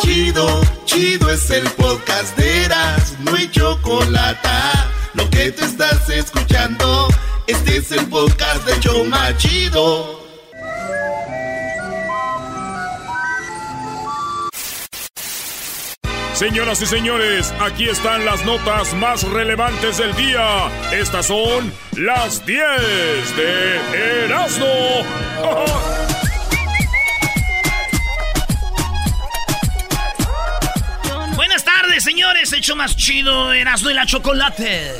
chido, chido es el podcast de Eras, no hay chocolate. Lo que te estás escuchando, este es el podcast de Choma Chido. Señoras y señores, aquí están las notas más relevantes del día. Estas son las 10 de Erasmo. tardes, señores. Hecho más chido, Erasmo y la chocolate.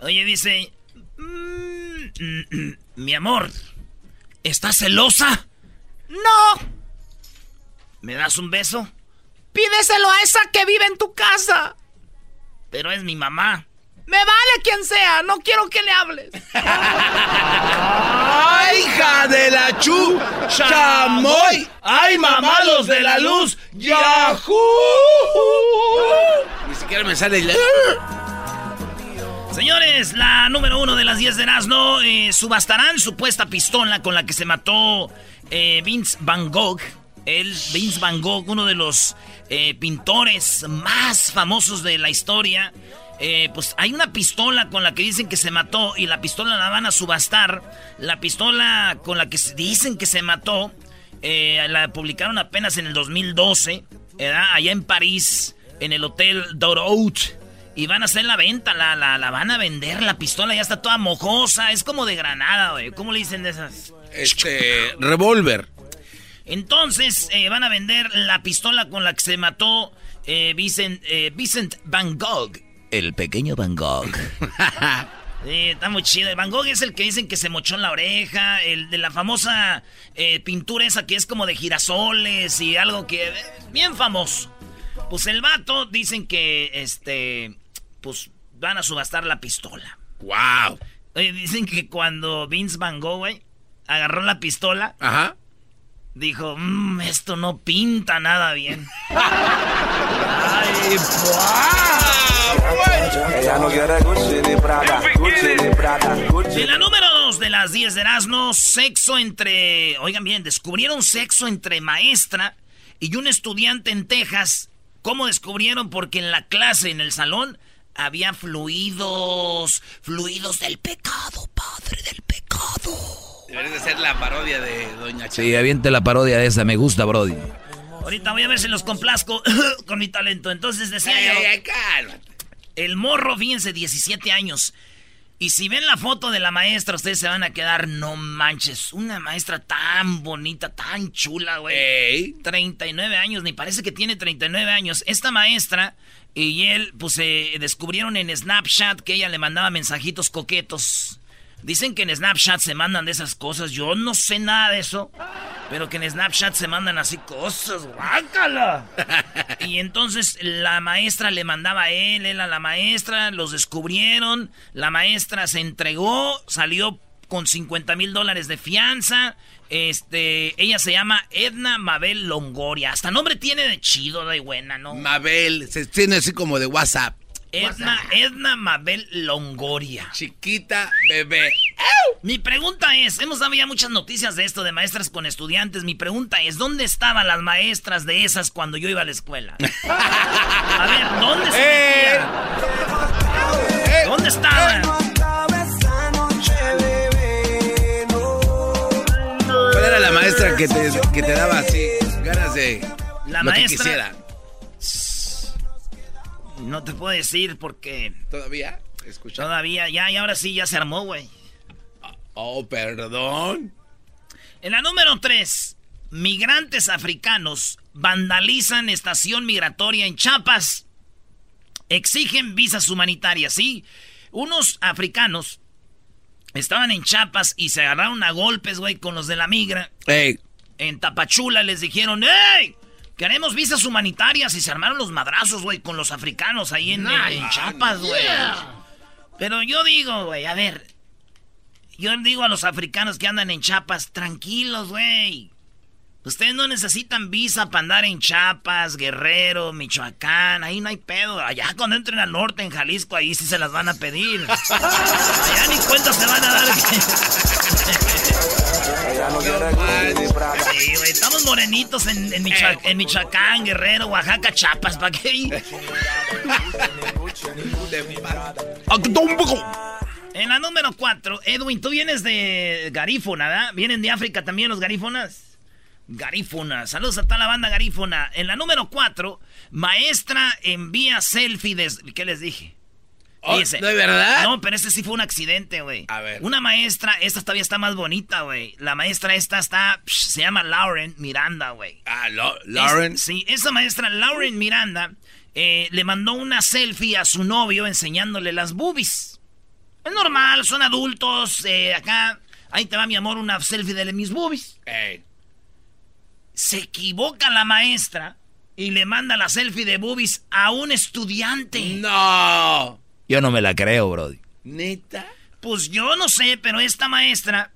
Oye, dice. "Mm, mm, mm, mi amor, ¿estás celosa? No. ¿Me das un beso? Pídeselo a esa que vive en tu casa. Pero es mi mamá. Me vale quien sea, no quiero que le hables. ¡Ay, hija de la chu! ¡Chamoy! ¡Ay, mamalos de la luz! ¡Yahoo! Ni siquiera me sale el... Señores, la número uno de las 10 de Erasmo, eh, subastarán supuesta pistola con la que se mató eh, Vince Van Gogh. El Vince Van Gogh, uno de los eh, pintores más famosos de la historia. Eh, pues hay una pistola con la que dicen que se mató y la pistola la van a subastar. La pistola con la que dicen que se mató, eh, la publicaron apenas en el 2012, ¿verdad? allá en París, en el Hotel Dorot. Y van a hacer la venta, la, la, la van a vender, la pistola ya está toda mojosa, es como de granada, güey. ¿Cómo le dicen de esas? Este... Revólver. Entonces eh, van a vender la pistola con la que se mató eh, Vincent, eh, Vincent Van Gogh. El pequeño Van Gogh. Sí, está muy chido. El Van Gogh es el que dicen que se mochó en la oreja, el de la famosa eh, pintura esa que es como de girasoles y algo que... eh, bien famoso. Pues el vato dicen que, este, pues van a subastar la pistola. ¡Wow! Oye, dicen que cuando Vince Van Gogh, güey, agarró la pistola, Ajá. dijo, "Mm, esto no pinta nada bien. Ay, Ella no quiere Gucci ni Prada, Gucci ni Prada, Gucci. De la número 2 de las 10 de Erasmo, sexo entre. Oigan bien, descubrieron sexo entre maestra y un estudiante en Texas. ¿Cómo descubrieron? Porque en la clase, en el salón, había fluidos. Fluidos del pecado, padre del pecado. Debería de ser la parodia de Doña Sí, aviente la parodia de esa, me gusta, Brody. Ahorita voy a ver si los complazco con mi talento. Entonces decía Ay, yo. ay, ay, cálmate. El morro, fíjense, 17 años. Y si ven la foto de la maestra, ustedes se van a quedar, no manches, una maestra tan bonita, tan chula, güey. Ey. 39 años, ni parece que tiene 39 años. Esta maestra y él, pues se descubrieron en Snapchat que ella le mandaba mensajitos coquetos. Dicen que en Snapchat se mandan de esas cosas. Yo no sé nada de eso. Pero que en Snapchat se mandan así cosas. ¡Guácala! Y entonces la maestra le mandaba a él, él a la maestra. Los descubrieron. La maestra se entregó. Salió con 50 mil dólares de fianza. Este, ella se llama Edna Mabel Longoria. Hasta nombre tiene de chido, de buena, ¿no? Mabel, se tiene así como de WhatsApp. Edna, Edna Mabel Longoria. Chiquita, bebé. Mi pregunta es, hemos dado ya muchas noticias de esto de maestras con estudiantes. Mi pregunta es, ¿dónde estaban las maestras de esas cuando yo iba a la escuela? A ver, ¿dónde se Eh. metían? ¿Dónde estaban? ¿Cuál era la maestra que te, que te daba así ganas de La lo que maestra- quisiera? No te puedo decir porque ¿Todavía? Escucha. todavía, ya, y ahora sí, ya se armó, güey. Oh, perdón. En la número 3, migrantes africanos vandalizan estación migratoria en Chiapas. Exigen visas humanitarias, ¿sí? Unos africanos estaban en Chiapas y se agarraron a golpes, güey, con los de la migra. Ey, En Tapachula les dijeron, ¡Ey! Queremos visas humanitarias y se armaron los madrazos, güey, con los africanos ahí en, en- en Chiapas, güey. Pero yo digo, güey, a ver. Yo digo a los africanos que andan en Chiapas, tranquilos, güey. Ustedes no necesitan visa para andar en Chiapas, Guerrero, Michoacán, ahí no hay pedo. Allá cuando entren al norte, en Jalisco, ahí sí se las van a pedir. Allá ni cuenta se van a dar. no. Sí, güey, estamos morenitos en, en, en Michoacán, Guerrero, Oaxaca, Chiapas, ¿para qué? En la número 4, Edwin, tú vienes de Garífona, ¿verdad? ¿Vienen de África también los garífonas? Garífona, saludos a toda la banda garífona. En la número 4, maestra envía selfie de... ¿Qué les dije? Oh, Dice- ¿de verdad? No, pero este sí fue un accidente, güey. A ver. Una maestra, esta todavía está más bonita, güey. La maestra esta está, psh, se llama Lauren Miranda, güey. Ah, Lo- Lauren. Es- sí, esa maestra Lauren Miranda eh, le mandó una selfie a su novio enseñándole las boobies. Es normal, son adultos, eh, acá, ahí te va mi amor, una selfie de mis boobies. Se equivoca la maestra y le manda la selfie de boobies a un estudiante. No. Yo no me la creo, Brody. ¿Neta? Pues yo no sé, pero esta maestra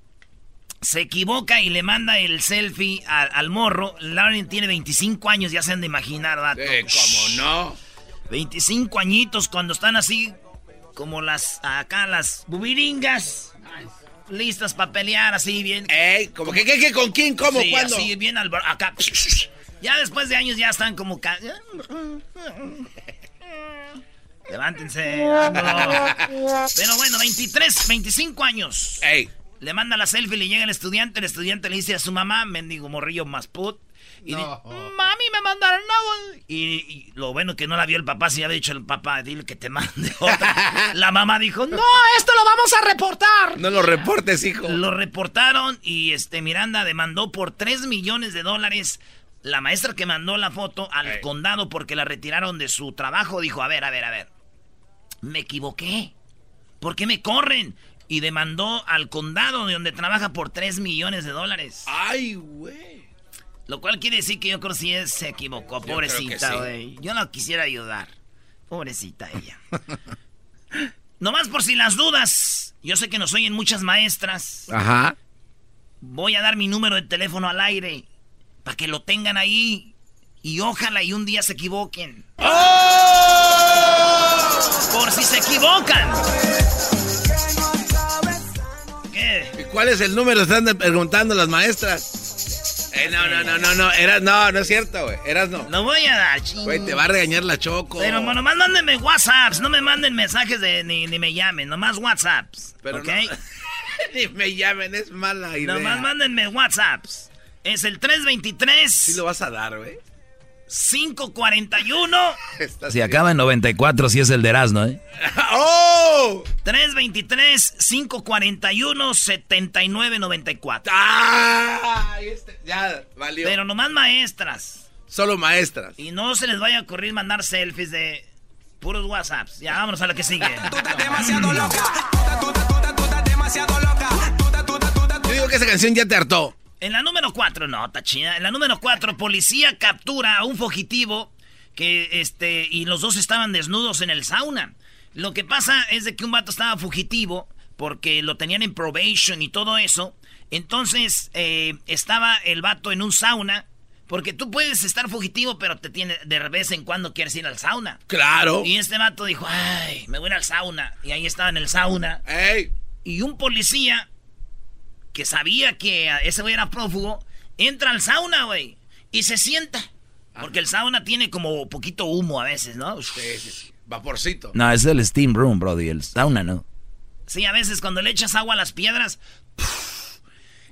se equivoca y le manda el selfie al, al morro. Lauren tiene 25 años, ya se han de imaginar, vato. Eh, ¿Cómo no? 25 añitos cuando están así como las acá las bubiringas listas para pelear así bien. Ey, ¿cómo que, qué, qué, con quién, cómo, sí, cuándo? así bien al acá. Ya después de años ya están como ca- Levántense. Pero bueno, 23, 25 años. Ey. Le manda la selfie, le llega el estudiante, el estudiante le dice a su mamá, mendigo morrillo más put. Y dice, mami, me mandaron agua. Y, y lo bueno que no la vio el papá, si había dicho el papá, dile que te mande otra. la mamá dijo, no, esto lo vamos a reportar. No lo reportes, hijo. Lo reportaron y este Miranda demandó por 3 millones de dólares. La maestra que mandó la foto al condado porque la retiraron de su trabajo dijo, a ver, a ver, a ver. Me equivoqué. ¿Por qué me corren? Y demandó al condado de donde trabaja por 3 millones de dólares. Ay, güey. Lo cual quiere decir que yo creo que sí se equivocó. Pobrecita, que sí. güey. Yo no quisiera ayudar. Pobrecita ella. Nomás por si las dudas. Yo sé que nos oyen muchas maestras. Ajá. Voy a dar mi número de teléfono al aire. Para que lo tengan ahí. Y ojalá y un día se equivoquen. Por si se equivocan. ¿Qué? ¿Y cuál es el número? Están preguntando las maestras. Eh, no, no, no, no, no. Eras, no, no es cierto, güey. Eras no. Lo voy a dar. Güey, te va a regañar la choco. Pero nomás mándenme WhatsApps, no me manden mensajes de ni, ni me llamen, nomás WhatsApps. Pero ¿ok? no- Ni me llamen, es mala idea. Nomás mándenme WhatsApps. Es el 323 Sí lo vas a dar, güey. 541 Estás Si acaba en 94, si es el de Erasmo, ¿eh? ¡Oh! 323 541 7994. ¡Ah! Este, ya, valió. Pero nomás maestras. Solo maestras. Y no se les vaya a ocurrir mandar selfies de puros WhatsApps. Ya vámonos a la que sigue. Yo digo que esa canción ya te hartó. En la número 4, no, está chida. En la número 4, policía captura a un fugitivo que, este, y los dos estaban desnudos en el sauna. Lo que pasa es de que un vato estaba fugitivo porque lo tenían en probation y todo eso. Entonces, eh, estaba el vato en un sauna. Porque tú puedes estar fugitivo, pero te tiene, de vez en cuando quieres ir al sauna. Claro. Y este vato dijo, ay, me voy al sauna. Y ahí estaba en el sauna. ¡Ey! Y un policía que sabía que ese güey era prófugo, entra al sauna, güey, y se sienta. Porque el sauna tiene como poquito humo a veces, ¿no? Sí, sí, sí. Vaporcito. No, es el steam room, Brody. El sauna, ¿no? Sí, a veces cuando le echas agua a las piedras.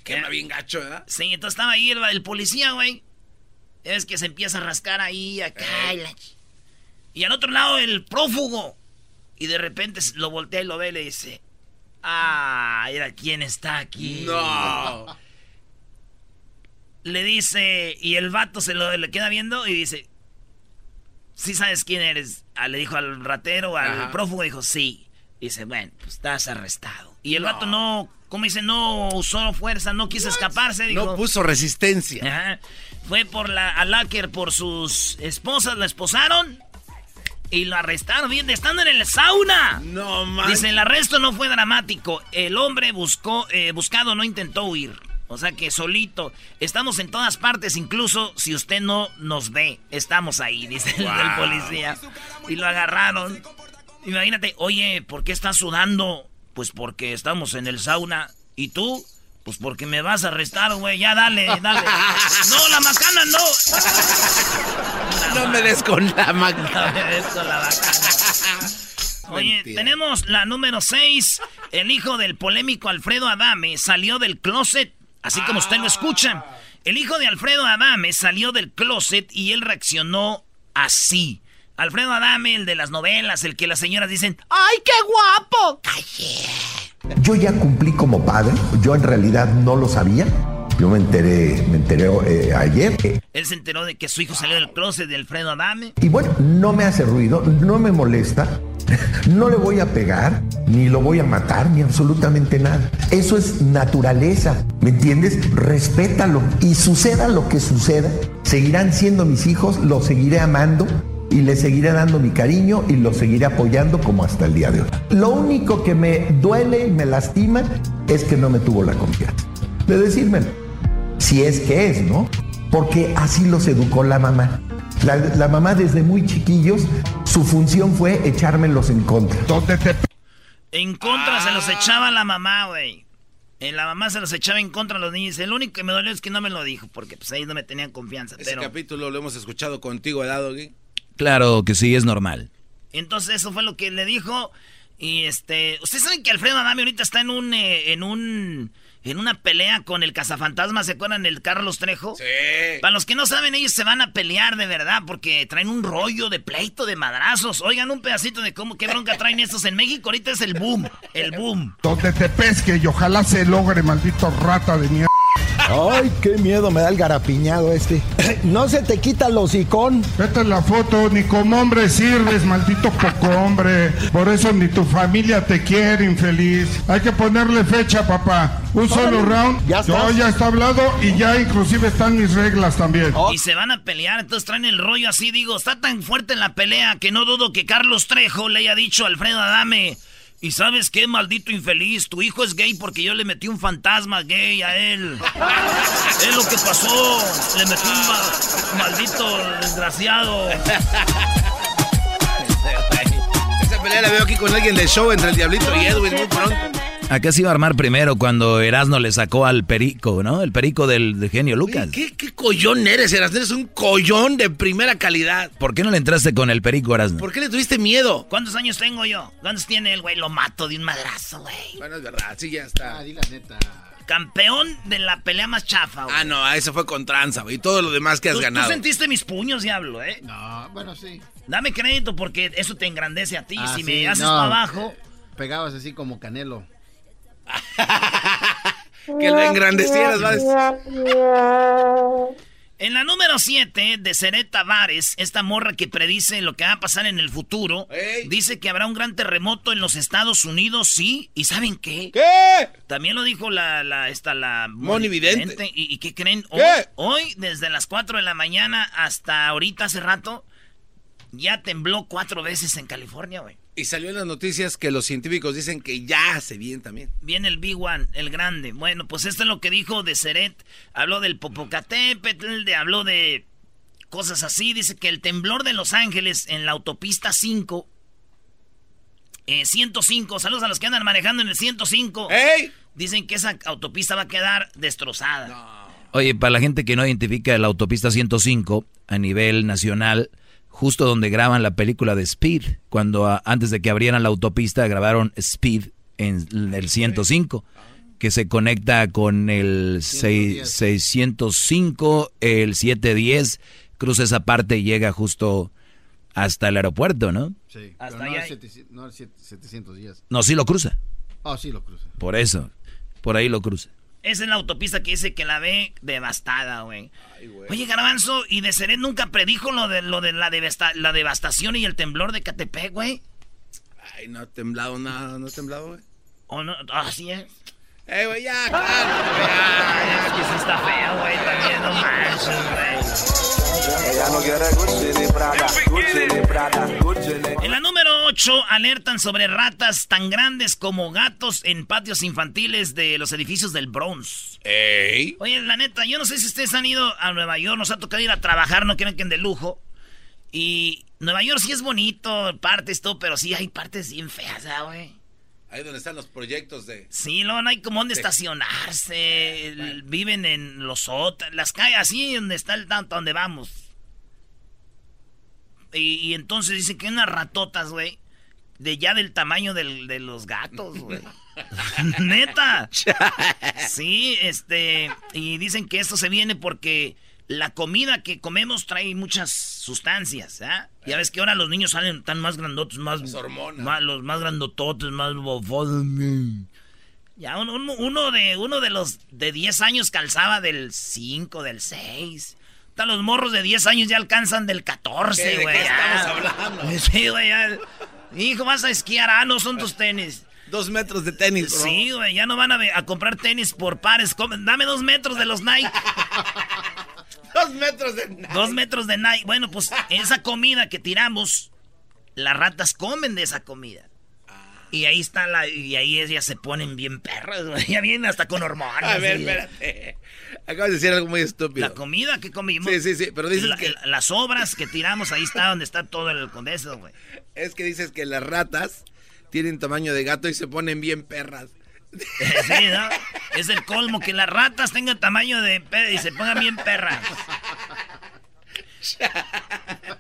Quema bien gacho, ¿verdad? Sí, entonces estaba ahí el, el policía, güey. Es que se empieza a rascar ahí, acá. y la Y al otro lado el prófugo. Y de repente lo voltea y lo ve y le dice: Ah, mira quién está aquí. No. le dice, y el vato se lo le queda viendo y dice, ¿sí sabes quién eres? Ah, le dijo al ratero, al Ajá. prófugo, dijo, sí. Dice, bueno, pues estás arrestado. Y el vato no, como dice, no usó fuerza, no quiso escaparse. Dijo, No puso resistencia. Ajá. Fue por la a Lacker por sus esposas, la esposaron y lo arrestaron bien, estando en el sauna. No, man. Dice, el arresto no fue dramático. El hombre buscó, eh, buscado no intentó huir. O sea que solito. Estamos en todas partes, incluso si usted no nos ve. Estamos ahí, dice el, el policía. Y lo agarraron. Imagínate, oye, ¿por qué estás sudando? Pues porque estamos en el sauna. ¿Y tú? Pues porque me vas a arrestar, güey. Ya dale, dale. No, la macana no. no me des con la macana. No me des con la macana. Oye, tenemos la número 6. El hijo del polémico Alfredo Adame salió del closet, así como usted lo escucha. El hijo de Alfredo Adame salió del closet y él reaccionó así. Alfredo Adame, el de las novelas, el que las señoras dicen, ¡ay, qué guapo! Yo ya cumplí como padre, yo en realidad no lo sabía. Yo me enteré, me enteré eh, ayer. Él se enteró de que su hijo salió del closet de Alfredo Adame. Y bueno, no me hace ruido, no me molesta, no le voy a pegar, ni lo voy a matar, ni absolutamente nada. Eso es naturaleza, ¿me entiendes? Respétalo y suceda lo que suceda, seguirán siendo mis hijos, los seguiré amando y le seguiré dando mi cariño y lo seguiré apoyando como hasta el día de hoy. Lo único que me duele y me lastima es que no me tuvo la confianza de decírmelo. Si es que es, ¿no? Porque así los educó la mamá. La, la mamá desde muy chiquillos, su función fue echármelos en contra. ¿Dónde te... En contra se los echaba la mamá, güey. En la mamá se los echaba en contra a los niños. El único que me dolió es que no me lo dijo, porque pues ahí no me tenían confianza. Ese capítulo lo hemos escuchado contigo, ¿verdad, Gui? Claro que sí, es normal. Entonces eso fue lo que le dijo. Y este, ustedes saben que Alfredo Adame ahorita está en un, eh, en un, en una pelea con el cazafantasma, ¿se acuerdan del Carlos Trejo? Sí. Para los que no saben, ellos se van a pelear de verdad porque traen un rollo de pleito, de madrazos. Oigan un pedacito de cómo, qué bronca traen estos en México. Ahorita es el boom, el boom. Donde te pesque y ojalá se logre, maldito rata de mierda. Ay, qué miedo me da el garapiñado este. No se te quita el hocicón. Vete la foto, ni como hombre sirves, maldito poco hombre. Por eso ni tu familia te quiere, infeliz. Hay que ponerle fecha, papá. Un solo round. Ya No, ya está hablado y ya inclusive están mis reglas también. Y se van a pelear, entonces traen el rollo así, digo, está tan fuerte en la pelea que no dudo que Carlos Trejo le haya dicho a Alfredo Adame. ¿Y sabes qué, maldito infeliz? Tu hijo es gay porque yo le metí un fantasma gay a él. es lo que pasó. Le metí un ma- maldito desgraciado. Esa pelea la veo aquí con alguien del show entre el Diablito y Edwin muy pronto. Acá se iba a armar primero cuando Erasmo le sacó al perico, ¿no? El perico del, del genio Lucas. ¿Qué, qué collón eres, Erasmo? Eres un collón de primera calidad. ¿Por qué no le entraste con el perico, Erasmo? ¿Por qué le tuviste miedo? ¿Cuántos años tengo yo? ¿Cuántos tiene el güey? Lo mato de un madrazo, güey. Bueno, es verdad, sí, ya está. Ah, di la neta. Campeón de la pelea más chafa, güey. Ah, no, eso fue con tranza, güey. Y todo lo demás que has ¿Tú, tú ganado. sentiste mis puños, diablo, ¿eh? No, bueno, sí. Dame crédito porque eso te engrandece a ti. Ah, si sí, me haces no, para abajo... Pegabas así como canelo. Que lo engrandecieras, ¿vale? En la número 7 de Seret Tavares, esta morra que predice lo que va a pasar en el futuro, Ey. dice que habrá un gran terremoto en los Estados Unidos, sí. ¿Y saben qué? ¿Qué? También lo dijo la, la, esta, la... Moni Vidente. Vidente. ¿Y, y qué creen? Hoy, ¿Qué? hoy, desde las 4 de la mañana hasta ahorita, hace rato, ya tembló cuatro veces en California, güey. Y salió en las noticias que los científicos dicen que ya se viene también. Viene el Big One, el grande. Bueno, pues esto es lo que dijo de Seret. Habló del Popocatépetl, de, habló de cosas así. Dice que el temblor de Los Ángeles en la autopista 5, eh, 105, saludos a los que andan manejando en el 105. ¡Ey! Dicen que esa autopista va a quedar destrozada. Oye, para la gente que no identifica la autopista 105 a nivel nacional, justo donde graban la película de Speed, cuando a- antes de que abrieran la autopista grabaron Speed en el 105, que se conecta con el 6- 605, el 710, cruza esa parte y llega justo hasta el aeropuerto, ¿no? Sí. Hasta pero no, allá el hay- 700 no el siete- 700 días. No, sí lo cruza, Oh, sí lo cruza. por eso, por ahí lo cruza. Esa es la autopista que dice que la ve devastada, güey. Oye, Garbanzo, ¿y de Seret nunca predijo lo de, lo de la, devasta- la devastación y el temblor de Catepec, güey? Ay, no ha temblado nada, no ha temblado, güey. ¿O no? Ah, sí, ¿eh? ¡Eh, güey, ya, Ah, claro! ya, que sí está feo, güey, también, no manches, güey. Ella no quiere Gucci ni Prada, Gucci ni Prada, Gucci ni... En la número 8 alertan sobre ratas tan grandes como gatos en patios infantiles de los edificios del Bronx. ¡Ey! Oye, la neta, yo no sé si ustedes han ido a Nueva York, nos ha tocado ir a trabajar, no quieren que de lujo. Y Nueva York sí es bonito, partes, todo, pero sí hay partes bien feas, ¿ah, güey. Ahí donde están los proyectos de... Sí, no, no hay como donde estacionarse. el- Viven en los sótanos, las calles, así donde está el tanto, donde vamos. Y, y entonces dicen que unas ratotas, güey. De ya del tamaño del- de los gatos, güey. Neta. Sí, este. Y dicen que esto se viene porque la comida que comemos trae muchas sustancias, ¿ah? Ya ves que ahora los niños salen tan más grandotes, más. Las hormonas. más- los más grandototes, más bofones. Ya uno, uno- de, uno de los de 10 años calzaba del 5, del 6. Hasta los morros de 10 años ya alcanzan del 14, ¿Qué? ¿De güey. qué ya. estamos hablando? Sí, güey, ya. Hijo, vas a esquiar. Ah, no son tus tenis. Dos metros de tenis, bro. Sí, güey, ya no van a, comprar tenis por pares. Dame dos metros de los Nike. Dos metros de... Dos metros de Nike. Bueno, pues esa comida que tiramos, las ratas comen de esa comida. Y ahí está la. Y ahí ellas se ponen bien perras, güey. Ya vienen hasta con hormonas. A ver, espérate. Acabas de decir algo muy estúpido. La comida que comimos. Sí, sí, sí, pero dices la- que- la- las obras que tiramos, ahí está donde está todo el con eso, güey. Es que dices que las ratas tienen tamaño de gato y se ponen bien perras. Sí, ¿no? Es el colmo que las ratas tengan tamaño de y se pongan bien perras.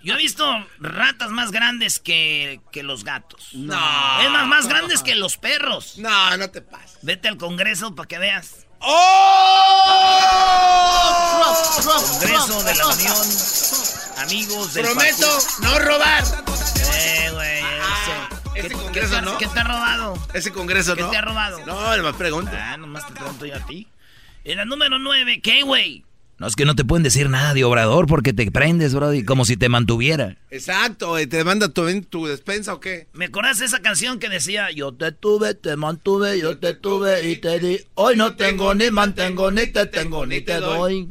Yo he visto ratas más grandes que, que los gatos. No. Es más, más grandes que los perros. No, no te pases. Vete al Congreso para que veas. ¡Oh! Congreso de la Unión. Amigos del Prometo partido. no robar. Eh, güey. ese. ese ¿Qué- Congreso qué no. ¿Qué te ha robado? Ese congreso, ¿Qué ¿no? te ha robado? No, nomás pregunto. Ah, nomás te pregunto yo a ti. En la número 9, ¿qué, güey? No, es que no te pueden decir nada de Obrador porque te prendes, Brody, como si te mantuviera. Exacto, eh, ¿te manda tu, tu despensa o qué? ¿Me acordás de esa canción que decía Yo te tuve, te mantuve, yo te tuve y te di Hoy no tengo ni mantengo, ni te tengo, ni te doy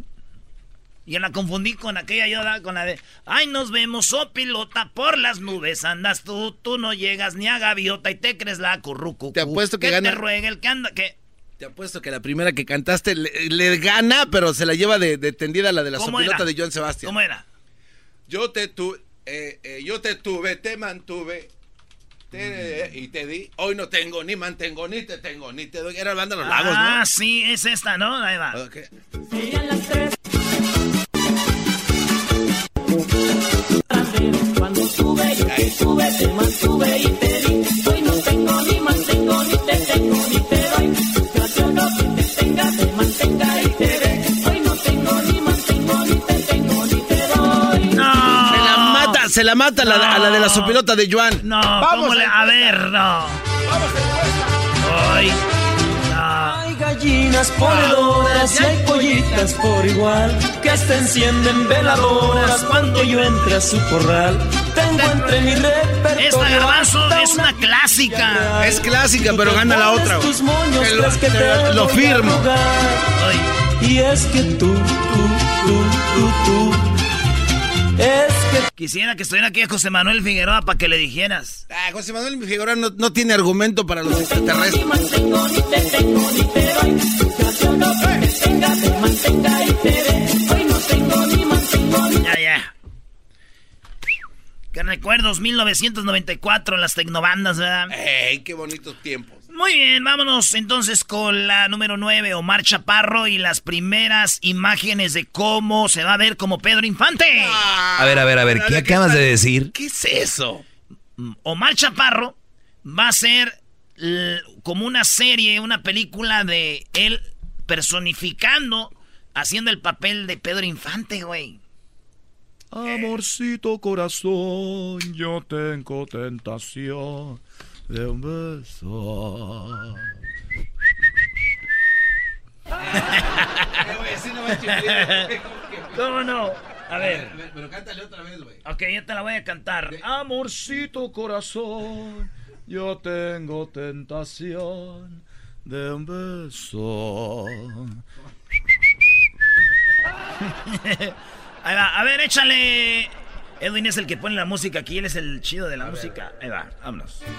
Y yo la confundí con aquella yo con la de Ay, nos vemos, oh pilota, por las nubes andas tú Tú no llegas ni a gaviota y te crees la currucu Te apuesto que que gana- te ruega el que anda, que Te apuesto que la primera que cantaste le, le gana, pero se la lleva de, de tendida la de la ¿Cómo sopilota de John Sebastián. ¿Cómo era? Yo te tuve, eh, eh, yo te tuve, te mantuve. te- y te di, hoy no tengo, ni mantengo, ni te tengo, ni te doy. Era banda de los lagos, Ah, ¿no? sí, es esta, ¿no? Ahí va Ok. Cuando tuve, yo te tuve, te mantuve y te se la mata a la, a la de la sopilota de Joan. No, Vamos ¿cómo le- a a ver, no Ay, no Hay gallinas ponedoras y hay pollitas por igual que se encienden veladoras cuando yo entre a su corral. Tengo entre mi repertorio Esta garbanzo es una clásica. Es clásica, pero gana la otra. Tus moños que te lo a firmo. Ay, Y es que tú, tú, tú, tú, tú. Es que quisiera que estuviera aquí José Manuel Figueroa para que le dijeras. Ah, José Manuel Figueroa no, no tiene argumento para los extraterrestres. que Ya, ya. Qué recuerdos, 1994, las tecnobandas, ¿verdad? ¡Ey, qué bonitos tiempos! Muy bien, vámonos entonces con la número 9, Omar Chaparro, y las primeras imágenes de cómo se va a ver como Pedro Infante. A ver, a ver, a ver, ¿qué acabas de decir? ¿Qué es eso? Omar Chaparro va a ser como una serie, una película de él personificando, haciendo el papel de Pedro Infante, güey. Amorcito corazón, yo tengo tentación de un beso. ¿Cómo no? A ver. Pero cántale otra vez, güey. Ok, yo te la voy a cantar. Amorcito corazón, yo tengo tentación de un beso. Ahí va. A ver, échale. Edwin es el que pone la música aquí, él es el chido de la música. Ahí va, vámonos.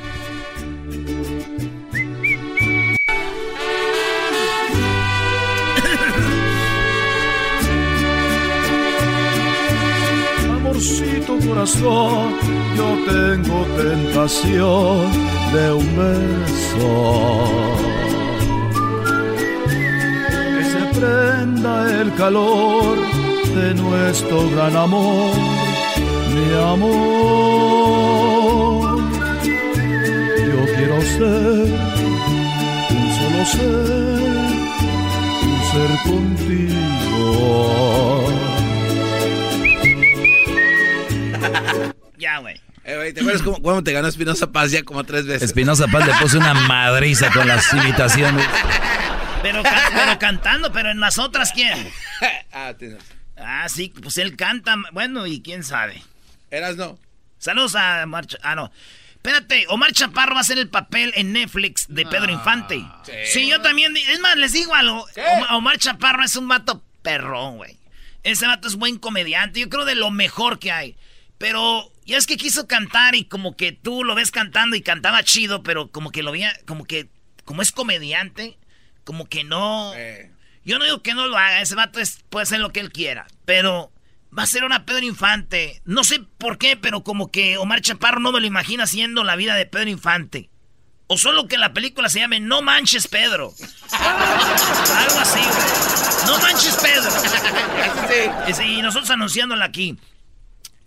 Amorcito corazón, yo tengo tentación de un beso. Que se prenda el calor de nuestro gran amor, mi amor. Yo quiero ser un solo ser, un ser contigo. Ya, güey. Eh, güey, ¿te acuerdas cómo, cómo te ganó Espinosa Paz ya como tres veces? Espinosa Paz le puso una madriza con las imitaciones. Pero, pero cantando, pero en las otras, ¿quién? ah, tienes. Ah, sí, pues él canta. Bueno, y quién sabe. Eras no. Saludos a Omar Cha- Ah, no. Espérate, Omar Chaparro va a hacer el papel en Netflix de Pedro Infante. Sí. yo también. Es más, les digo algo. Oma- Omar Chaparro es un vato perrón, güey. Ese vato es buen comediante. Yo creo de lo mejor que hay. Pero ya es que quiso cantar y como que tú lo ves cantando y cantaba chido, pero como que lo veía, como que, como es comediante, como que no. Yo no digo que no lo haga, ese vato es- puede hacer lo que él quiera, pero va a ser una Pedro Infante. No sé por qué, pero como que Omar Chaparro no me lo imagina haciendo la vida de Pedro Infante. O solo que la película se llame No Manches Pedro. Algo así, güey. No Manches Pedro. Sí. Y nosotros anunciándola aquí.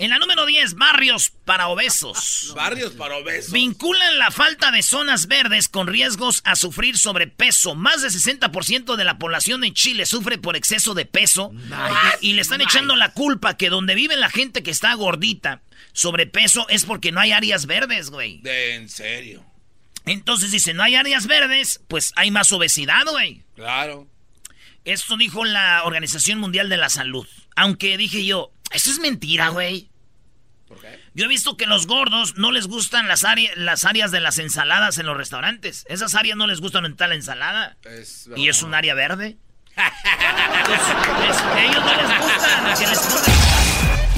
En la número 10, barrios para obesos. Barrios para obesos. Vinculan la falta de zonas verdes con riesgos a sufrir sobrepeso. Más del 60% de la población en Chile sufre por exceso de peso. Y, y le están echando la culpa que donde vive la gente que está gordita, sobrepeso, es porque no hay áreas verdes, güey. De, en serio. Entonces dice, no hay áreas verdes, pues hay más obesidad, güey. Claro. Esto dijo la Organización Mundial de la Salud. Aunque dije yo, eso es mentira, güey. ¿Por qué? Yo he visto que los gordos no les gustan las, áreas las áreas de las ensaladas en los restaurantes. Esas áreas no les gustan en tal ensalada. Es y es un área verde. Entonces, es- ellos no les gustan que les pongan-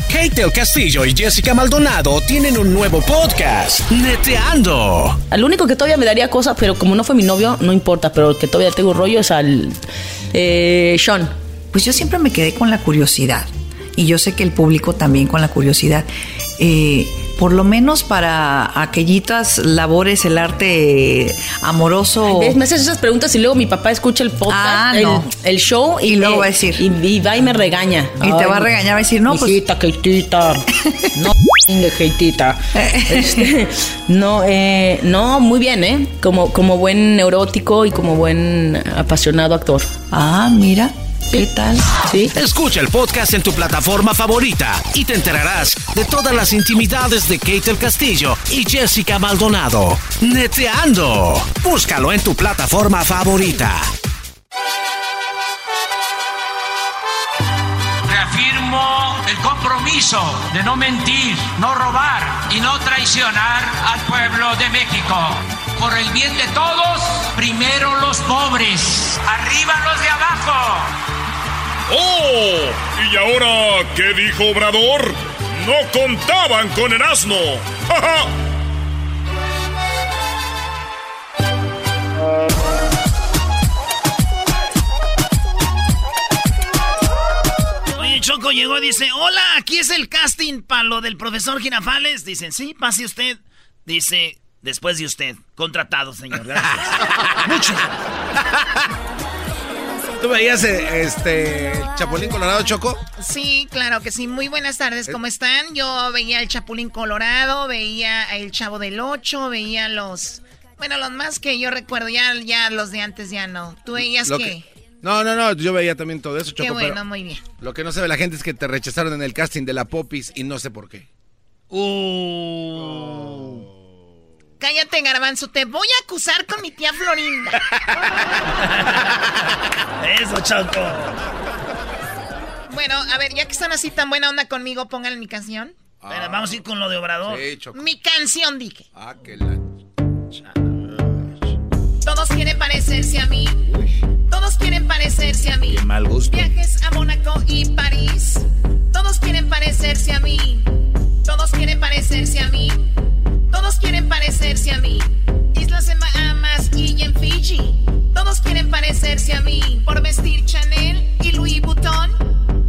Kate del Castillo y Jessica Maldonado tienen un nuevo podcast, Neteando. Al único que todavía me daría cosas, pero como no fue mi novio, no importa, pero el que todavía tengo rollo es al eh, Sean. Pues yo siempre me quedé con la curiosidad. Y yo sé que el público también con la curiosidad. Eh, por lo menos para aquellitas labores, el arte amoroso. Me haces esas preguntas y luego mi papá escucha el podcast, Ah, el, no. el show y, Y luego va a decir. Y, y va y me regaña. Y te va a regañar, va a decir, no, pues- Keitita. No, Keitita. Este, no, eh, no, muy bien, ¿eh? Como, como buen neurótico y como buen apasionado actor. Ah, mira. ¿Qué tal? Sí. Escucha el podcast en tu plataforma favorita y te enterarás de todas las intimidades de Kate Castillo y Jessica Maldonado. Neteando. Búscalo en tu plataforma favorita. Reafirmo el compromiso de no mentir, no robar y no traicionar al pueblo de México. Por el bien de todos, primero los pobres, arriba los de abajo. ¡Oh! ¿Y ahora qué dijo Obrador? No contaban con el asno. ¡Ja, ja! Oye, Choco llegó y dice, hola, aquí es el casting para lo del profesor Girafales. Dicen, sí, pase usted. Dice, después de usted, contratado, señor. Gracias. Muchas ¿Tú veías eh, este Chapulín Colorado Choco? Sí, claro que sí. Muy buenas tardes, ¿cómo están? Yo veía el Chapulín Colorado, veía el Chavo del Ocho, veía los... Bueno, los más que yo recuerdo, ya, ya los de antes ya no. ¿Tú veías qué? que- No, no, no, yo veía también todo eso, Choco. Qué bueno, pero muy bien. Lo que no sabe la gente es que te rechazaron en el casting de la Popis y no sé por qué. Cállate, Garbanzo, te voy a acusar con mi tía Florinda. Eso, Choco. bueno, a ver, ya que están así tan buena onda conmigo, pongan mi canción. Espera, vamos a ir con lo de Obrador. Sí, Choco. Mi canción, dije. Ah, que la... Todos quieren parecerse a mí. Todos quieren parecerse a mí. Qué mal gusto. Viajes a Mónaco y París. Todos quieren parecerse a mí. Todos quieren parecerse a mí. Todos quieren parecerse a mí. Islas en Bahamas y en Fiji. Todos quieren parecerse a mí. Por vestir Chanel y Louis Vuitton.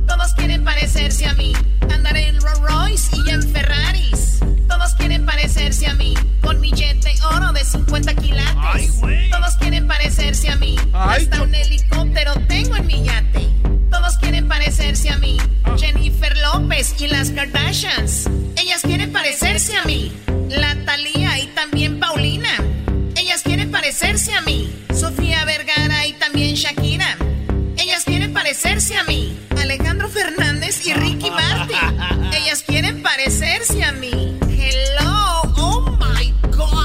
Todos quieren parecerse a mí. Andar en Rolls Royce y en Ferraris. Todos quieren parecerse a mí. Con mi jet de oro de 50 quilates. Ay, Todos quieren parecerse a mí. Ay, Hasta un helicóptero tengo en mi yate. Todos quieren parecerse a mí. Ah. Jennifer López y las Kardashians. Ellas quieren parecerse a mí. La Thalía y también Paulina. Ellas quieren parecerse a mí. Sofía Vergara y también Shakira. Ellas quieren parecerse a mí. Alejandro Fernández y Ricky Martin. Ellas quieren parecerse a mí. Hello, oh my God.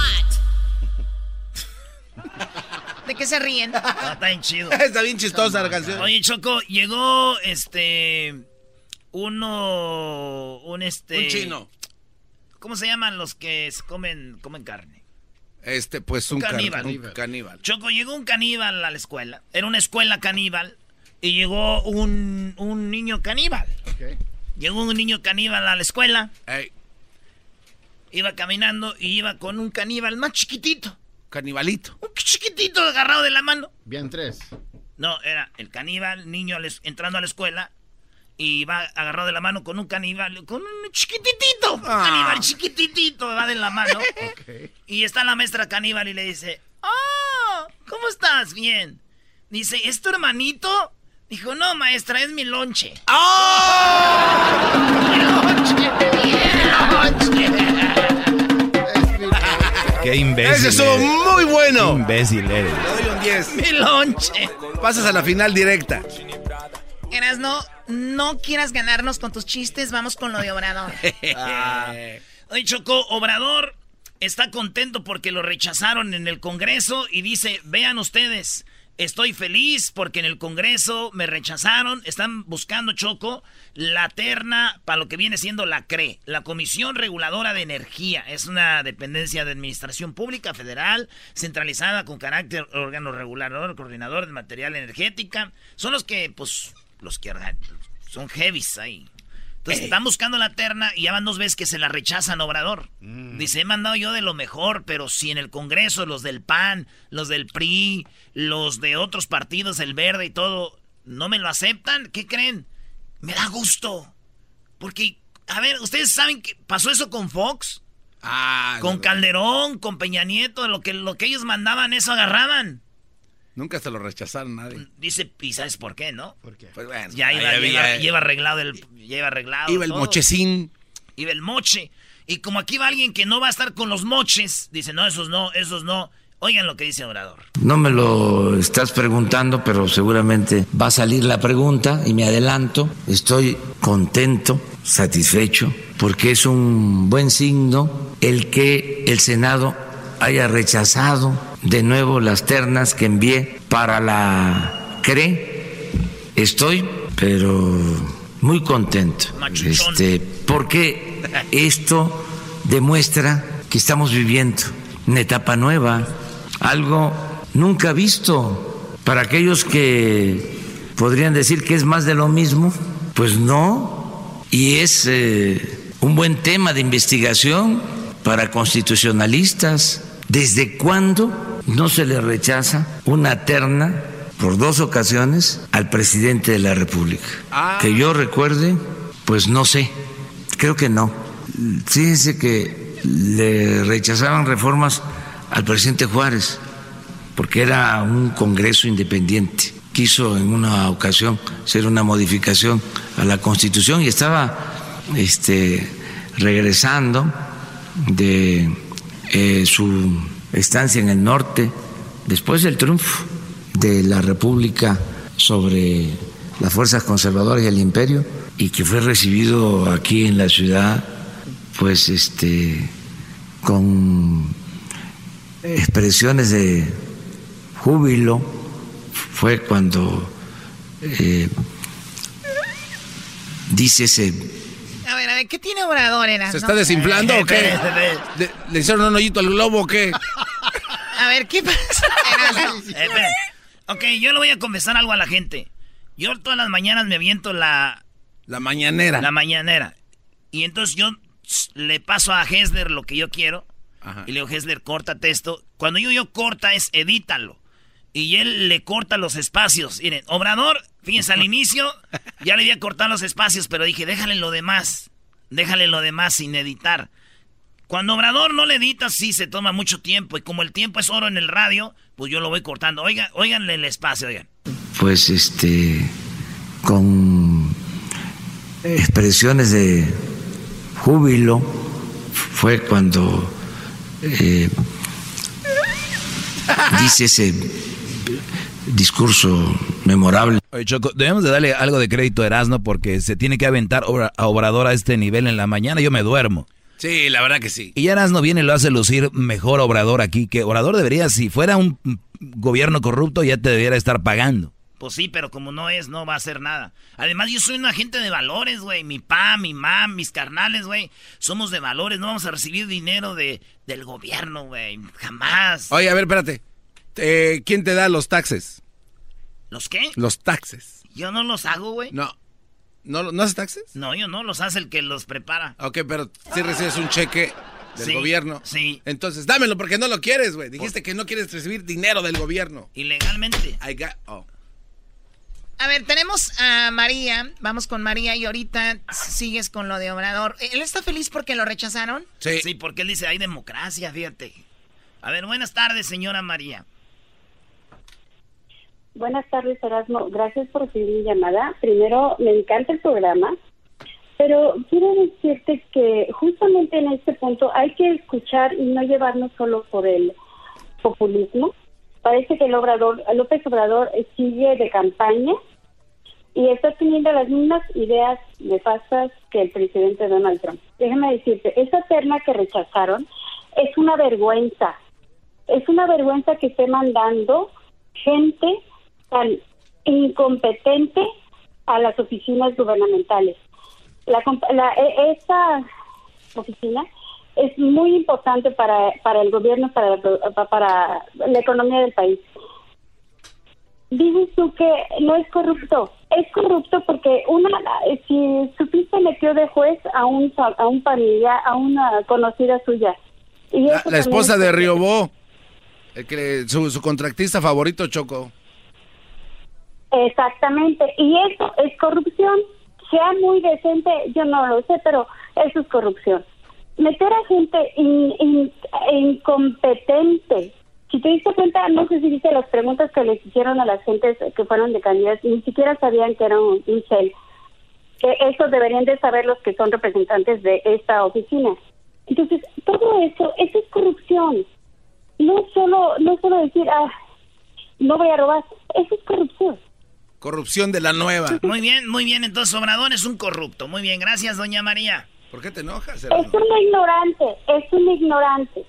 ¿De qué se ríen? Ah, está bien chido. Está bien chistosa la canción. Oye, Choco, llegó este. Uno. Un este. Un chino. ¿Cómo se llaman los que comen, comen carne? Este, pues Un un, car- caníbal. un caníbal. Choco, llegó un caníbal a la escuela. Era una escuela caníbal. Y llegó un, un niño caníbal. Llegó un niño caníbal a la escuela. Ey, Iba caminando y iba con un caníbal más chiquitito. canibalito. Un chiquitito agarrado de la mano. Bien tres. No, era el caníbal, niño a la es- entrando a la escuela. Y va agarrado de la mano con un caníbal, con un chiquititito. Un Ah. caníbal chiquititito va de la mano. Y está la maestra caníbal y le dice, ¡Oh! ¿Cómo estás? Bien. Dice, ¿es tu hermanito? Dijo, no, maestra, es mi lonche. ¡Oh! ¡Mi lonche! ¡Mi lonche! Qué imbécil. Ese estuvo eres. muy bueno. Qué imbécil eres. Le doy un 10. ¡Mi lonche! Pasas a la final directa. Erasno, no quieras ganarnos con tus chistes, vamos con lo de Obrador. Ah. Oye, Choco, Obrador está contento porque lo rechazaron en el Congreso y dice, vean ustedes, estoy feliz porque en el Congreso me rechazaron, están buscando, Choco, la terna para lo que viene siendo la CRE, la Comisión Reguladora de Energía. Es una dependencia de Administración Pública Federal, centralizada con carácter órgano regulador, coordinador de material energética. Son los que, pues, los que son heavies ahí. Entonces están buscando la terna y ya van dos veces que se la rechazan, Obrador. Dice, he mandado yo de lo mejor, pero si en el Congreso los del PAN, los del PRI, los de otros partidos, el Verde y todo, no me lo aceptan, ¿qué creen? Me da gusto. Porque, a ver, ¿ustedes saben que pasó eso con Fox? Ah, con Calderón, con Peña Nieto, lo que, lo que ellos mandaban, eso agarraban. Nunca se lo rechazaron nadie. Dice, ¿y sabes por qué, no? Pues bueno. Ya iba, lleva, había- lleva arreglado el, lleva arreglado. Iba el todo. mochecín. Iba el moche. Y como aquí va alguien que no va a estar con los moches, dice, no, esos no, esos no. Oigan lo que dice Obrador. No me lo estás preguntando, pero seguramente va a salir la pregunta y me adelanto. Estoy contento, satisfecho, porque es un buen signo el que el Senado haya rechazado de nuevo las ternas que envié para la CRE. Estoy, pero muy contento. Este, porque esto demuestra que estamos viviendo una etapa nueva, algo nunca visto. Para aquellos que podrían decir que es más de lo mismo, pues no, y es eh, un buen tema de investigación para constitucionalistas. ¿Desde cuándo no se le rechaza una terna por dos ocasiones al presidente de la República? Que yo recuerde, pues no sé, creo que no. Fíjense que le rechazaban reformas al presidente Juárez, porque era un Congreso independiente. Quiso en una ocasión hacer una modificación a la Constitución y estaba este, regresando de eh, su estancia en el norte después del triunfo de la República sobre las fuerzas conservadoras y el imperio y que fue recibido aquí en la ciudad pues este con expresiones de júbilo fue cuando eh, dice ese A ver, a ver, ¿qué tiene Obrador, Erasno? ¿Se está desinflando o qué? ¿Le, le hicieron un hoyito al globo o qué? A ver, ¿qué pasa? Eh, ok, yo le voy a confesar algo a la gente. Yo todas las mañanas me aviento la... La mañanera. La mañanera. Y entonces yo le paso a Hesler lo que yo quiero. Y le digo, Hesler, córtate esto. Cuando yo yo corta es edítalo. Y él le corta los espacios. Miren, Obrador, fíjense, al inicio ya le había cortado los espacios, pero dije, déjale lo demás. Déjale lo demás sin editar. Cuando Obrador no le edita, sí se toma mucho tiempo. Y como el tiempo es oro en el radio, pues yo lo voy cortando. Oigan, oiganle el espacio, oigan. pues este con expresiones de júbilo fue cuando eh, dice ese discurso memorable. Oye, Choco, debemos de darle algo de crédito a Erasmo porque se tiene que aventar a Obrador a este nivel en la mañana. Yo me duermo. Sí, la verdad que sí. Y ya Erasmo viene y lo hace lucir mejor Obrador aquí. Que Obrador debería, si fuera un gobierno corrupto, ya te debiera estar pagando. Pues sí, pero como no es, no va a hacer nada. Además, yo soy un agente de valores, güey. Mi pa, mi mam, mis carnales, güey. Somos de valores. No vamos a recibir dinero de, del gobierno, güey. Jamás. Oye, a ver, espérate. Eh, ¿Quién te da los taxes? ¿Los qué? Los taxes. Yo no los hago, güey. No. ¿No, ¿No haces taxes? No, yo no. Los hace el que los prepara. Ok, pero si recibes un cheque del Sí, gobierno. Sí. Entonces, dámelo porque no lo quieres, güey. Dijiste que no quieres recibir dinero del gobierno. Ilegalmente. I got- oh. A ver, tenemos a María. Vamos con María y ahorita sigues con lo de Obrador. ¿Él está feliz porque lo rechazaron? Sí. Sí, porque él dice, hay democracia, fíjate. A ver, buenas tardes, señora María. Buenas tardes, Erasmo. Gracias por recibir mi llamada. Primero, me encanta el programa, pero quiero decirte que justamente en este punto hay que escuchar y no llevarnos solo por el populismo. Parece que el Obrador, López Obrador eh, sigue de campaña y está teniendo las mismas ideas nefastas que el presidente Donald Trump. Déjame decirte, esa terna que rechazaron es una vergüenza. Es una vergüenza que esté mandando gente tan incompetente a las oficinas gubernamentales. La, la- e- esta oficina es muy importante para, para el gobierno, para, la- para la economía del país. Dices tú que no es corrupto. Es corrupto porque una, si supiste metió de juez a un a un familiar, a una conocida suya. Y La, esposa de Riobó. El que, su, su contractista favorito, Choco. Exactamente, y eso es corrupción. Sea muy decente, yo no lo sé, pero eso es corrupción. Meter a gente in- in- incompetente. Si te diste cuenta, no sé si viste las preguntas que les hicieron a las gentes que fueron de candidatos, ni siquiera sabían que era un, un. Que eso deberían de saber los que son representantes de esta oficina. Entonces, todo eso, eso es corrupción. No solo, no solo decir, ah, no voy a robar, eso es corrupción. Corrupción de la nueva. Muy bien, muy bien. Entonces, Obrador es un corrupto. Muy bien, gracias, doña María. ¿Por qué te enojas? Es un ignorante, es un ignorante.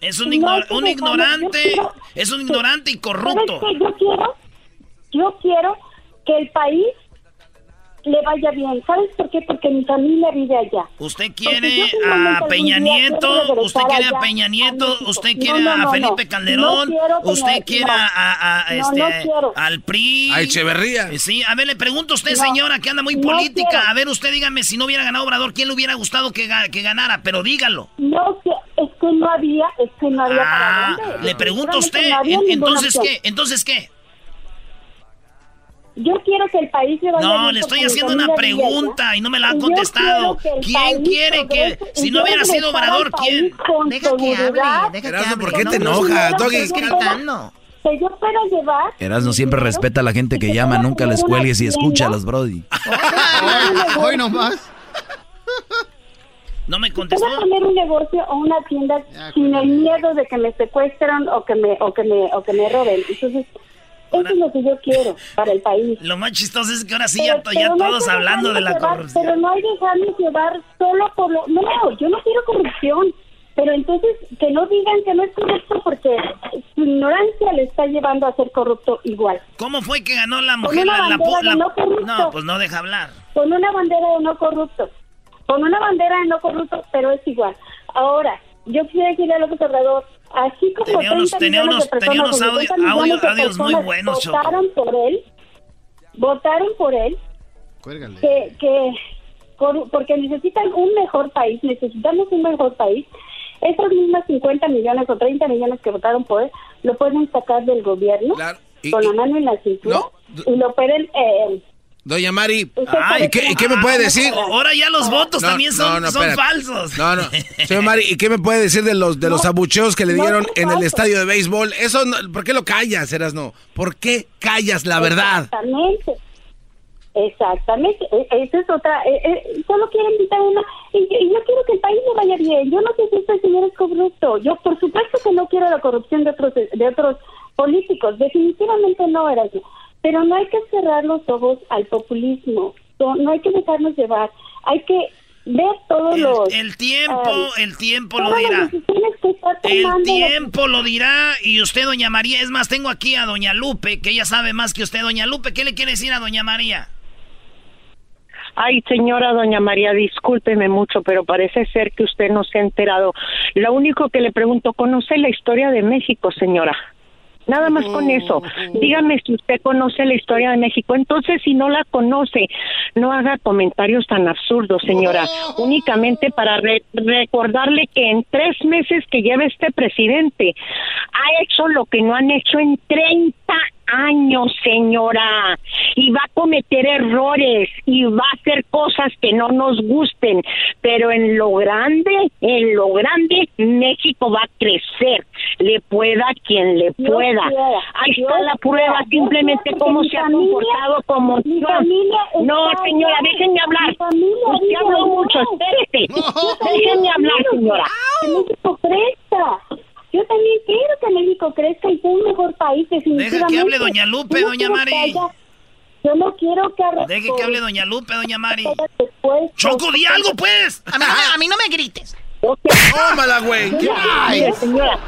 Es un, No, ignor- es que un ignorante, quiero- es un ignorante y corrupto. ¿Sabes qué? Yo quiero, yo quiero que el país le vaya bien. ¿Sabes por qué? Porque mi familia vive allá. Usted quiere a Peña Nieto, usted quiere a Peña Nieto, usted quiere no, a Felipe no. Calderón, usted quiere no. a, a- este, al PRI. A Echeverría. Sí, a ver, le pregunto a usted, No. señora, que anda muy política. quiero. A ver, usted dígame, si no hubiera ganado Obrador, ¿quién le hubiera gustado que, que ganara? Pero dígalo. No, que- es que no había, es que no había Ah, para dónde. le pregunto a usted, entonces qué, entonces qué. Yo quiero que el país le vaya No, le estoy haciendo una pregunta y no me la ha contestado. que ¿Quién quiere que, si no hubiera sido Obrador, quién? Deja que hable, deja que hable. ¿por qué no, te no, enojas? no, Doggy, gritando. Que yo pueda llevar Erasmo siempre respeta a la gente que llama, nunca les cuelgues y escúchalos, Brody. Hoy nomás. No me contestó. Puedo poner un negocio o una tienda sin el miedo de que me secuestren o que me o que me o que me roben. Entonces, eso es lo que yo quiero para el país. Lo más chistoso es que ahora sí ya, Pero- ya pero no hay todos hablando de la llevar- corrupción. Pero no hay dejarnos llevar solo por lo... No, yo no quiero corrupción. Pero entonces que no digan que no es corrupto porque su ignorancia le está llevando a ser corrupto igual. ¿Cómo fue que ganó la Con mujer? una La, la, bandera pu- de la- no corrupto. no, pues no deja hablar. Con una bandera de no corrupto. Con una bandera de no corrupto, pero es igual. Ahora, yo quiero decirle a López Obrador, así como Tenía unos- 30 tenía millones unos- de tenía unos o 50 audio- audios muy buenos, Choco. votaron por él, votaron por él, que, que por- porque necesitan un mejor país, necesitamos un mejor país. Esas mismas 50 millones o 30 millones que votaron por él, lo pueden sacar del gobierno y- con la mano en la cintura y lo pueden... Eh, Doña Mari, Ay, ¿y qué, y qué me puede decir? Ahora ya los votos No, también son, no, no, son espérate. falsos. No, no. Señor Mari, ¿y qué me puede decir de los de los abucheos que le dieron en el estadio de béisbol? Eso, no- ¿por qué lo callas, Eras no? ¿Por qué callas la verdad? Exactamente. Exactamente, e- esa es otra, eh, eh, solo quieren quitar una, y, yo- y yo quiero que el país le vaya bien, yo no sé si este señor es corrupto, yo por supuesto que no quiero la corrupción de otros, de otros políticos, definitivamente no era así, pero no hay que cerrar los ojos al populismo, no, no hay que dejarnos llevar, hay que ver todos los... El tiempo, eh, el tiempo lo dirá. El tiempo lo dirá y usted, doña María, es más, tengo aquí a doña Lupe, que ella sabe más que usted, doña Lupe, ¿qué le quiere decir a doña María? Ay, señora doña María, discúlpeme mucho, pero parece ser que usted no se ha enterado. Lo único que le pregunto, ¿conoce la historia de México, señora? Nada más con eso. Dígame si usted conoce la historia de México. Entonces, si no la conoce, no haga comentarios tan absurdos, señora. Únicamente para re- recordarle que en tres meses que lleva este presidente, ha hecho lo que no han hecho en 30 años, señora, y va a cometer errores y va a hacer cosas que no nos gusten, pero en lo grande, en lo grande, México va a crecer, le pueda quien le pueda. quiera, Ahí está la prueba, quiera, simplemente cómo se ha mi familia- comportado como No, señora, déjenme hablar. Usted habló mucho, también Déjenme hablar, señora. Crezca. Yo también quiero que México crezca y sea un mejor país, definitivamente. Deja que hable doña Lupe, no doña Mari. haya- yo no quiero que... arre- Deje que hable doña Lupe, doña Mari. Después- Choco, di algo, pues. A mí, no me, a mí no me grites. Tómala, güey. Mire, señora,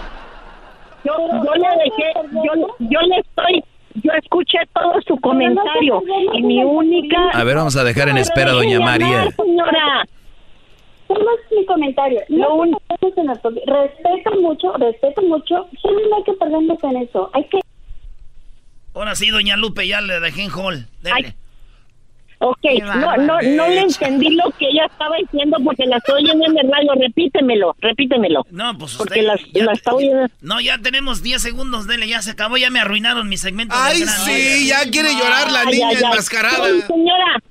yo, yo le dejé, yo, yo le estoy, yo escuché todo su comentario y mi única... A ver, vamos a dejar en espera a doña María. señora. Solo es mi comentario. No las cosas. respeto mucho, respeto mucho. Solo no hay que perdernos en eso. Hay que Ahora sí, doña Lupe, ya le dejé en hall. Dele. Ok, no, no, no le entendí lo que ella estaba diciendo porque la estoy oyendo en el radio. Repítemelo, repítemelo. No, pues Porque usted la, ya- la está oyendo. No, ya tenemos 10 segundos, dele, ya se acabó, ya me arruinaron mi segmento. Ay, sí, ya quiere llorar la niña ay, ay. enmascarada. Ay, señora,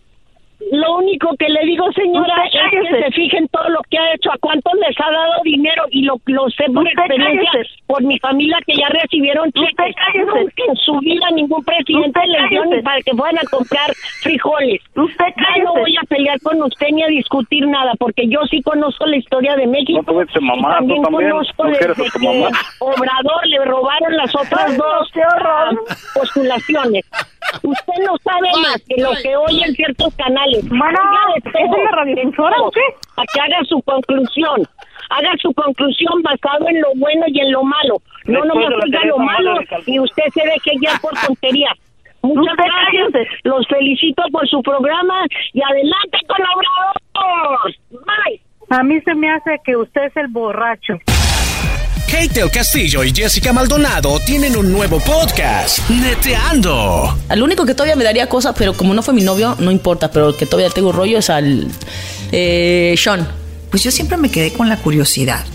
lo único que le digo, señora, Usted es que se fijen todo lo que ha hecho, a cuántos les ha dado dinero y lo, lo sé por Usted experiencia, cállese. por mi familia que ya recibieron cheques. cállese. Nunca en su vida ningún presidente Usted les dio ni para que fueran a comprar frijoles. Usted Ya no voy a pelear con usted ni a discutir nada, porque yo sí conozco la historia de México. No mamá, y tú también conozco No desde que mamá. Obrador le robaron las otras dos ah, postulaciones. Usted no sabe más que lo que oye en ciertos canales. Bueno, todo, ¿es en la radiodifusora o qué? Para que haga su conclusión. Haga su conclusión basado en lo bueno y en lo malo. No Después diga Teresa lo malo y usted se deje guiar por tontería. Muchas Usted gracias. Los felicito por su programa y adelante con Obrador. Bye. A mí se me hace que usted es el borracho. Kate del Castillo y Jessica Maldonado tienen un nuevo podcast, Neteando. Al único que todavía me daría cosas, pero como no fue mi novio, no importa, pero el que todavía tengo rollo es al eh, Sean. Pues yo siempre me quedé con la curiosidad.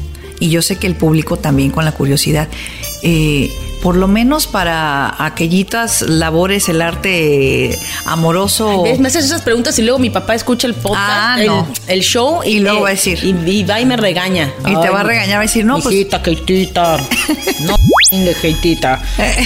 Y yo sé que el público también con la curiosidad. Eh, por lo menos para aquellitas labores, el arte amoroso. Me haces esas preguntas y luego mi papá escucha el podcast, Ah, el, no. el show y, luego va a decir. Y, y va y me regaña. Y te va a regañar, va a decir, no, pues- Hijita, Keitita. No, Keitita.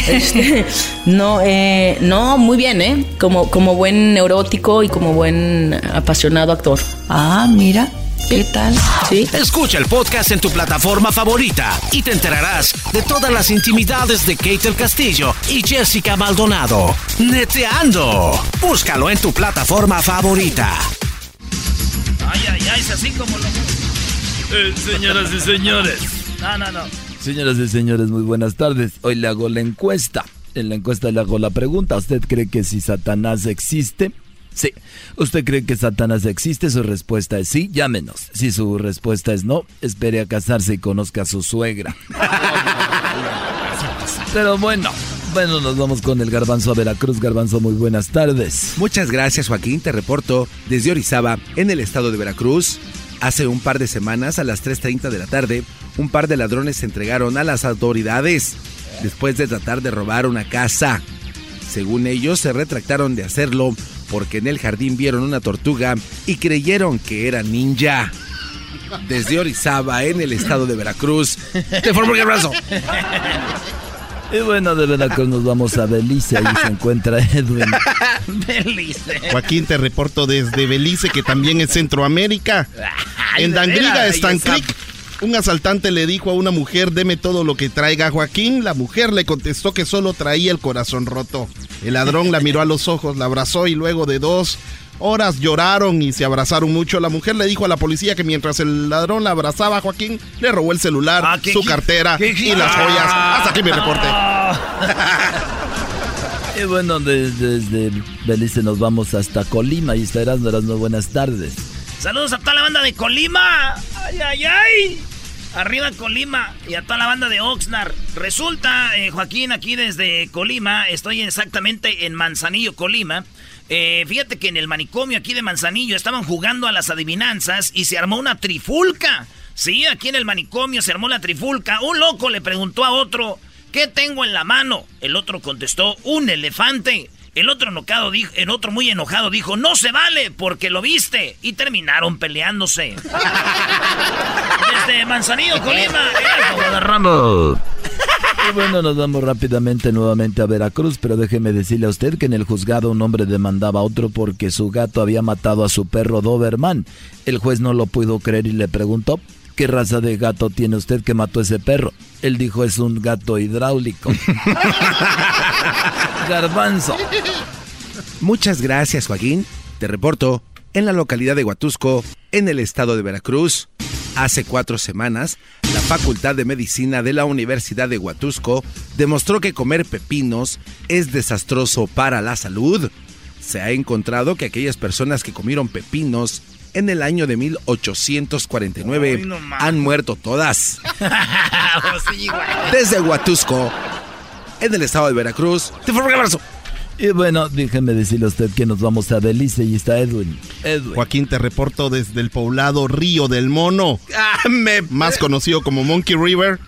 Este, no, eh, no, muy bien, ¿eh? Como, como buen neurótico y como buen apasionado actor. Ah, mira. ¿Qué tal? Sí. Escucha el podcast en tu plataforma favorita y te enterarás de todas las intimidades de Kate del Castillo y Jessica Maldonado. Neteando. Búscalo en tu plataforma favorita. Ay, ay, ay, es así como lo... Eh, señoras y señores. No, no, no. Señoras y señores, muy buenas tardes. Hoy le hago la encuesta. En la encuesta le hago la pregunta. ¿Usted cree que si Satanás existe? Sí. ¿Usted cree que Satanás existe? Su respuesta es sí, llámenos. Si su respuesta es no, espere a casarse y conozca a su suegra. Pero bueno, bueno, nos vamos con el garbanzo a Veracruz. Garbanzo, muy buenas tardes. Muchas gracias, Joaquín. Te reporto desde Orizaba, en el estado de Veracruz. Hace un par de semanas, a las 3.30 de la tarde, un par de ladrones se entregaron a las autoridades después de tratar de robar una casa. Según ellos, se retractaron de hacerlo porque en el jardín vieron una tortuga y creyeron que era ninja. Desde Orizaba, en el estado de Veracruz, te formo el abrazo. Y bueno, de Veracruz nos vamos a Belice, ahí se encuentra Edwin. Belice. Joaquín, te reporto desde Belice, que también es Centroamérica. Ay, en de Dangriga, un asaltante le dijo a una mujer, deme todo lo que traiga Joaquín. La mujer le contestó que solo traía el corazón roto. El ladrón la miró a los ojos, la abrazó y luego de dos horas lloraron y se abrazaron mucho. La mujer le dijo a la policía que mientras el ladrón la abrazaba a Joaquín, le robó el celular, Ah, su cartera y las joyas. Ah. Hasta aquí mi reporte. Y bueno, de- desde Belice nos vamos hasta Colima. Y Erasmo, Erasmo, buenas tardes. Saludos a toda la banda de Colima. Ay, ay, ay. Arriba Colima y a toda la banda de Oxnard. Resulta, eh, Joaquín, aquí desde Colima, estoy exactamente en Manzanillo, Colima. Eh, fíjate que en el manicomio aquí de Manzanillo estaban jugando a las adivinanzas y se armó una trifulca. Sí, aquí en el manicomio se armó la trifulca. Un loco le preguntó a otro, ¿qué tengo en la mano? El otro contestó, un elefante. El otro enojado dijo, el otro muy enojado dijo, no se vale porque lo viste. Y terminaron peleándose. Desde Manzanillo, Colima. era Ramos. Y bueno, nos vamos rápidamente nuevamente a Veracruz, pero déjeme decirle a usted que en el juzgado un hombre demandaba a otro porque su gato había matado a su perro Doberman. El juez no lo pudo creer y le preguntó, ¿qué raza de gato tiene usted que mató a ese perro? Él dijo, es un gato hidráulico. Garbanzo. Muchas gracias, Joaquín. Te reporto en la localidad de Huatusco, en el estado de Veracruz. Hace cuatro semanas, la Facultad de Medicina de la Universidad de Huatusco demostró que comer pepinos es desastroso para la salud. Se ha encontrado que aquellas personas que comieron pepinos en el año de 1849 Ay, no más. han muerto todas. Güey. Desde Huatusco, en el estado de Veracruz, te fue un abrazo. Y bueno, déjeme decirle a usted que nos vamos a Belice y está Edwin. Edwin. Joaquín, te reporto desde el poblado Río del Mono, más conocido como Monkey River.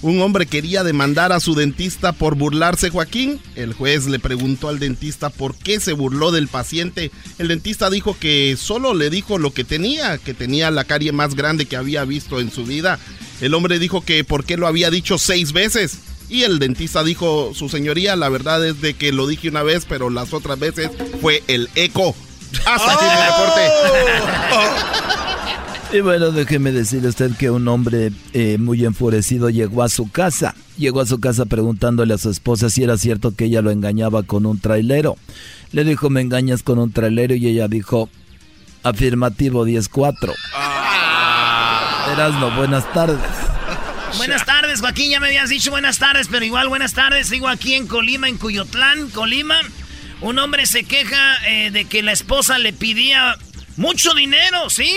Un hombre quería demandar a su dentista por burlarse, Joaquín. El juez le preguntó al dentista por qué se burló del paciente. El dentista dijo que solo le dijo lo que tenía, que tenía la carie más grande que había visto en su vida. El hombre dijo que por qué lo había dicho seis veces. Y el dentista dijo, su señoría, la verdad es de que lo dije una vez, pero las otras veces fue el eco. Hasta aquí mi reporte. Y bueno, déjeme decirle a usted que un hombre eh, muy enfurecido llegó a su casa. Llegó a su casa preguntándole a su esposa si era cierto que ella lo engañaba con un trailero. Le dijo, me engañas con un trailero y ella dijo, afirmativo 10-4. Erasno, buenas tardes. Buenas tardes, Joaquín. Ya me habías dicho buenas tardes, pero igual buenas tardes. Sigo aquí en Colima, en Cuyotlán, Colima. Un hombre se queja eh, de que la esposa le pedía mucho dinero, ¿sí?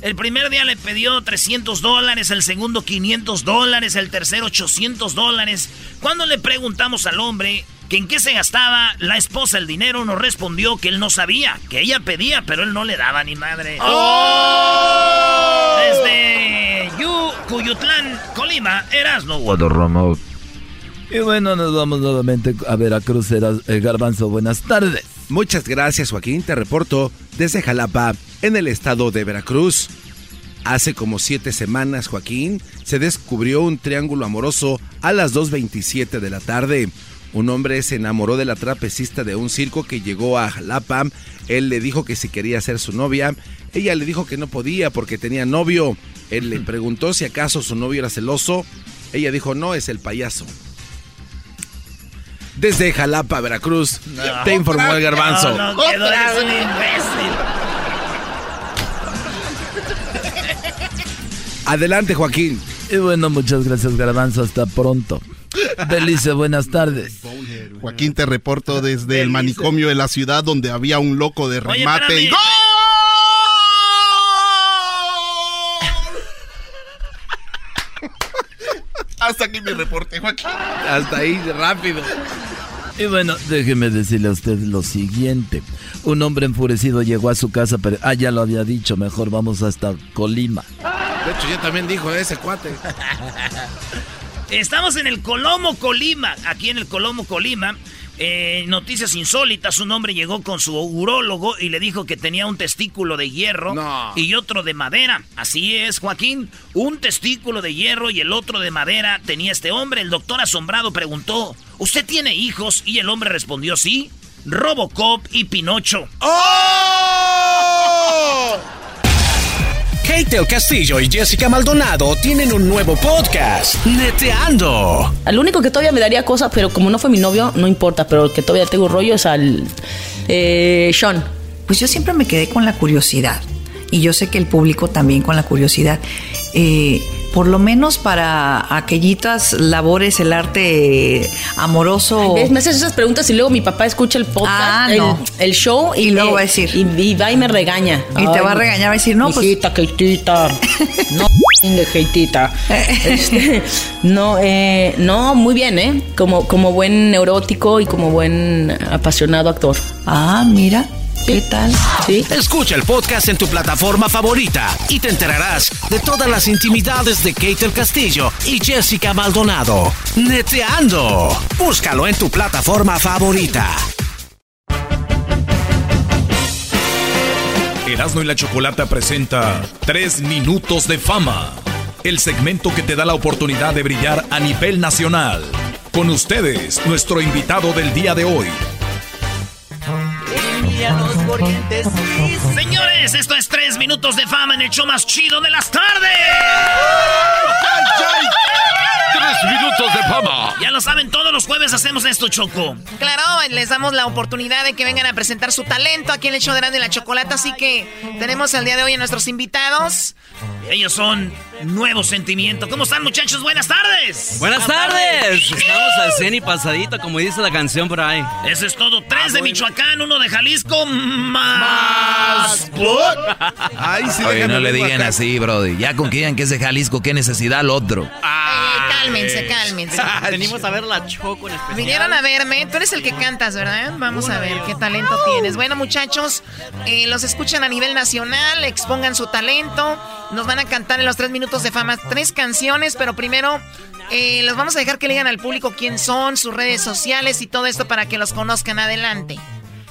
El primer día le pidió 300 dólares, el segundo 500 dólares, el tercero 800 dólares. Cuando le preguntamos al hombre que en qué se gastaba la esposa el dinero, nos respondió que él no sabía, que ella pedía, pero él no le daba ni madre. Desde Yu, Cuyutlán, Colima, Erasno. Guadarramo. Y bueno, nos vamos nuevamente a Veracruz, eh, Garbanzo, buenas tardes. Muchas gracias, Joaquín. Te reporto desde Jalapa, en el estado de Veracruz. Hace como siete semanas, Joaquín, se descubrió un triángulo amoroso a las 2.27 de la tarde. Un hombre se enamoró de la trapecista de un circo que llegó a Jalapa. Él le dijo que si quería ser su novia. Ella le dijo que no podía porque tenía novio. Él le preguntó si acaso su novio era celoso. Ella dijo, no, es el payaso. Desde Jalapa, Veracruz, te informó el garbanzo. No, no, quedó, eres un imbécil. Adelante, Joaquín. Y bueno, muchas gracias, Garbanzo. Hasta pronto. Belice, buenas tardes. Joaquín, te reporto desde el manicomio de la ciudad donde había un loco de Oye, remate. y. ¡Gol! Hasta aquí mi reporte, Joaquín. Hasta ahí, rápido. Y bueno, déjeme decirle a usted lo siguiente. Un hombre enfurecido llegó a su casa, pero... Ah, ya lo había dicho, mejor vamos hasta Colima. De hecho, ya también dijo ese cuate. Estamos en el Colomo, Colima. Aquí en el Colomo, Colima. Eh, noticias insólitas, un hombre llegó con su urólogo y le dijo que tenía un testículo de hierro y otro de madera. Así es, Joaquín, un testículo de hierro y el otro de madera tenía este hombre. El doctor asombrado preguntó, ¿usted tiene hijos? Y el hombre respondió, sí, Robocop y Pinocho. ¡Oh! Kate el Castillo y Jessica Maldonado tienen un nuevo podcast, Neteando. Al único que todavía me daría cosas, pero como no fue mi novio, no importa, pero el que todavía tengo rollo es al eh, Sean. Pues yo siempre me quedé con la curiosidad. Y yo sé que el público también con la curiosidad. Eh, por lo menos para aquellitas labores, el arte amoroso. Me haces esas preguntas y luego mi papá escucha el podcast, Ah, el, no. el show y, Y luego va a decir. Y, y va y me regaña. Y te va a regañar, va a decir, no, pues- Hijita, Keitita. No, Keitita. Este, no, eh, no, muy bien, ¿eh? Como, como buen neurótico y como buen apasionado actor. Ah, mira. ¿Qué tal? Sí. Escucha el podcast en tu plataforma favorita y te enterarás de todas las intimidades de Kate el Castillo y Jessica Maldonado. Neteando. Búscalo en tu plataforma favorita. Erasmo y la Chocolata presenta Tres Minutos de Fama, el segmento que te da la oportunidad de brillar a nivel nacional. Con ustedes, nuestro invitado del día de hoy. Señores, esto es tres minutos de fama en el show más chido de las tardes. Minutos de fama. Ya lo saben, todos los jueves hacemos esto, Choco. Claro, les damos la oportunidad de que vengan a presentar su talento aquí en el show de Grande la Chocolata. Así que tenemos el día de hoy a nuestros invitados. Ellos son Nuevo Sentimiento. ¿Cómo están, muchachos? Buenas tardes. Buenas tardes. Estamos al 100 y pasadito, como dice la canción por ahí. Eso es todo. Tres de Michoacán, uno de Jalisco, más. Ay, sí, Oye, no le digan acá. así, Brody. Ya con que digan que es de Jalisco, qué necesidad al otro. Eh, cálmense, cálmense. Venimos a ver la Choco en especial. Vinieron a verme. Tú eres el que cantas, ¿verdad? Vamos a ver qué talento tienes. Bueno, muchachos, eh, los escuchan a nivel nacional, expongan su talento. Nos van a cantar en los tres minutos de fama tres canciones, pero primero eh, los vamos a dejar que le digan al público quién son, sus redes sociales y todo esto para que los conozcan adelante.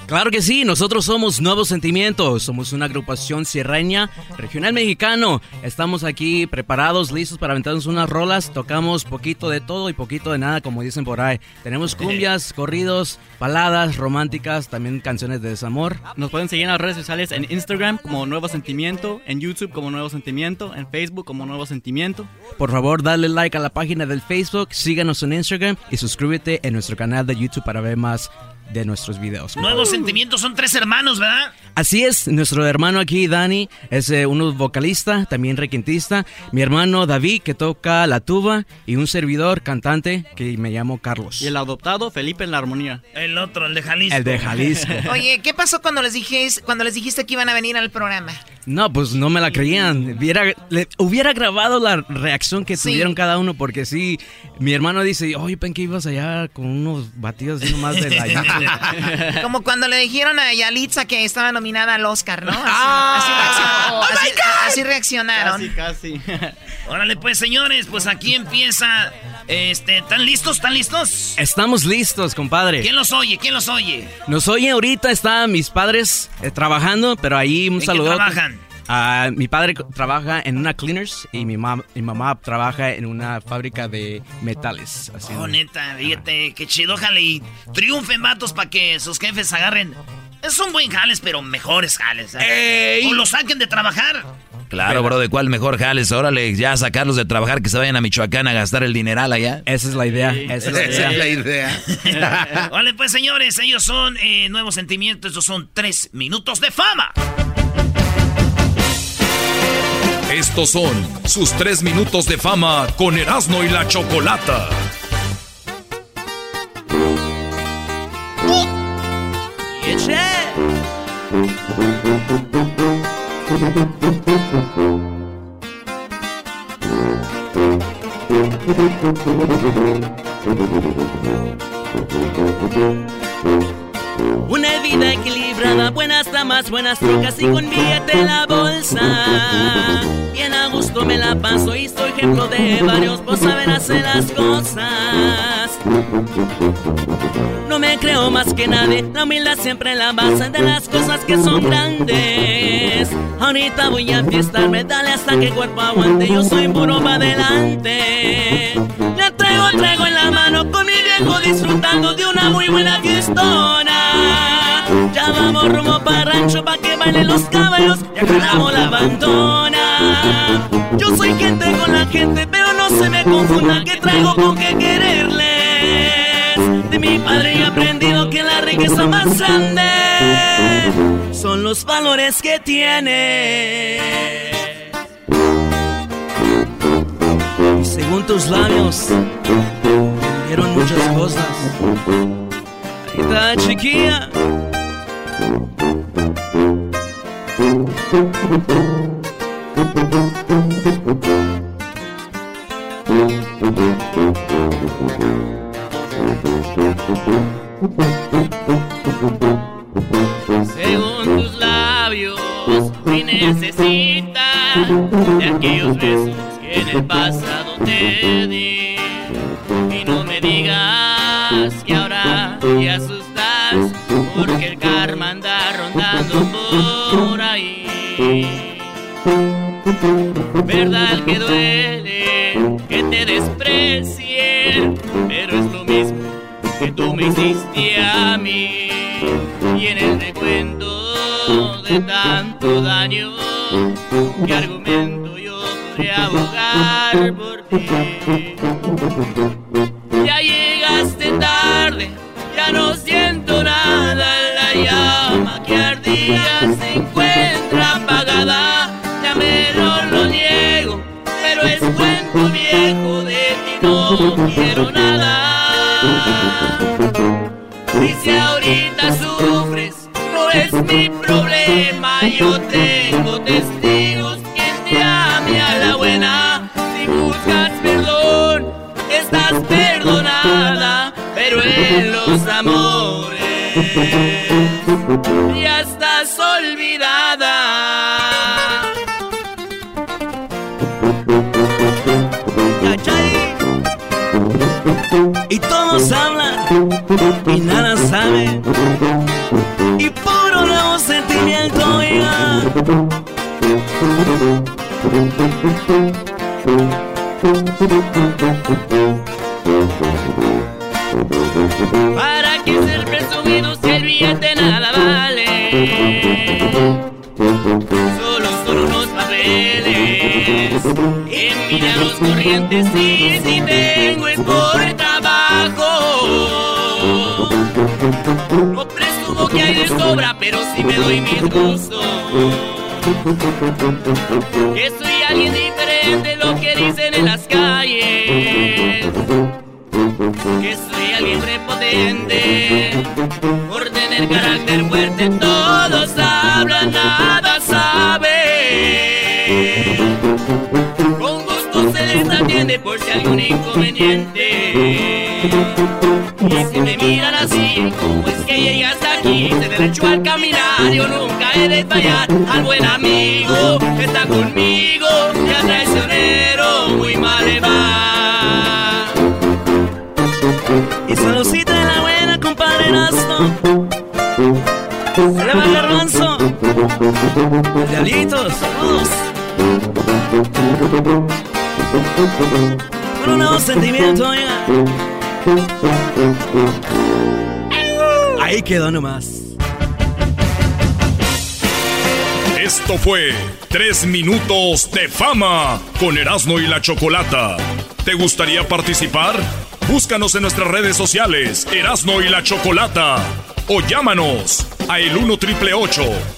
Claro que sí, nosotros somos Nuevos Sentimientos, somos una agrupación sierreña, regional mexicano. Estamos aquí preparados, listos para aventarnos unas rolas, tocamos poquito de todo y poquito de nada, como dicen por ahí. Tenemos cumbias, corridos, baladas románticas, también canciones de desamor. Nos pueden seguir en las redes sociales en Instagram como Nuevo Sentimiento, en YouTube como Nuevo Sentimiento, en Facebook como Nuevo Sentimiento. Por favor, dale like a la página del Facebook, síganos en Instagram y suscríbete en nuestro canal de YouTube para ver más de nuestros videos. Nuevos Sentimientos son tres hermanos, ¿verdad? Así es, nuestro hermano aquí, Dani, es eh, un vocalista, también requintista. Mi hermano David, que toca la tuba. Y un servidor, cantante, que me llamo Carlos. Y el adoptado, Felipe en la armonía. El otro, el de Jalisco. El de Jalisco. Oye, ¿qué pasó cuando les dijiste, cuando les dijiste que iban a venir al programa? No, pues no me la creían. Hubiera, le- hubiera grabado la reacción que Sí. tuvieron cada uno, porque sí, mi hermano dice, oye, pensé que ibas allá con unos batidos así nomás de la YouTube". Como cuando le dijeron a Yalitza que estaba nominada al Oscar, ¿no? Así, Ah. así reaccionó- Oh, así- así reaccionaron. Casi, Órale, pues, señores, pues aquí empieza. Este, ¿están listos? ¿Están listos? Estamos listos, compadre. ¿Quién los oye? ¿Quién los oye? Nos oye ahorita, están mis padres eh, trabajando, pero ahí un ¿En qué saludo. trabajan? Ah, mi padre trabaja en una cleaners y mi, mam- mi mamá trabaja en una fábrica de metales. Así Oh, de- neta, fíjate, qué chido, ojalá y triunfen vatos para que sus jefes agarren. Son buen jales, pero mejores jales. ¿eh? O los saquen de trabajar. Claro, bro, ¿de cuál mejor jales? Órale, ya sacarlos de trabajar, que se vayan a Michoacán a gastar el dineral allá. Esa es la idea. Esa es la idea. Vale, pues señores, ellos son eh, Nuevos Sentimientos, estos son tres minutos de fama. Estos son sus tres minutos de fama con Erasmo y la Chocolata. Una vida equilibrada, buenas damas, buenas trocas y con billete ejemplo de varios por saber hacer las cosas. No me creo más que nadie, la humildad siempre la base de las cosas que son grandes. Ahorita voy a fiestarme, dale hasta que cuerpo aguante, yo soy puro para adelante. Le traigo, traigo en la mano con mi viejo disfrutando de una muy buena fiestona. Ya vamos rumbo para rancho pa' que bailen los caballos y jalamos la bandona. Yo soy gente con la gente, pero no se me confunda que traigo con qué quererles. De mi padre he aprendido que la riqueza más grande son los valores que tiene. Y según tus labios, me dieron muchas cosas. Ahí está, chiquilla. Por tener carácter fuerte. Todos hablan, nada saben. Con gusto se les atiende por si algún inconveniente. Y si me miran así, ¿cómo es que llegué hasta aquí? De derecho al caminar, yo nunca he de fallar al buen amigo que está conmigo. Y al diablitos, saludos. Con un nuevo sentimiento. Ahí quedó nomás. Esto fue Tres Minutos de Fama con Erasmo y la Chocolata. ¿Te gustaría participar? Búscanos en nuestras redes sociales, Erasmo y la Chocolata. O llámanos a el 1 triple 874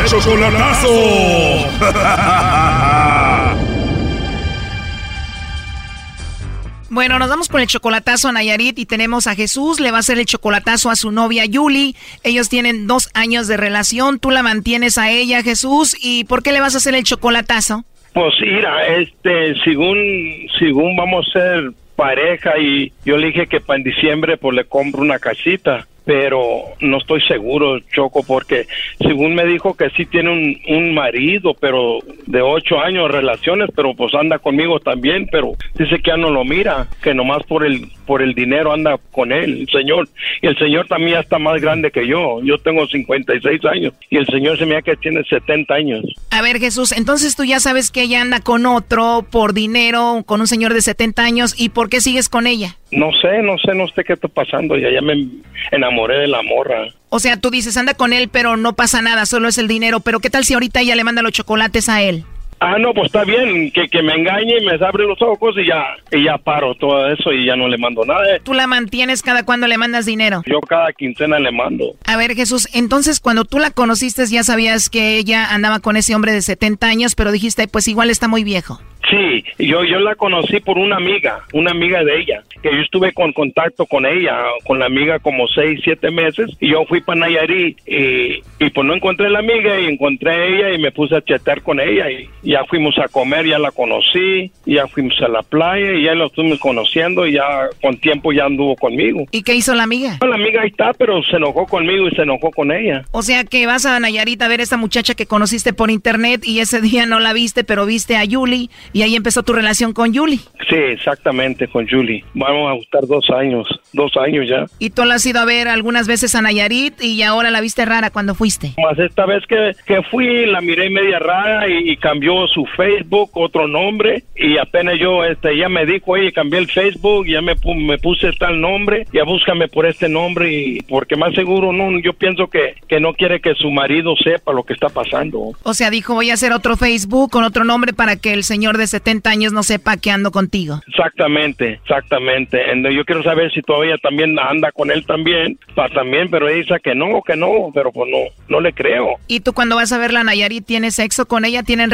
¡El chocolatazo! Bueno, nos vamos con el chocolatazo a Nayarit y tenemos a Jesús, le va a hacer el chocolatazo a su novia Yuli. Ellos tienen dos años de relación, tú la mantienes a ella, Jesús, ¿y por qué le vas a hacer el chocolatazo? Pues mira, este, según, según vamos a ser pareja y yo le dije que para en diciembre pues le compro una casita pero no estoy seguro, Choco, porque según me dijo que sí tiene un, un marido, pero de ocho años relaciones, pero pues anda conmigo también, pero dice que ya no lo mira, que nomás por el por el dinero anda con él, el señor, y el señor también está más grande que yo, yo tengo 56 años, y el señor se me da que tiene 70 años. A ver, Jesús, entonces tú ya sabes que ella anda con otro por dinero, con un señor de 70 años, ¿y por qué sigues con ella? No sé, no sé, no sé qué está pasando, ya, ya me enamoré de la morra. O sea, tú dices, anda con él, pero no pasa nada, solo es el dinero. Pero ¿qué tal si ahorita ella le manda los chocolates a él? Ah, no, pues está bien, que, que me engañe y me abre los ojos y ya, y ya paro todo eso y ya no le mando nada. ¿Tú la mantienes cada cuando le mandas dinero? Yo cada quincena le mando. A ver, Jesús, entonces cuando tú la conociste ya sabías que ella andaba con ese hombre de 70 años, pero dijiste, pues igual está muy viejo. Sí, yo, yo la conocí por una amiga, una amiga de ella, que yo estuve con contacto con ella, con la amiga como seis, siete meses, y yo fui para Nayarit y, y pues no encontré la amiga y encontré a ella y me puse a chatear con ella y ya fuimos a comer, ya la conocí, ya fuimos a la playa y ya la estuvimos conociendo y ya con tiempo ya anduvo conmigo. ¿Y qué hizo la amiga? La amiga ahí está, pero se enojó conmigo y se enojó con ella. O sea que vas a Nayarit a ver a esta muchacha que conociste por internet y ese día no la viste, pero viste a Yuli y ahí empezó tu relación con Yuli. Sí, exactamente, con Julie. Vamos a gustar dos años, dos años ya. Y tú la has ido a ver algunas veces a Nayarit y ahora la viste rara cuando fuiste. Más esta vez que, que fui, la miré media rara y, y cambió su Facebook, otro nombre, y apenas yo, este, ya me dijo, oye, cambié el Facebook, ya me, me puse tal nombre, ya búscame por este nombre, y porque más seguro, no, yo pienso que, que no quiere que su marido sepa lo que está pasando. O sea, dijo, voy a hacer otro Facebook con otro nombre para que el señor de 70 años no sepa que ando contigo. Exactamente, exactamente. Yo quiero saber si todavía también anda con él también, para también, pero ella dice que no, que no, pero pues no, no le creo. ¿Y tú cuando vas a ver la Nayarit tienes sexo con ella? ¿Tienen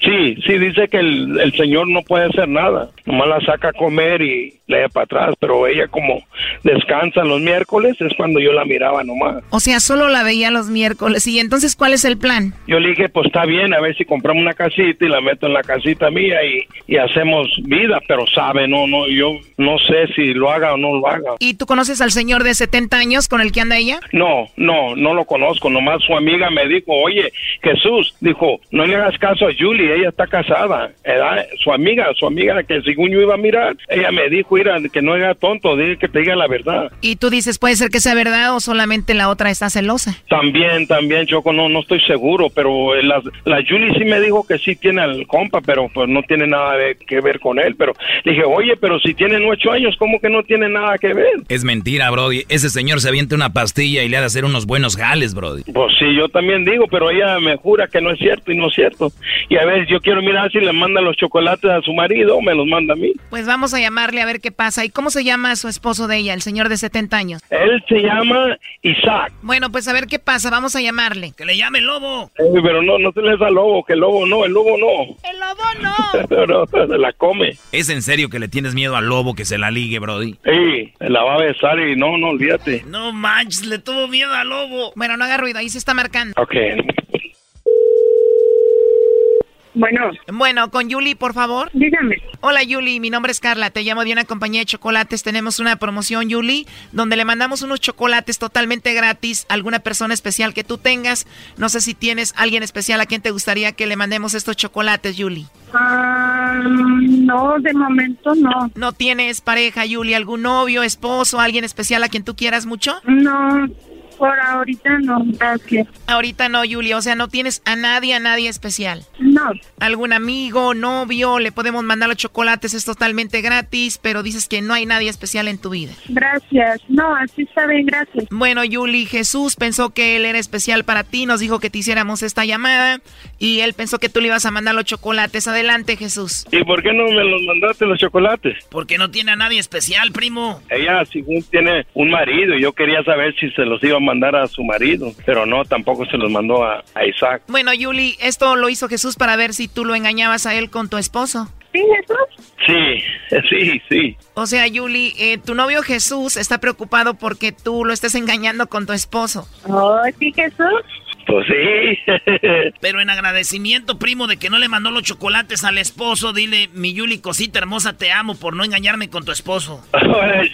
Sí, sí, dice que el señor no puede hacer nada, nomás la saca a comer y da para atrás, pero ella como descansa los miércoles es cuando yo la miraba nomás. O sea, solo la veía los miércoles. ¿Y entonces cuál es el plan? Yo le dije, pues está bien, a ver si compramos una casita y la meto en la casita mía y, y hacemos vida, pero sabe, no, no, yo no sé si lo haga o no lo haga. ¿Y tú conoces al señor de 70 años con el que anda ella? No, no, no lo conozco, nomás su amiga me dijo, oye, Jesús, dijo, no le hagas caso a Julie, ella está casada, ¿verdad? Su amiga, su amiga que según yo iba a mirar, ella me dijo, mira, que no haga tonto, dile que te diga la verdad. Y tú dices, puede ser que sea verdad o solamente la otra está celosa. También, también, Choco, no, no estoy seguro, pero eh, la, la Julie sí me dijo que sí tiene al compa, pero pues no tiene nada de- que ver con él, pero le dije, oye, pero si tienen ocho años, ¿cómo que no tiene nada que ver? Es mentira, Brody. Ese señor se avienta una pastilla y le ha de hacer unos buenos jales, Brody. Pues sí, yo también digo, pero ella me jura que no es cierto y no es cierto. Y a ver, yo quiero mirar si le manda los chocolates a su marido o me los manda a mí. Pues vamos a llamarle a ver qué pasa. ¿Y cómo se llama su esposo de ella, el señor de 70 años? Él se llama Isaac. Bueno, pues a ver qué pasa. Vamos a llamarle. Que le llame el lobo. Eh, pero no, no se les da lobo, que el lobo no, el lobo no. El lobo no. pero se la come. ¿Es en serio que le tienes miedo al lobo que se la ligue, Brody? Sí, la va a besar y no, no olvídate. No manches, le tuvo miedo al lobo. Bueno, no haga ruido, ahí se está marcando. Ok. Bueno. Bueno, con Yuli, por favor. Dígame. Hola, Yuli. Mi nombre es Carla. Te llamo de una compañía de chocolates. Tenemos una promoción, Yuli, donde le mandamos unos chocolates totalmente gratis a alguna persona especial que tú tengas. No sé si tienes alguien especial a quien te gustaría que le mandemos estos chocolates, Yuli. Ah, no, de momento no. ¿No tienes pareja, Yuli? ¿Algún novio, esposo, alguien especial a quien tú quieras mucho? No, por ahorita no, gracias. Ahorita no, Yuli. O sea, no tienes a nadie, a nadie especial. No. ¿Algún amigo, novio? Le podemos mandar los chocolates, es totalmente gratis, pero dices que no hay nadie especial en tu vida. Gracias. No, así está bien, gracias. Bueno, Yuli, Jesús pensó que él era especial para ti, nos dijo que te hiciéramos esta llamada y él pensó que tú le ibas a mandar los chocolates. Adelante, Jesús. ¿Y por qué no me los mandaste los chocolates? Porque no tiene a nadie especial, primo. Ella, según tiene un marido, y yo quería saber si se los iba a mandar a su marido, pero no, tampoco se los mandó a, a Isaac. Bueno, Yuli, esto lo hizo Jesús para ver si tú lo engañabas a él con tu esposo. ¿Sí, Jesús? Sí, sí, sí. O sea, Yuli, eh, tu novio Jesús está preocupado porque tú lo estés engañando con tu esposo. Oh, sí, Jesús. Pues sí. Pero en agradecimiento, primo, de que no le mandó los chocolates al esposo, dile, mi Yuli, cosita hermosa, te amo por no engañarme con tu esposo.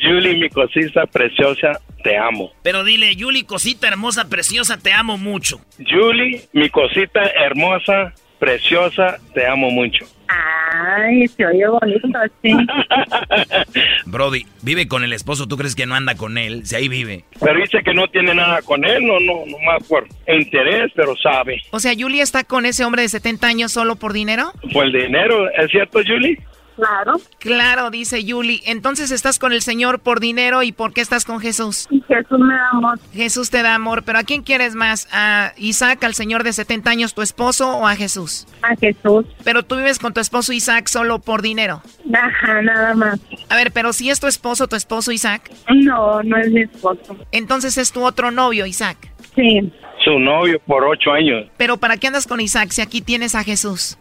Julie, mi cosita preciosa, te amo. Pero dile, Yuli, cosita hermosa, preciosa, te amo mucho. Julie, mi cosita hermosa, preciosa, te amo mucho. Ay, se oye bonito, sí. Brody, vive con el esposo, ¿tú crees que no anda con él? Si ahí vive. Pero dice que no tiene nada con él, no, no, no más por interés, pero sabe. O sea, Yuli está con ese hombre de 70 años solo por dinero. Por el dinero, ¿es cierto, Julie? Claro. Claro, dice Yuli. Entonces estás con el Señor por dinero y ¿por qué estás con Jesús? Jesús me da amor. Jesús te da amor, pero ¿a quién quieres más? ¿A Isaac, al señor de 70 años, tu esposo, o a Jesús? A Jesús. Pero tú vives con tu esposo Isaac solo por dinero. Ajá, nada más. A ver, pero si es tu esposo, tu esposo Isaac. No, no es mi esposo. Entonces es tu otro novio, Isaac. Sí. Su novio por ocho años. Pero ¿para qué andas con Isaac si aquí tienes a Jesús?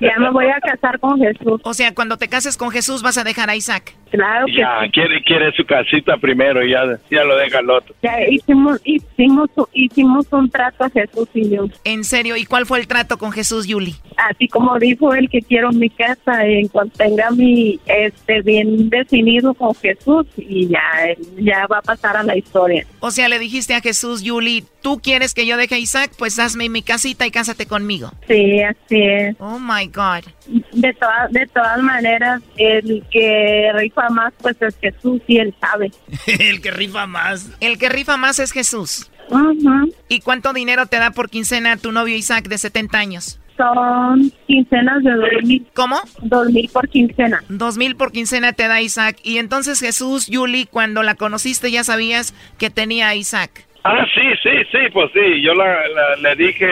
Ya me voy a casar con Jesús. O sea, cuando te cases con Jesús vas a dejar a Isaac. Claro que Ya, sí. quiere, quiere su casita primero y ya, ya lo deja el otro. Ya hicimos, hicimos, hicimos un trato a Jesús y yo. En serio, ¿y cuál fue el trato con Jesús, Yuli? Así como dijo él que quiero mi casa en cuanto tenga mi este bien definido con Jesús y ya ya va a pasar a la historia. O sea, le dijiste a Jesús, Yuli, ¿tú quieres que yo deje a Isaac? Pues hazme mi casita y cásate conmigo. Sí, así es. Oh my God. De todas de todas maneras, el que rifa más pues es Jesús y él sabe. el que rifa más. El que rifa más es Jesús. ¿Y cuánto dinero te da por quincena tu novio Isaac de 70 años? Son quincenas de dos mil. ¿Cómo? Dos mil por quincena. Dos mil por quincena te da Isaac. Y entonces Jesús, Yuli, cuando la conociste ya sabías que tenía a Isaac. Ah, sí, sí, sí, pues sí. Yo la, la- le dije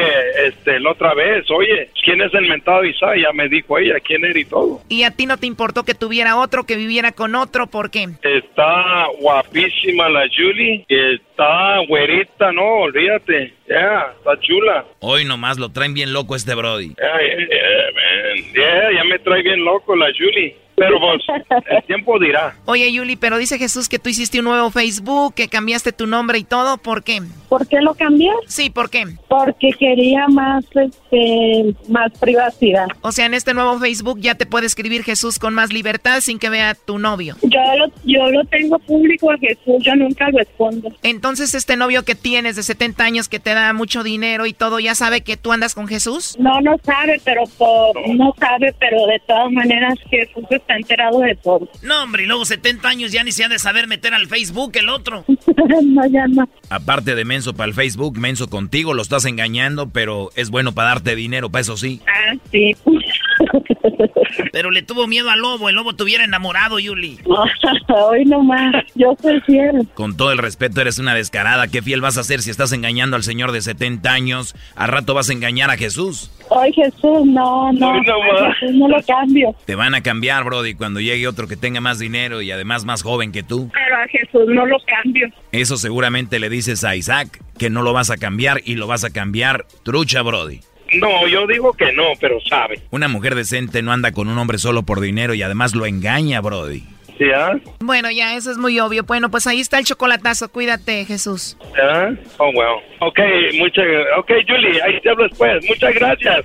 este, la otra vez, oye, ¿quién es el mentado Isaac? Ya me dijo ella quién era y todo. Y a ti no te importó que tuviera otro, que viviera con otro, ¿por qué? Está guapísima la Julie, está güerita, no, olvídate. Ya, está chula. Hoy nomás lo traen bien loco este Brody. Ya, ya, ya, man. Ya, ya me trae bien loco la Julie. Pero pues, el tiempo dirá. Oye, Yuli, pero dice Jesús que tú hiciste un nuevo Facebook, que cambiaste tu nombre y todo, ¿por qué? ¿Por qué lo cambié? Sí, ¿por qué? Porque quería más, este, más privacidad. O sea, en este nuevo Facebook ya te puede escribir Jesús con más libertad sin que vea tu novio. Yo lo, yo lo tengo público a Jesús, yo nunca lo escondo. Entonces, este novio que tienes de 70 años que te da mucho dinero y todo, ¿ya sabe que tú andas con Jesús? No, no sabe, pero por, no sabe, pero de todas maneras Jesús está enterado de todo. No, hombre, y luego 70 años ya ni se ha de saber meter al Facebook el otro. no, ya no. Aparte de menso para el Facebook, menso contigo, lo estás engañando, pero es bueno para darte dinero, para eso sí. Ah, sí. Pero le tuvo miedo al lobo, el lobo te hubiera enamorado, Yuli. Hoy nomás, yo soy fiel. Con todo el respeto, eres una descarada. ¿Qué fiel vas a hacer si estás engañando al señor de 70 años? Al rato vas a engañar a Jesús. Hoy Jesús, no, no, Jesús no lo cambio. Te van a cambiar, Brody, cuando llegue otro que tenga más dinero y además más joven que tú. Pero a Jesús no lo cambio. Eso seguramente le dices a Isaac que no lo vas a cambiar y lo vas a cambiar trucha, Brody. No, yo digo que no, pero sabe. Una mujer decente no anda con un hombre solo por dinero y además lo engaña, Brody. ¿Sí, ah? Bueno, ya, eso es muy obvio. Bueno, pues ahí está el chocolatazo. Cuídate, Jesús. ¿Ah? Oh, well. Ok, muchas Ok, Julie, ahí te hablo después. Muchas gracias.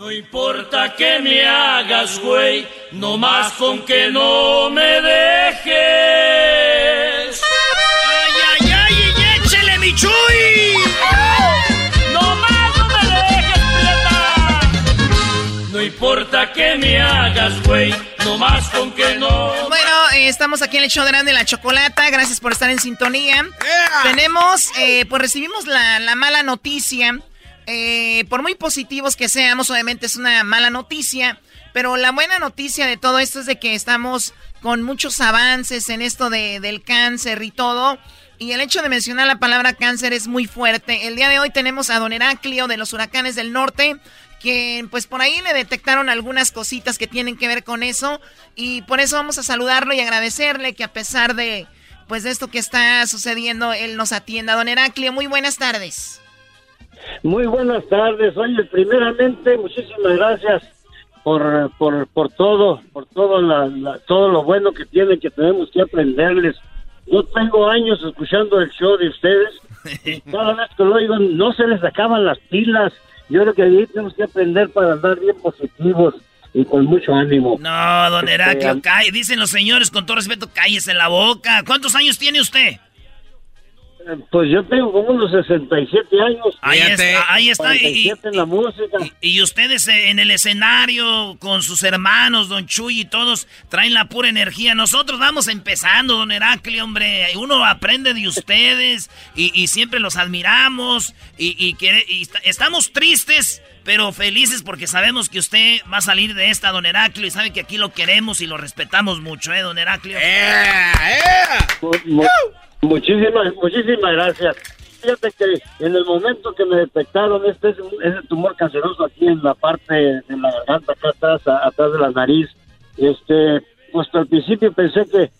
No importa que me hagas, güey, no más con que no me dejes. ¡Ay, ay, ay! y ¡Échele, mi Chuy! No más no me dejes, prieta. No importa que me hagas, güey, no más con que no. Bueno, eh, estamos aquí en el show de Grande la Chocolata. Gracias por estar en sintonía. Tenemos, eh, pues recibimos la, la mala noticia. Eh, por muy positivos que seamos, obviamente es una mala noticia. Pero la buena noticia de todo esto es de que estamos con muchos avances en esto de, del cáncer y todo. Y el hecho de mencionar la palabra cáncer es muy fuerte. El día de hoy tenemos a Don Heraclio de los huracanes del norte, que pues por ahí le detectaron algunas cositas que tienen que ver con eso. Y por eso vamos a saludarlo y agradecerle que a pesar de pues de esto que está sucediendo, él nos atienda. Don Heraclio, muy buenas tardes. Muy buenas tardes. Oye, primeramente, muchísimas gracias por, por, por todo, por todo, la, la- todo lo bueno que tienen, que tenemos que aprenderles. Yo tengo años escuchando el show de ustedes y cada vez que lo oigo no se les acaban las pilas. Yo creo que ahí tenemos que aprender para andar bien positivos y con mucho ánimo. No, don Este, Heraclio, calle. Dicen los señores, con todo respeto, cállese la boca. ¿Cuántos años tiene usted? Pues yo tengo como unos 67 años. Ahí está, ahí está. Y, 47 en la música. y- y ustedes eh, en el escenario con sus hermanos, don Chuy y todos, traen la pura energía. Nosotros vamos empezando, don Heraclio, hombre. Uno aprende de ustedes y, y siempre los admiramos. Y, y quiere- y estamos tristes, pero felices porque sabemos que usted va a salir de esta, don Heraclio, y sabe que aquí lo queremos y lo respetamos mucho, ¿eh, don Heraclio? Mu- mu- muchísimas, muchísimas gracias. Fíjate que en el momento que me detectaron este, ese tumor canceroso aquí en la parte de la garganta, acá atrás, a- atrás de la nariz, este, pues al principio pensé que,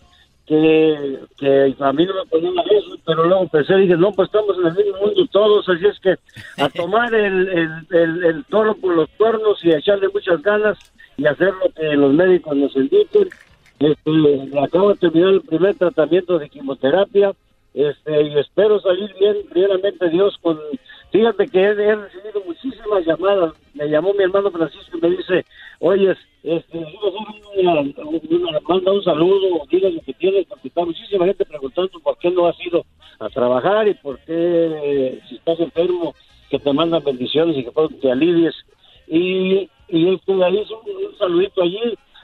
que, que a mí no me ponían eso, pero luego pensé, dije, no, pues estamos en el mismo mundo todos, así es que a tomar el, el, el, el toro por los cuernos y a echarle muchas ganas y hacer lo que los médicos nos indiquen. Este, acabo de terminar el primer tratamiento de quimioterapia este, y espero salir bien, primeramente Dios, con... Fíjate que he, recibido muchísimas llamadas. Me llamó mi hermano Francisco y me dice, oye, este, manda un saludo, dile lo que tienes, porque está muchísima gente preguntando por qué no has ido a trabajar y por qué, si estás enfermo, que te mandan bendiciones y que te alivies. Y, y este, ahí un, un saludito allí,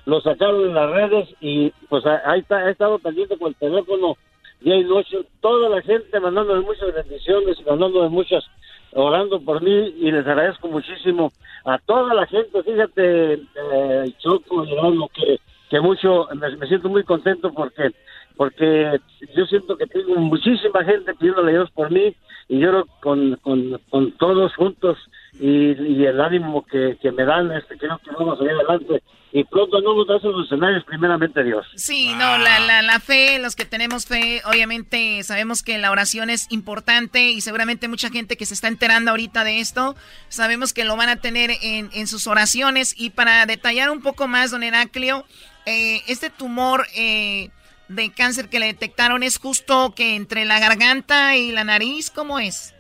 lo sacaron en las redes y pues ahí está, he estado pendiente con el teléfono día y noche, toda la gente mandándome muchas bendiciones, mandándome muchas, orando por mí y les agradezco muchísimo a toda la gente, fíjate, eh, Choco, Gerardo, que, que mucho, me, siento muy contento porque porque yo siento que tengo muchísima gente pidiéndole a Dios por mí y yo con, con, con todos juntos y, y el ánimo que, que me dan, este, creo que vamos a salir adelante y pronto no nos los escenarios, primeramente Dios. Sí, no, la, la, la fe, los que tenemos fe, obviamente sabemos que la oración es importante y seguramente mucha gente que se está enterando ahorita de esto, sabemos que lo van a tener en, en sus oraciones. Y para detallar un poco más, don Heraclio, eh, este tumor eh, de cáncer que le detectaron es justo que entre la garganta y la nariz, ¿cómo es?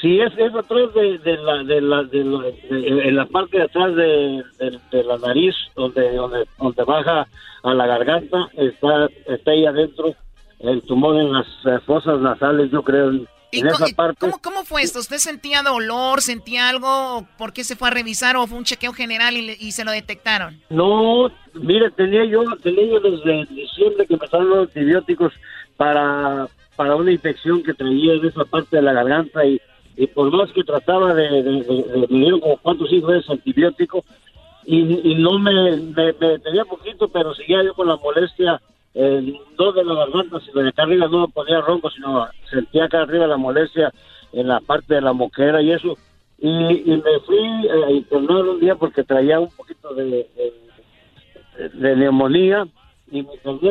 Sí, es, es atrás de, de la, de la, de la- de- en la parte de atrás de, la nariz, donde, donde, donde baja a la garganta, está, está ahí adentro el tumor en las fosas nasales, yo creo, en, en esa parte. ¿Cómo, ¿Cómo fue esto? ¿Usted sentía dolor, sentía algo? ¿Por qué se fue a revisar o fue un chequeo general y, le- y se lo detectaron? No, mire, tenía yo, tenía yo desde diciembre que empezaron los antibióticos para, para una infección que traía en esa parte de la garganta y, y por más que trataba de, de, de- de- me dieron como cuatro o cinco antibiótico y, y no me, me, me tenía poquito, pero seguía yo con la molestia, eh, no de la garganta, sino de acá arriba, no ponía ronco, sino sentía acá arriba la molestia en la parte de la moquera y eso. Y, y me fui eh, a internar un día porque traía un poquito de, de, neumonía y me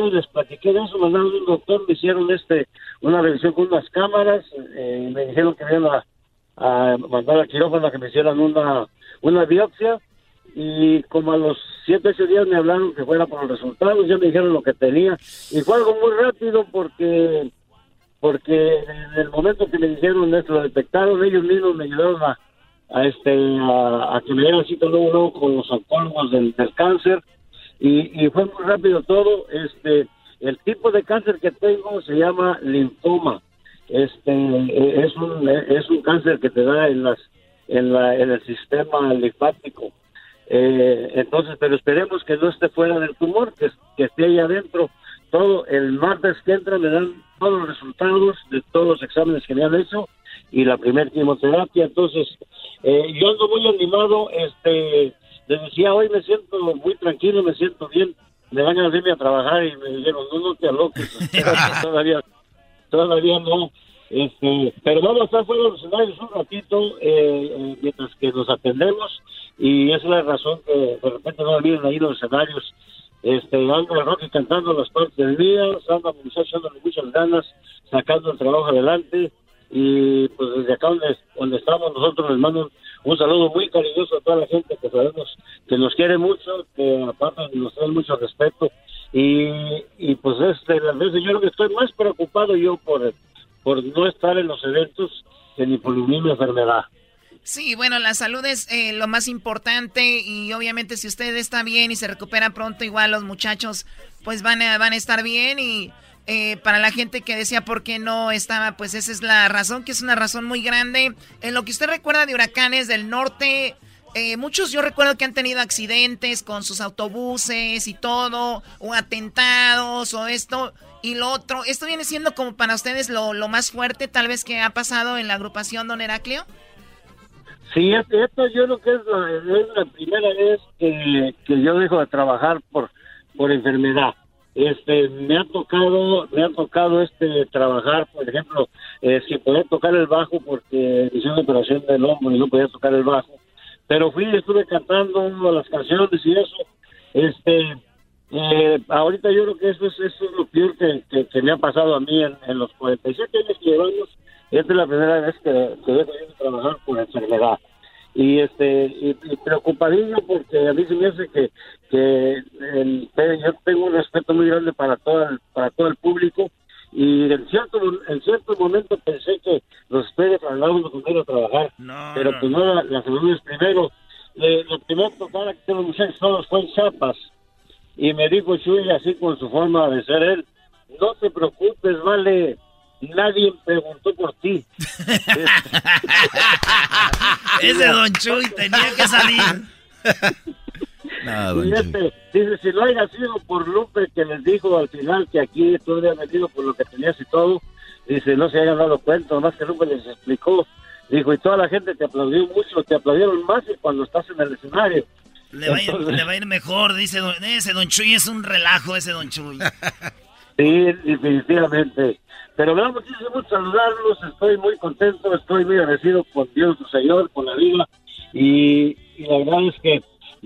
y les platiqué de eso, mandaron un doctor, me hicieron este una revisión con unas cámaras, eh, y me dijeron que iban a, a mandar al quirófano a que me hicieran una, una biopsia. Y como a los siete, ocho días me hablaron que fuera por los resultados, ya me dijeron lo que tenía. Y fue algo muy rápido porque porque en el momento que me dijeron esto, lo detectaron, ellos mismos me ayudaron a, a este a, a que me dieran cita luego, luego con los oncólogos del, del cáncer. Y, y fue muy rápido todo. Este el tipo de cáncer que tengo se llama linfoma este eh, es un es un cáncer que te da en las en la en el sistema linfático. Eh, entonces pero esperemos que no esté fuera del tumor que, que esté ahí adentro. Todo el martes que entra me dan todos los resultados de todos los exámenes que me han hecho y la primera quimioterapia. Entonces eh, yo ando muy animado este les decía hoy me siento muy tranquilo me siento bien. Me van a irme a trabajar y me dijeron no no te aloques todavía todavía no este, pero vamos a estar fuera de los escenarios un ratito eh, eh, mientras que nos atendemos y esa es la razón que de repente no vienen ahí los escenarios. Este anda Rocky cantando las partes mías anda mi muchacho dándole muchas ganas sacando el trabajo adelante y pues desde acá donde, donde estamos nosotros les mando un, saludo muy cariñoso a toda la gente que sabemos que nos quiere mucho que aparte nos tiene mucho respeto y, y pues este las veces yo creo que estoy más preocupado yo por por no estar en los eventos que ni por misma enfermedad Sí, bueno, la salud es eh, lo más importante y obviamente si usted está bien y se recupera pronto, igual los muchachos pues van a, van a estar bien y eh, para la gente que decía por qué no estaba, pues esa es la razón, que es una razón muy grande. En lo que usted recuerda de huracanes del norte, eh, muchos yo recuerdo que han tenido accidentes con sus autobuses y todo, o atentados o esto y lo otro. ¿Esto viene siendo como para ustedes lo, lo más fuerte tal vez que ha pasado en la agrupación Don Heraclio? Sí, esto, yo creo que es la, es la primera vez que, que yo dejo de trabajar por, por enfermedad. Este, me ha tocado, me ha tocado este trabajar, por ejemplo, eh, sin poder tocar el bajo porque hice una operación del hombro y no podía tocar el bajo. Pero fui, estuve cantando las canciones y eso. Este, eh, ahorita yo creo que eso es, eso es lo peor que, me ha pasado a mí en, en los 47 años que llevamos. Esta es la primera vez que, que dejo de trabajar por enfermedad. Y este y, y preocupadillo porque a mí se me hace que, que el, yo tengo un respeto muy grande para todo para todo el público y en cierto en cierto momento pensé que los ustedes hablábamos con ir a trabajar pero pues no la, la salud es primero. Le- la primera tocada que tengo muchachos todos fue en Chiapas y me dijo Chuy así con su forma de ser él no te preocupes vale nadie preguntó por ti Ese Don Chuy tenía que salir. y este, dice, si no haya sido por Lupe que les dijo al final que aquí tú habías venido por lo que tenías y todo, dice, no se hayan dado cuenta, nomás que Lupe les explicó. Dijo, y toda la gente te aplaudió mucho, te aplaudieron más que cuando estás en el escenario. Le va, a ir, Entonces- le va a ir mejor, dice don- ese Don Chuy. Es un relajo ese Don Chuy. Sí, definitivamente. Pero me da muchísimo gusto saludarlos, estoy muy contento, estoy muy agradecido con Dios, su Señor, con la vida. Y, y la verdad es que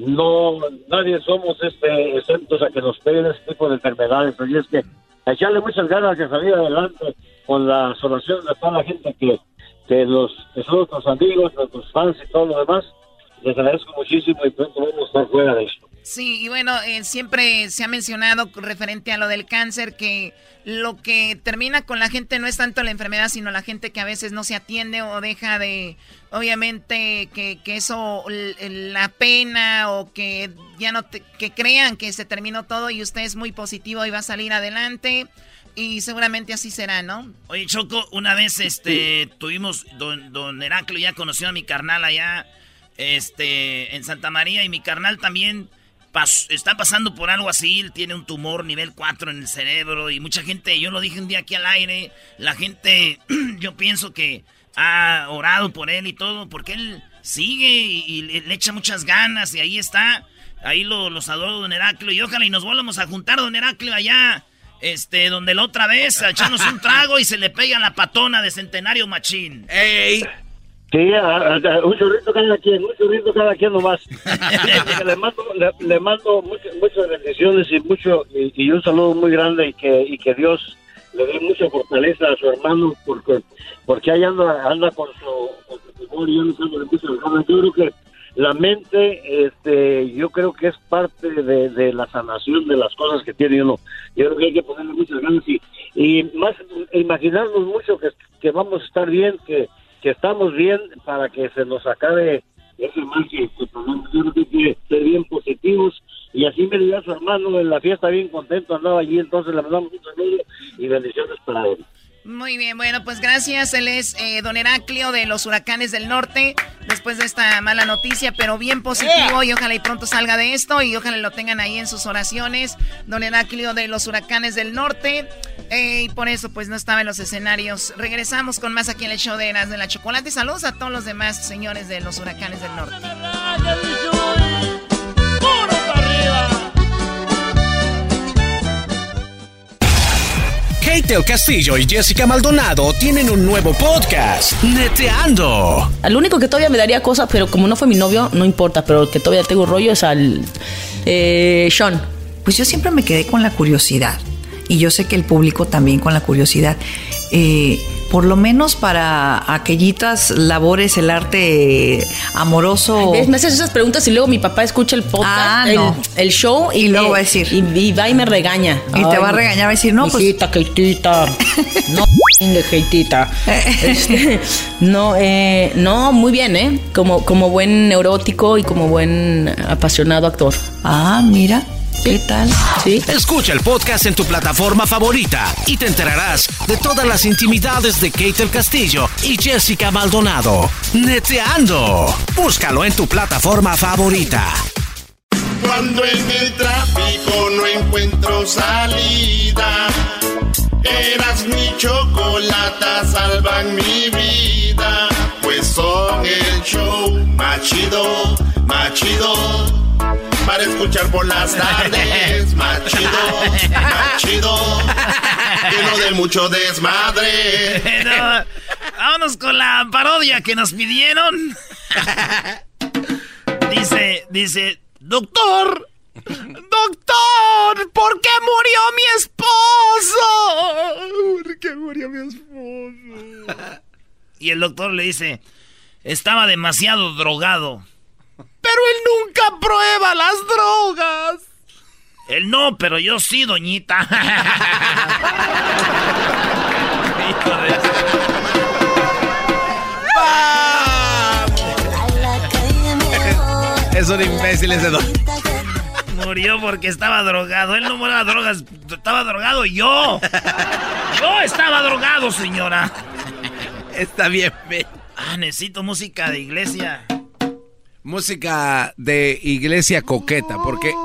no, nadie somos este exentos a que nos peguen este tipo de enfermedades. Así es que echarle muchas ganas de salir adelante con las oraciones de toda la gente que, que, los, que son nuestros amigos, nuestros fans y todo lo demás. Les agradezco muchísimo y pronto vamos a estar fuera de esto. Sí, y bueno, eh, siempre se ha mencionado referente a lo del cáncer que lo que termina con la gente no es tanto la enfermedad, sino la gente que a veces no se atiende o deja de, obviamente, que, que eso, la pena o que ya no, te- que crean que se terminó todo y usted es muy positivo y va a salir adelante y seguramente así será, ¿no? Oye, Choco, una vez este tuvimos, don, don Heraclio ya conoció a mi carnal allá este, en Santa María y mi carnal también pas- está pasando por algo así, él tiene un tumor nivel 4 en el cerebro y mucha gente, yo lo dije un día aquí al aire, la gente, yo pienso que ha orado por él y todo, porque él sigue y, y le, echa muchas ganas y ahí está, ahí lo, los adoro don Heraclio y ojalá y nos volvamos a juntar don Heraclio allá. Este, donde la otra vez a echarnos un trago y se le pega la patona de Centenario Machín. ¡Ey! Sí, a- a- un churrito cada quien, un churrito cada quien nomás. Le mando, le, le mando muchas, muchas bendiciones y mucho y, y un saludo muy grande y que y que Dios le dé mucha fortaleza a su hermano porque porque ahí anda anda con su con su temor y muchas ganas. Yo creo que la mente, este, yo creo que es parte de, de la sanación de las cosas que tiene uno. Yo creo que hay que ponerle muchas ganas y, y más imaginarnos mucho que, que vamos a estar bien, que que estamos bien para que se nos acabe ese mal que, que. Yo creo que ser bien positivos y así me dio a su hermano en la fiesta bien contento, andaba allí, entonces le mandamos un saludo y bendiciones para él. Muy bien, bueno, pues gracias. Él es eh, Don Heraclio de los Huracanes del Norte, después de esta mala noticia, pero bien positivo y ojalá y pronto salga de esto y ojalá lo tengan ahí en sus oraciones. Don Heraclio de los Huracanes del Norte, eh, y por eso pues no estaba en los escenarios. Regresamos con más aquí en el show de Eras de la Chocolate. Saludos a todos los demás señores de los Huracanes del Norte. Kate el Castillo y Jessica Maldonado tienen un nuevo podcast, Neteando. Al único que todavía me daría cosas, pero como no fue mi novio, no importa, pero el que todavía tengo rollo es al eh, Sean. Pues yo siempre me quedé con la curiosidad. Y yo sé que el público también con la curiosidad. Eh, por lo menos para aquellitas labores, el arte amoroso. Me haces esas preguntas y luego mi papá escucha el podcast, Ah, el, no. el show y, luego va a decir. Y, y va y me regaña. Y te va a regañar, va a decir, no, pues- Hijita, Keitita. No, Keitita. Este, no, eh, no, muy bien, ¿eh? Como, como buen neurótico y como buen apasionado actor. Ah, mira. ¿Qué tal? Sí. Escucha el podcast en tu plataforma favorita y te enterarás de todas las intimidades de Kate el Castillo y Jessica Maldonado. Neteando. Búscalo en tu plataforma favorita. Cuando en el tráfico no encuentro salida, eras mi chocolata, salvan mi vida. Pues son el show más chido, más chido. Para escuchar por las tardes, más chido, más chido. Lleno de mucho desmadre. No, vámonos con la parodia que nos pidieron. Dice, dice, doctor, doctor, ¿por qué murió mi esposo? ¿Por qué murió mi esposo? Y el doctor le dice, estaba demasiado drogado. Pero él nunca prueba las drogas. Él no, pero yo sí, doñita. Hijo de- Es un imbécil ese don. Murió porque estaba drogado. Él no de drogas. Estaba drogado yo. Yo estaba drogado, señora. Está bien, ve. Ah, necesito música de iglesia. Música de iglesia coqueta, porque.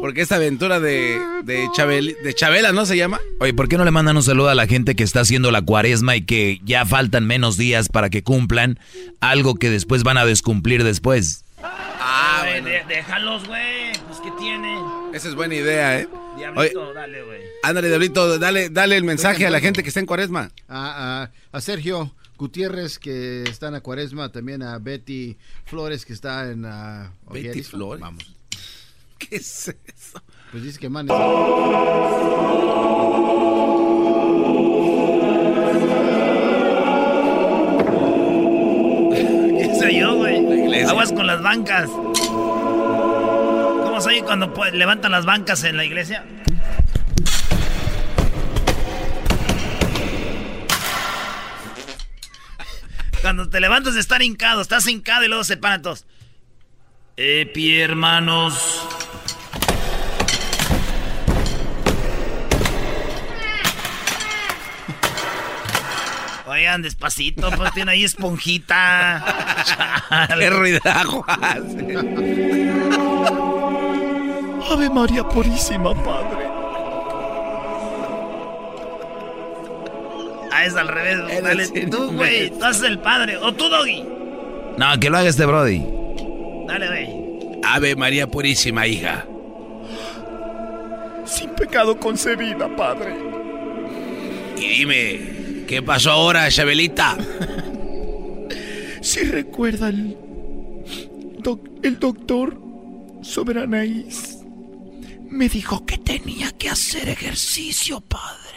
Porque esta aventura de, de, Chabel- de Chabela, ¿no se llama? Oye, ¿por qué no le mandan un saludo a la gente que está haciendo la cuaresma y que ya faltan menos días para que cumplan algo que después van a descumplir después? Ah, déjalos, güey. Pues, ¿qué tiene? Esa es buena idea, ¿eh? Diablito, Oye, dale, güey. ándale, Diablito, dale, dale el mensaje a la gente que está en cuaresma. A, a- a Sergio Gutiérrez, que está en la cuaresma, también a Betty Flores, que está en... ah, Betty. Flores. Vamos. ¿Qué es eso? Pues dice que man. ¿Qué soy yo, güey? Aguas con las bancas. ¿Cómo soy cuando levantan las bancas en la iglesia? Cuando te levantas de estar hincado, estás hincado y luego se paran todos. Epi, hermanos. Oigan, despacito, pues tiene ahí esponjita. Qué ruidajo hace. Ave María Purísima, Padre. Ah, es al revés. Dale, tú, güey. Tú haces el padre. O tú, Doggy. No, que lo haga este Brody. Dale, güey. Ave María Purísima, hija. Sin pecado concebida, Padre. Y dime, ¿qué pasó ahora, Chabelita? Si recuerdan, doc- el doctor Soberanaís me dijo que tenía que hacer ejercicio, padre.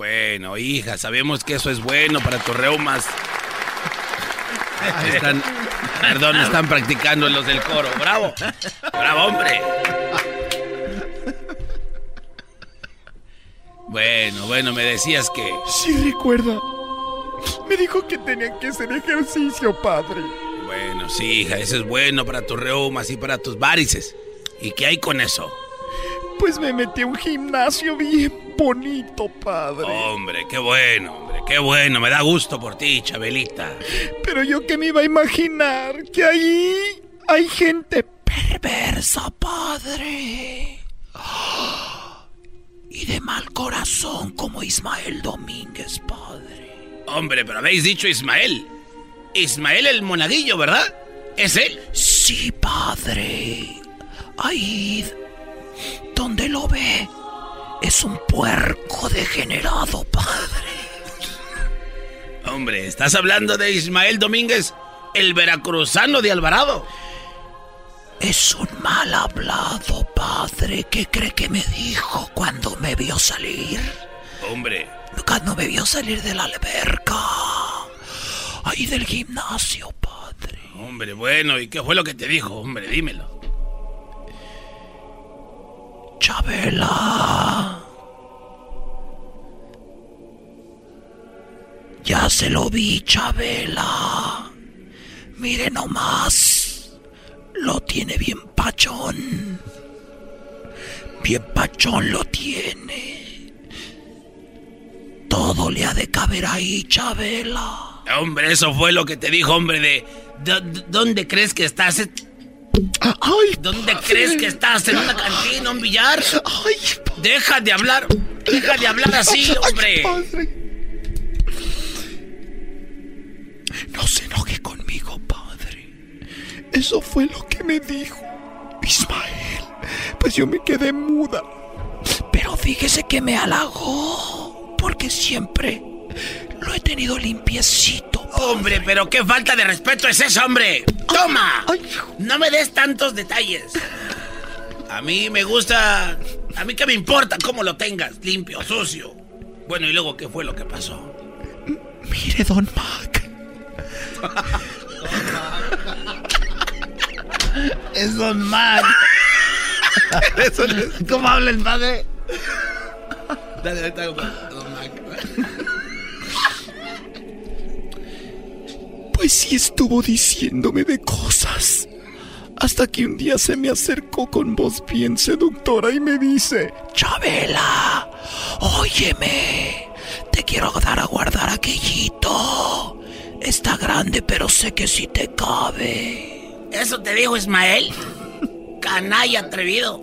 Bueno, hija, sabemos que eso es bueno para tus reumas. Están, perdón, están practicando los del coro. ¡Bravo! ¡Bravo, hombre! Bueno, bueno, me decías que... Si recuerda, Me dijo que tenían que hacer ejercicio, padre. Bueno, sí, hija, eso es bueno para tus reumas y para tus varices. ¿Y qué hay con eso? Pues me metí a un gimnasio bien bonito, padre. Hombre, qué bueno, hombre, qué bueno. Me da gusto por ti, Chabelita. Pero yo que me iba a imaginar que ahí hay gente perversa, padre. Y de mal corazón como Ismael Domínguez, padre. Hombre, pero habéis dicho Ismael. Ismael el monaguillo, ¿verdad? ¿Es él? Sí, padre. Ahí donde lo ve es un puerco degenerado, padre. Hombre, ¿estás hablando de Ismael Domínguez, el veracruzano de Alvarado? Es un mal hablado, padre. ¿Qué cree que me dijo cuando me vio salir? Hombre. Cuando me vio salir de la alberca. Ahí del gimnasio, padre. Hombre, bueno, ¿y qué fue lo que te dijo? Hombre, dímelo. Chabela. Ya se lo vi, Chabela. Mire nomás. Lo tiene bien pachón. Bien pachón lo tiene. Todo le ha de caber ahí, Chabela. Hombre, eso fue lo que te dijo, hombre, de... de- ¿Dónde crees que estás? ¿Dónde crees que estás? ¿En una cantina, un billar? Deja de hablar. Deja de hablar así, hombre. No se enoje conmigo, padre. Eso fue lo que me dijo Ismael. Pues yo me quedé muda. Pero fíjese que me halagó. Porque siempre lo he tenido limpiecito. Hombre, pero qué falta de respeto es eso, hombre. Toma. No me des tantos detalles. A mí me gusta... A mí qué me importa cómo lo tengas, limpio, sucio. Bueno, y luego, ¿qué fue lo que pasó? Mire, don Mac. Es Don Mac. ¿Cómo habla el padre? Dale, ahorita Don Mac. Pues sí estuvo diciéndome de cosas. Hasta que un día se me acercó con voz bien seductora y me dice, Chabela, óyeme, te quiero dar a guardar aquellito. Está grande, pero sé que sí te cabe. ¿Eso te dijo Ismael? Canalla atrevido.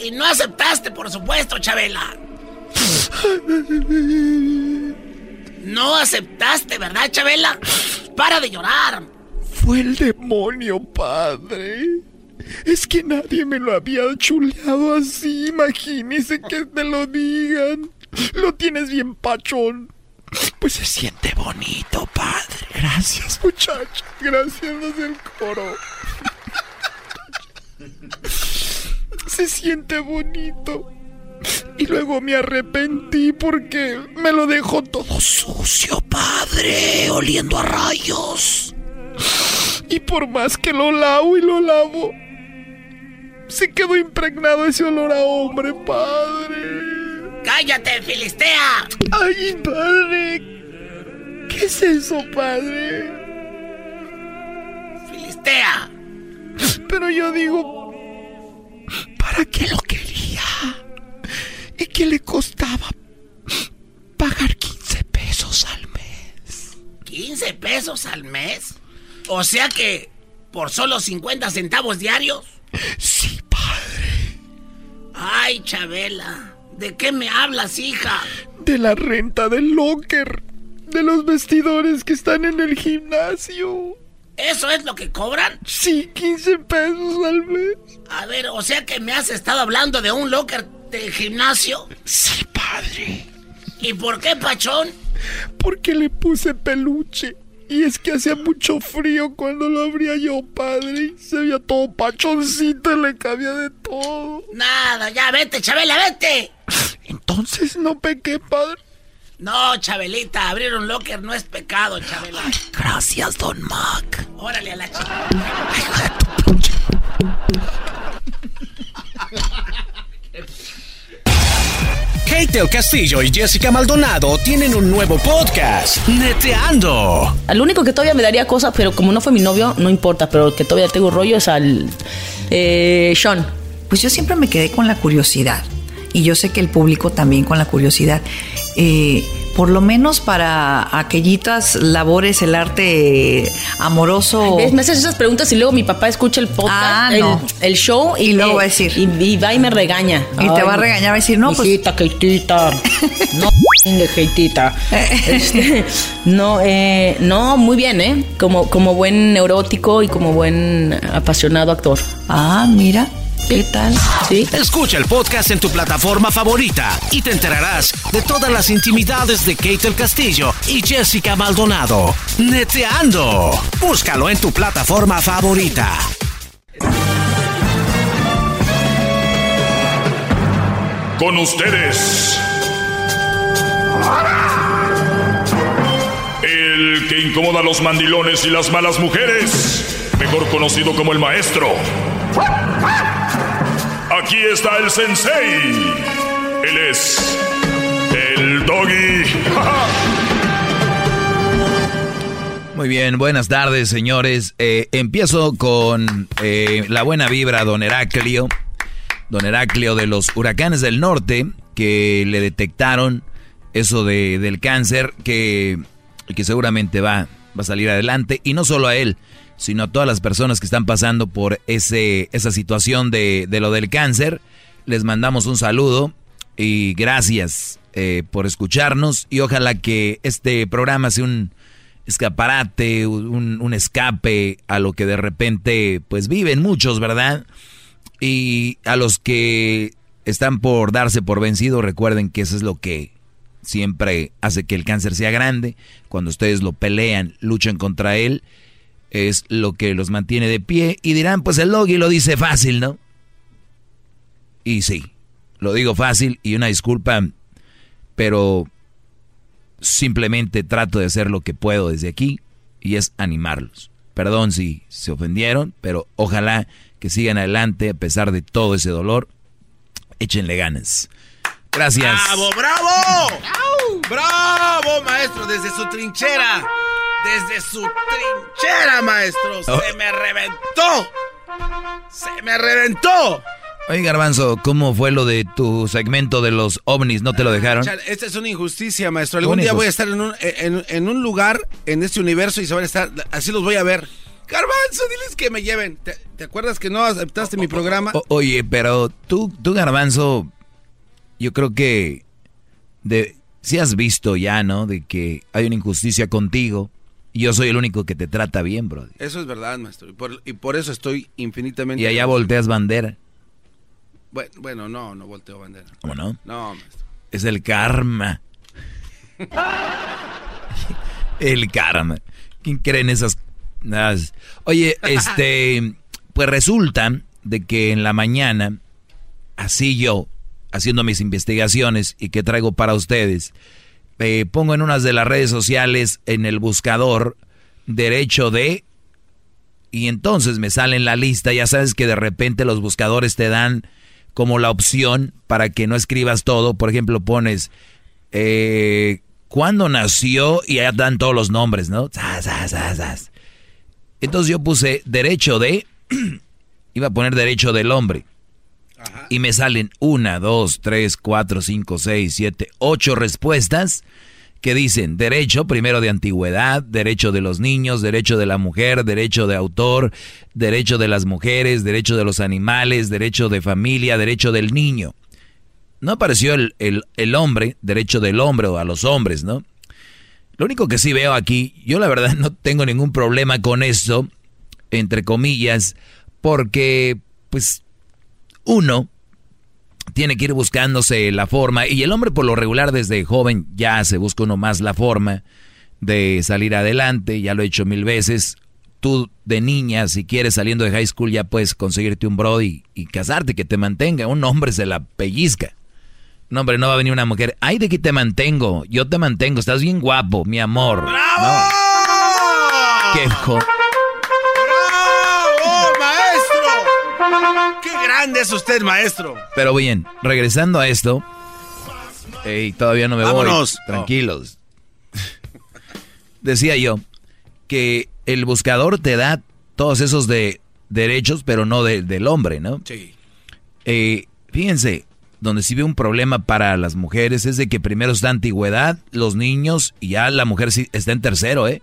Y no aceptaste, por supuesto, Chabela. No aceptaste, ¿verdad, Chabela? Para de llorar. Fue el demonio, padre. Es que nadie me lo había chuleado así. Imagínese que te lo digan. Lo tienes bien pachón. Pues se siente bonito, padre. Gracias, muchacho. Gracias, del coro. Se siente bonito. Y luego me arrepentí porque me lo dejó todo sucio, padre, oliendo a rayos. Y por más que lo lavo y lo lavo, se quedó impregnado ese olor a hombre, padre. ¡Cállate, Filistea! Ay, padre. ¿Qué es eso, padre? Filistea. Pero yo digo, ¿para qué lo quería? ¿Y qué le costaba pagar 15 pesos al mes? ¿15 pesos al mes? O sea que por solo 50 centavos diarios. Sí, padre. Ay, Chabela, ¿de qué me hablas, hija? De la renta del locker. De los vestidores que están en el gimnasio. ¿Eso es lo que cobran? Sí, 15 pesos al mes. A ver, o sea que me has estado hablando de un locker del gimnasio. Sí, padre. ¿Y por qué, Pachón? Porque le puse peluche. Y es que hacía mucho frío cuando lo abría yo, padre. Se veía todo pachoncito y le cabía de todo. Nada, ya vete, Chabela, vete. Entonces no pequé, padre. No, Chabelita, abrir un locker no es pecado, Chabela. Gracias, don Mac. Órale a la chica. Kate del Castillo y Jessica Maldonado tienen un nuevo podcast, Neteando. Al único que todavía me daría cosas, pero como no fue mi novio, no importa, pero el que todavía tengo rollo es al eh, Sean. Pues yo siempre me quedé con la curiosidad. Y yo sé que el público también con la curiosidad. Eh, por lo menos para aquellitas labores, el arte amoroso. Me haces esas preguntas y luego mi papá escucha el podcast, Ah, el, no. el show y, Y luego va a decir. Y, y va y me regaña. Y te va a regañar, va a decir, no, pues- Hijita, Keitita. No, Keitita. Este, no, eh, no, muy bien, ¿eh? Como, como buen neurótico y como buen apasionado actor. Ah, mira. ¿Qué tal? Sí. Escucha el podcast en tu plataforma favorita y te enterarás de todas las intimidades de Kate del Castillo y Jessica Maldonado. Neteando. Búscalo en tu plataforma favorita. Con ustedes. El que incomoda a los mandilones y las malas mujeres. Mejor conocido como el maestro. Aquí está el sensei. Él es el doggy. Muy bien, buenas tardes, señores. Eh, empiezo con eh, la buena vibra, don Heraclio. Don Heraclio de los huracanes del norte, que le detectaron eso de, del cáncer, que, que seguramente va, va a salir adelante. Y no solo a él, sino a todas las personas que están pasando por ese, esa situación de, de lo del cáncer. Les mandamos un saludo y gracias eh, por escucharnos. Y ojalá que este programa sea un escaparate, un, un escape a lo que de repente pues viven muchos, ¿verdad? Y a los que están por darse por vencido, recuerden que eso es lo que siempre hace que el cáncer sea grande. Cuando ustedes lo pelean, luchan contra él, es lo que los mantiene de pie. Y dirán, pues el Logi lo dice fácil, ¿no? Y sí, lo digo fácil y una disculpa, pero simplemente trato de hacer lo que puedo desde aquí y es animarlos. Perdón si se ofendieron, pero ojalá que sigan adelante a pesar de todo ese dolor. Échenle ganas. Gracias. ¡Bravo, bravo! ¡Bravo, maestro! Desde su trinchera. Desde su trinchera, maestro. Se Oh. me reventó. Se me reventó. Oye, Garbanzo, ¿cómo fue lo de tu segmento de los ovnis? ¿No te lo dejaron? Chale, Esta es una injusticia, maestro. Algún día voy a estar en un, en, en un lugar en este universo y se van a estar. Así los voy a ver. Garbanzo, diles que me lleven. ¿Te, te acuerdas que no aceptaste mi programa? O- oye, pero tú, tú, Garbanzo, yo creo que de, si has visto ya, ¿no? De que hay una injusticia contigo yo soy el único que te trata bien, bro. Eso es verdad, maestro. Y por, y por eso estoy infinitamente. Y allá volteas bandera. Bueno, bueno, no, no volteo bandera. ¿Cómo no? No, maestro. Es el karma. El karma. ¿Quién cree en esas? Oye, este, pues resulta de que en la mañana, así yo, haciendo mis investigaciones y que traigo para ustedes, eh, pongo en unas de las redes sociales en el buscador derecho de y entonces me sale en la lista, ya sabes que de repente los buscadores te dan como la opción para que no escribas todo, por ejemplo pones eh, cuándo nació y ya dan todos los nombres, ¿no? Entonces yo puse derecho de, iba a poner derecho del hombre. Y me salen una, dos, tres, cuatro, cinco, seis, siete, ocho respuestas que dicen derecho, primero de antigüedad, derecho de los niños, derecho de la mujer, derecho de autor, derecho de las mujeres, derecho de los animales, derecho de familia, derecho del niño. No apareció el, el, el hombre, derecho del hombre o a los hombres, ¿no? Lo único que sí veo aquí, yo la verdad no tengo ningún problema con esto, entre comillas, porque pues uno tiene que ir buscándose la forma y el hombre por lo regular desde joven ya se busca uno más la forma de salir adelante, ya lo he hecho mil veces. Tú de niña, si quieres saliendo de high school, ya puedes conseguirte un brody y casarte, que te mantenga. Un hombre se la pellizca. No, hombre, no va a venir una mujer. Ay, de que te mantengo. Yo te mantengo. Estás bien guapo, mi amor. No. Qué grande es usted, maestro! Pero bien, regresando a esto. Ey, todavía no me Vámonos. voy. Tranquilos. Decía yo que el buscador te da todos esos de derechos, pero no de- del hombre, ¿no? Sí. Eh, fíjense, donde sí ve un problema para las mujeres es de que primero está antigüedad, los niños, y ya la mujer sí está en tercero, ¿eh?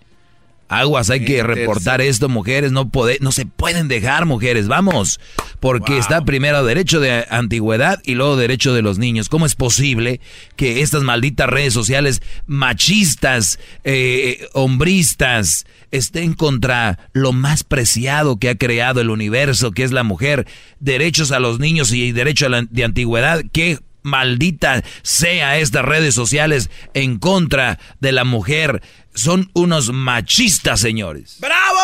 Aguas, hay que reportar esto, mujeres, no pode- no se pueden dejar, mujeres, vamos, porque está primero derecho de antigüedad y luego derecho de los niños. ¿Cómo es posible que estas malditas redes sociales machistas, eh, hombristas, estén contra lo más preciado que ha creado el universo, que es la mujer? Derechos a los niños y derecho a la, de antigüedad, ¿qué? Maldita sea estas redes sociales en contra de la mujer. Son unos machistas, señores. ¡Bravo!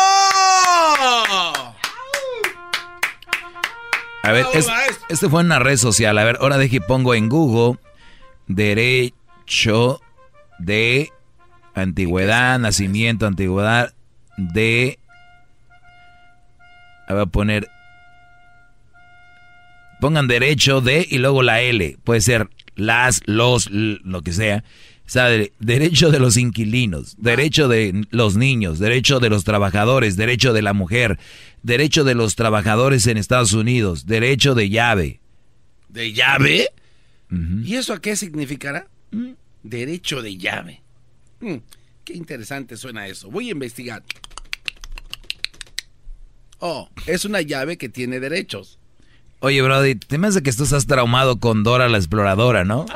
A ver, es- este fue en una red social. A ver, ahora deje pongo en Google derecho de antigüedad, nacimiento, antigüedad de... Voy a poner... Pongan derecho de y luego la L. Puede ser las, los, lo que sea. O sea, de- derecho de los inquilinos, derecho de los niños, derecho de los trabajadores, derecho de la mujer, derecho de los trabajadores en Estados Unidos, derecho de llave. ¿De llave? ¿Y eso a qué significará? Derecho de llave. Mm, qué interesante suena eso. Voy a investigar. Oh, es una llave que tiene derechos. Oye, Brody, te me hace que tú estás traumado con Dora la exploradora, ¿no?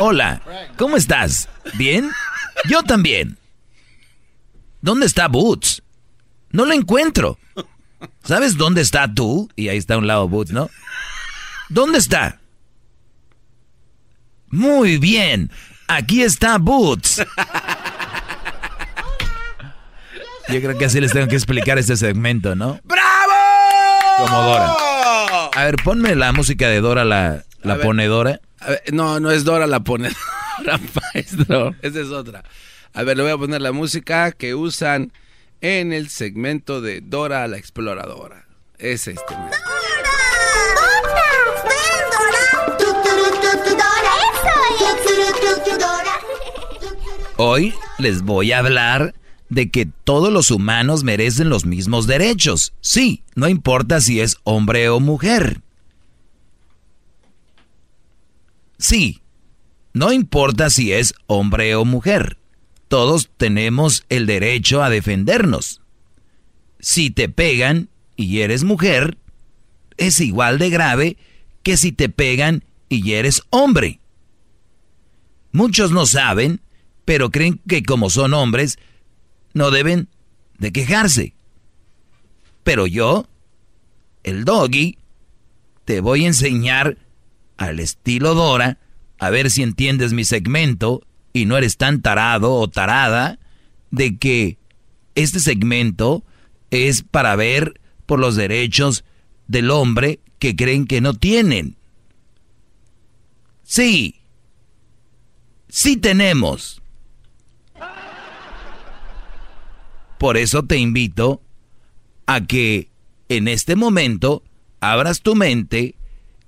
Hola, ¿cómo estás? ¿Bien? Yo también. ¿Dónde está Boots? No lo encuentro. ¿Sabes dónde está tú? Y ahí está a un lado Boots, ¿no? ¿Dónde está? Muy bien. Aquí está Boots. Yo creo que así les tengo que explicar este segmento, ¿no? ¡Bravo! Como Dora. A ver, ponme la música de Dora la, la ponedora. No, no es Dora la ponedora, maestro. Esa es otra. A ver, le voy a poner la música que usan en el segmento de Dora la exploradora. Es este. mira. Hoy les voy a hablar de que todos los humanos merecen los mismos derechos. Sí, no importa si es hombre o mujer. Sí, no importa si es hombre o mujer. Todos tenemos el derecho a defendernos. Si te pegan y eres mujer, es igual de grave que si te pegan y eres hombre. Muchos no saben, pero creen que como son hombres, no deben de quejarse. Pero yo, el doggy, te voy a enseñar al estilo Dora, a ver si entiendes mi segmento y no eres tan tarado o tarada de que este segmento es para ver por los derechos del hombre que creen que no tienen. Sí, sí tenemos. Por eso te invito a que en este momento abras tu mente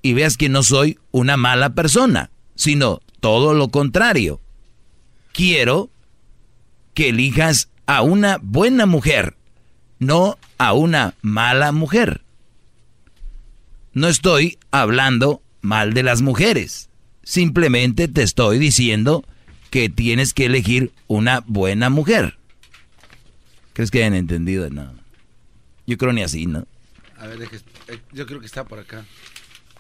y veas que no soy una mala persona, sino todo lo contrario. Quiero que elijas a una buena mujer, no a una mala mujer. No estoy hablando mal de las mujeres, simplemente te estoy diciendo que tienes que elegir una buena mujer. ¿Crees que hayan entendido? No. Yo creo ni así, ¿no? A ver, eh, yo creo que está por acá.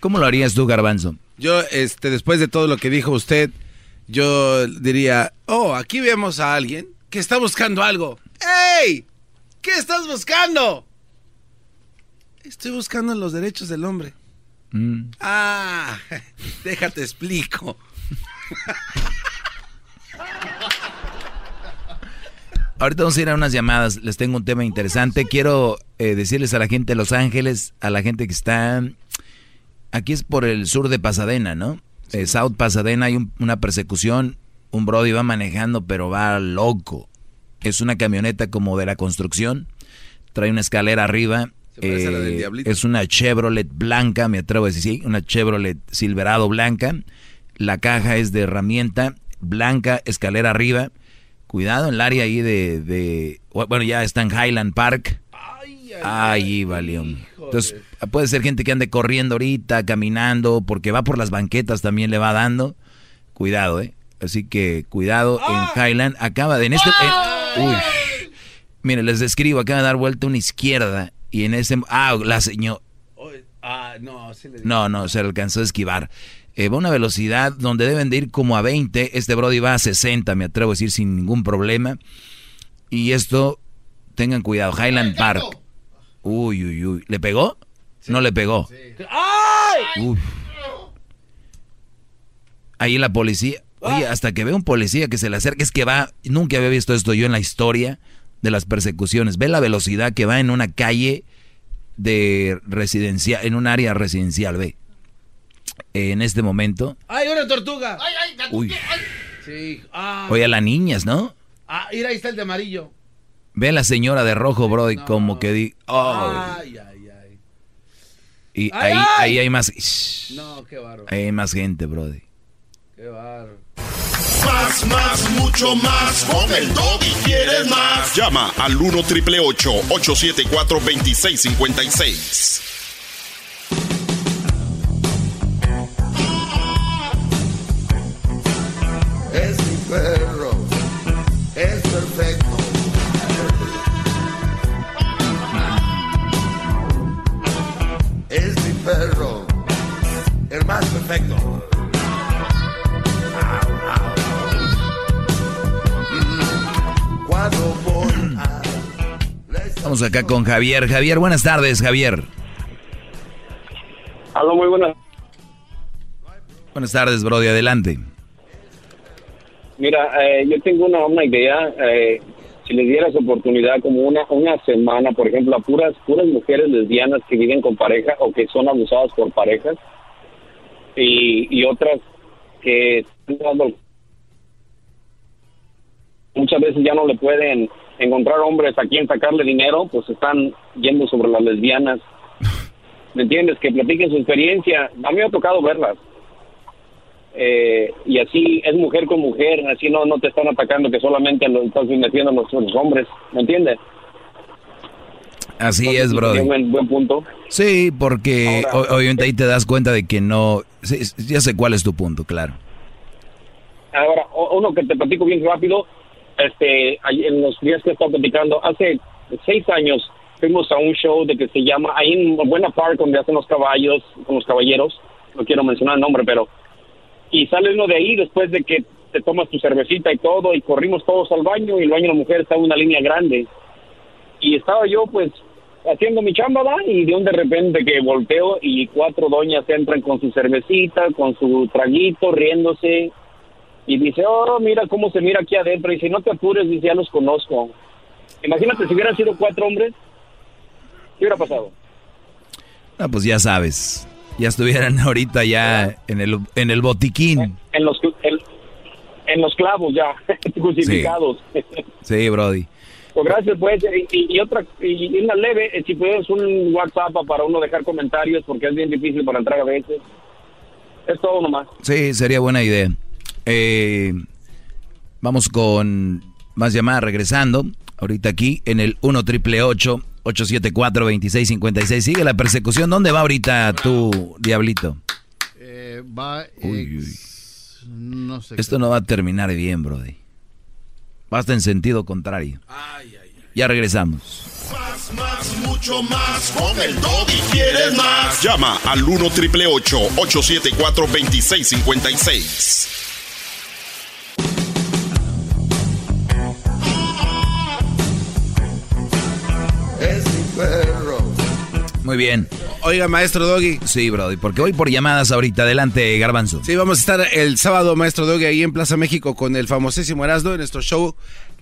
¿Cómo lo harías tú, Garbanzo? Yo, este, después de todo lo que dijo usted, yo diría, oh, aquí vemos a alguien que está buscando algo. ¡Ey! ¿Qué estás buscando? Estoy buscando los derechos del hombre. Mm. Ah, déjate explico. Ahorita vamos a ir a unas llamadas. Les tengo un tema interesante. Quiero eh, decirles a la gente de Los Ángeles, a la gente que está. Aquí es por el sur de Pasadena, ¿no? Eh, South Pasadena hay un- una persecución. Un Brody va manejando, pero va loco. Es una camioneta como de la construcción. Trae una escalera arriba. Se la del Eh, es una Chevrolet blanca, me atrevo a decir, sí, una Chevrolet Silverado blanca. La caja es de herramienta blanca, escalera arriba. Cuidado en el área ahí de, de bueno, ya está en Highland Park. Ay, valió. Entonces, puede ser gente que ande corriendo ahorita, caminando, porque va por las banquetas también le va dando. Cuidado, ¿eh? Así que cuidado en Highland. Acaba de en este. uy. Mire, les describo, acaba de dar vuelta una izquierda y en ese. Ah, la señora. Ah, no, no, no, se alcanzó a esquivar. Eh, va a una velocidad donde deben de ir como a 20. Este Brody va a 60, me atrevo a decir, sin ningún problema. Y esto, tengan cuidado, Highland Park. Uy, uy, uy. ¿Le pegó? No le pegó. ¡Ay! Ahí la policía. Oye, hasta que ve un policía que se le acerca, es que va, nunca había visto esto yo en la historia de las persecuciones. Ve la velocidad que va en una calle de residencial, en un área residencial, ve. En este momento. ¡Ay, una tortuga! ¡Ay, ay! Uy. Sí. Oye, a las niñas, ¿no? Ah, mira, ahí está el de amarillo. Ve a la señora de rojo, bro, y como que di. Ay, ay, ay. Y ahí, ahí hay más. No, qué bárbaro. Ahí hay más gente, brody. Qué bárbaro. Más, más, mucho más. Con el y quieres más. Llama al 1 triple 874 2656. Perfecto. Vamos acá con Javier. Javier, buenas tardes, Javier. Aló, muy buenas. Buenas tardes, Brody, adelante. Mira, eh, yo tengo una, una idea. Eh, si les dieras oportunidad, como una, una semana, por ejemplo, a puras, puras mujeres lesbianas que viven con pareja o que son abusadas por parejas, y, y otras que muchas veces ya no le pueden encontrar hombres a quien sacarle dinero, pues están yendo sobre las lesbianas. ¿Me entiendes? Que platiquen su experiencia. A mí me ha tocado verlas. Eh, y así es mujer con mujer, así no no te están atacando que solamente lo estás metiendo los, los hombres, ¿me entiendes? Así es, brother. Buen, buen punto. Sí, porque o- obviamente ahí te das cuenta de que no... sí, ya sé cuál es tu punto, claro. Ahora, uno que te platico bien rápido, este, en los días que he estado platicando, hace seis años fuimos a un show de que se llama, ahí en Buena Park, donde hacen los caballos, con los caballeros, no quiero mencionar el nombre, pero, y sale uno de ahí después de que te tomas tu cervecita y todo, y corrimos todos al baño, y el baño de la mujer estaba en una línea grande, y estaba yo, pues, haciendo mi chamba, ¿va? y de un de repente que volteo y cuatro doñas entran con su cervecita, con su traguito, riéndose, y dice, oh, mira cómo se mira aquí adentro. Y dice, no te apures, dice, ya los conozco. Imagínate si hubieran sido cuatro hombres, ¿qué hubiera pasado? Ah, pues ya sabes. Ya estuvieran ahorita ya en el, en el botiquín. En los, en, en los clavos ya, crucificados. Sí, Brody. Pues gracias, pues. Y, y otra, y una leve, eh, si puedes un WhatsApp para uno dejar comentarios, porque es bien difícil para entrar a veces. Es todo nomás. Sí, sería buena idea. Eh, vamos con más llamadas regresando. Ahorita aquí en el 1 triple 874 2656 Sigue la persecución. ¿Dónde va ahorita tu diablito? Eh, va. Uy, ex- No sé. Esto no va a terminar bien, Brody. Basta en sentido contrario. Ya regresamos. Más, más, mucho más. Con el y quieres más. Llama al 1 triple 874 2656. Es mi perro. Muy bien. Oiga, maestro Doggy. Sí, Brody, porque voy por llamadas ahorita. Adelante, Garbanzo. Sí, vamos a estar el sábado, maestro Doggy, ahí en Plaza México con el famosísimo Erasmo en nuestro show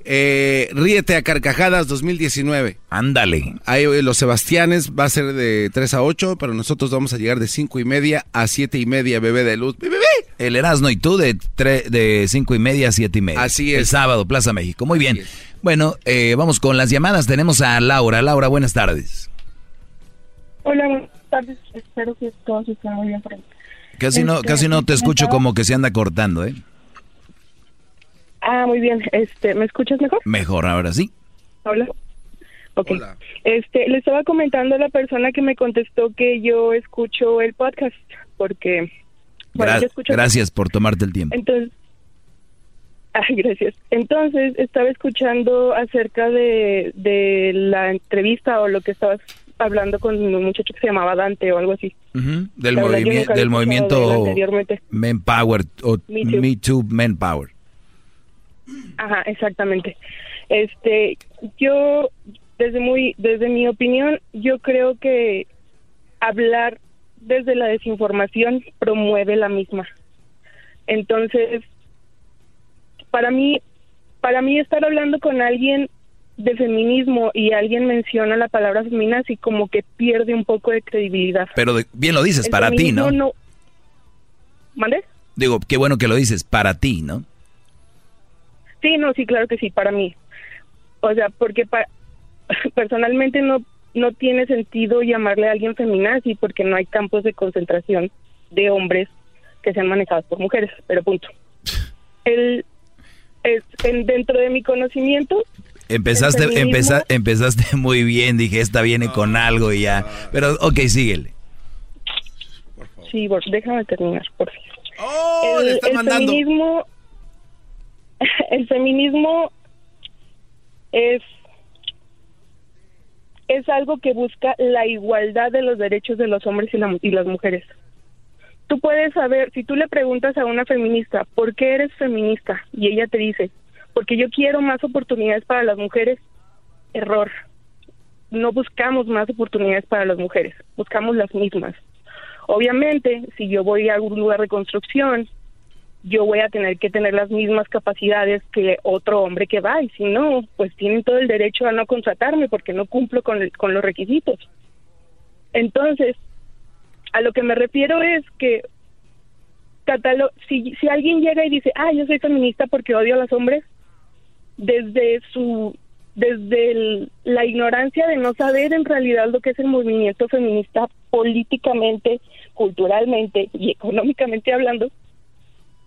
eh, Ríete a Carcajadas 2019. Ándale. Ahí eh, los Sebastianes va a ser de 3 a 8, pero nosotros vamos a llegar de 5 y media a 7 y media, bebé de luz. ¡Bebé! El Erasmo y tú de, tre- de cinco y media a siete y media. Así es. El sábado, Plaza México. Muy bien. Bueno, eh, vamos con las llamadas. Tenemos a Laura. Laura, buenas tardes. Hola, buenas tardes. Espero que todos estén muy bien. Casi no, Este, casi no te escucho estaba- como que se anda cortando, ¿eh? Ah, muy bien. Este, ¿me escuchas mejor? Mejor ahora sí. Hola. Ok. Este, le estaba comentando a la persona que me contestó que yo escucho el podcast porque bueno, Gra- yo escucho gracias por tomarte el tiempo. Entonces, ay, gracias. Entonces, estaba escuchando acerca de, de la entrevista o lo que estabas hablando con un muchacho que se llamaba Dante o algo así. Del, verdad, del movimiento. Men Power o Me Too. Me Too Men Power. Ajá, exactamente. Este, yo desde muy desde mi opinión, yo creo que hablar desde la desinformación promueve la misma. Entonces, para mí para mí estar hablando con alguien de feminismo y alguien menciona la palabra feminazi como que pierde un poco de credibilidad. Pero de- bien lo dices, El para ti, ¿no? ¿Mande? Digo, qué bueno que lo dices, para ti, ¿no? Sí, no, sí, claro que sí, para mí. O sea, porque pa- personalmente no no tiene sentido llamarle a alguien feminazi porque no hay campos de concentración de hombres que sean manejados por mujeres, pero punto. El, es, en, dentro de mi conocimiento, Empezaste, empeza- empezaste muy bien, dije, esta viene con algo y ya. Pero, ok, síguele. sí, Bor, déjame terminar, por favor. ¡Oh! el, le está el mandando. feminismo el feminismo es es algo que busca la igualdad de los derechos de los hombres y, la- y las mujeres. Tú puedes saber, si tú le preguntas a una feminista, ¿por qué eres feminista? Y ella te dice, porque yo quiero más oportunidades para las mujeres. Error. No buscamos más oportunidades para las mujeres, buscamos las mismas. Obviamente, si yo voy a algún lugar de construcción, yo voy a tener que tener las mismas capacidades que otro hombre que va y si no, pues tienen todo el derecho a no contratarme porque no cumplo con, el- con los requisitos. Entonces, a lo que me refiero es que si, si alguien llega y dice, ah, yo soy feminista porque odio a los hombres, desde su desde el- la ignorancia de no saber en realidad lo que es el movimiento feminista políticamente, culturalmente y económicamente hablando,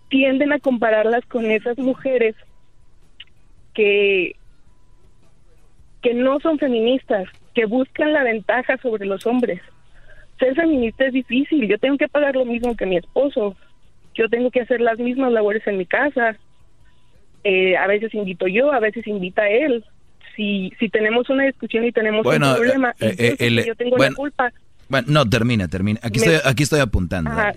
tienden a compararlas con esas mujeres que que no son feministas, que buscan la ventaja sobre los hombres. Ser feminista es difícil, yo tengo que pagar lo mismo que mi esposo, yo tengo que hacer las mismas labores en mi casa, eh, a veces invito yo, a veces invita él. Si, si tenemos una discusión y tenemos Bueno, un problema, eh, eh, el- yo tengo bueno, la culpa, Bueno, no, termina, termina. Aquí, Me- estoy, aquí estoy apuntando. Ajá.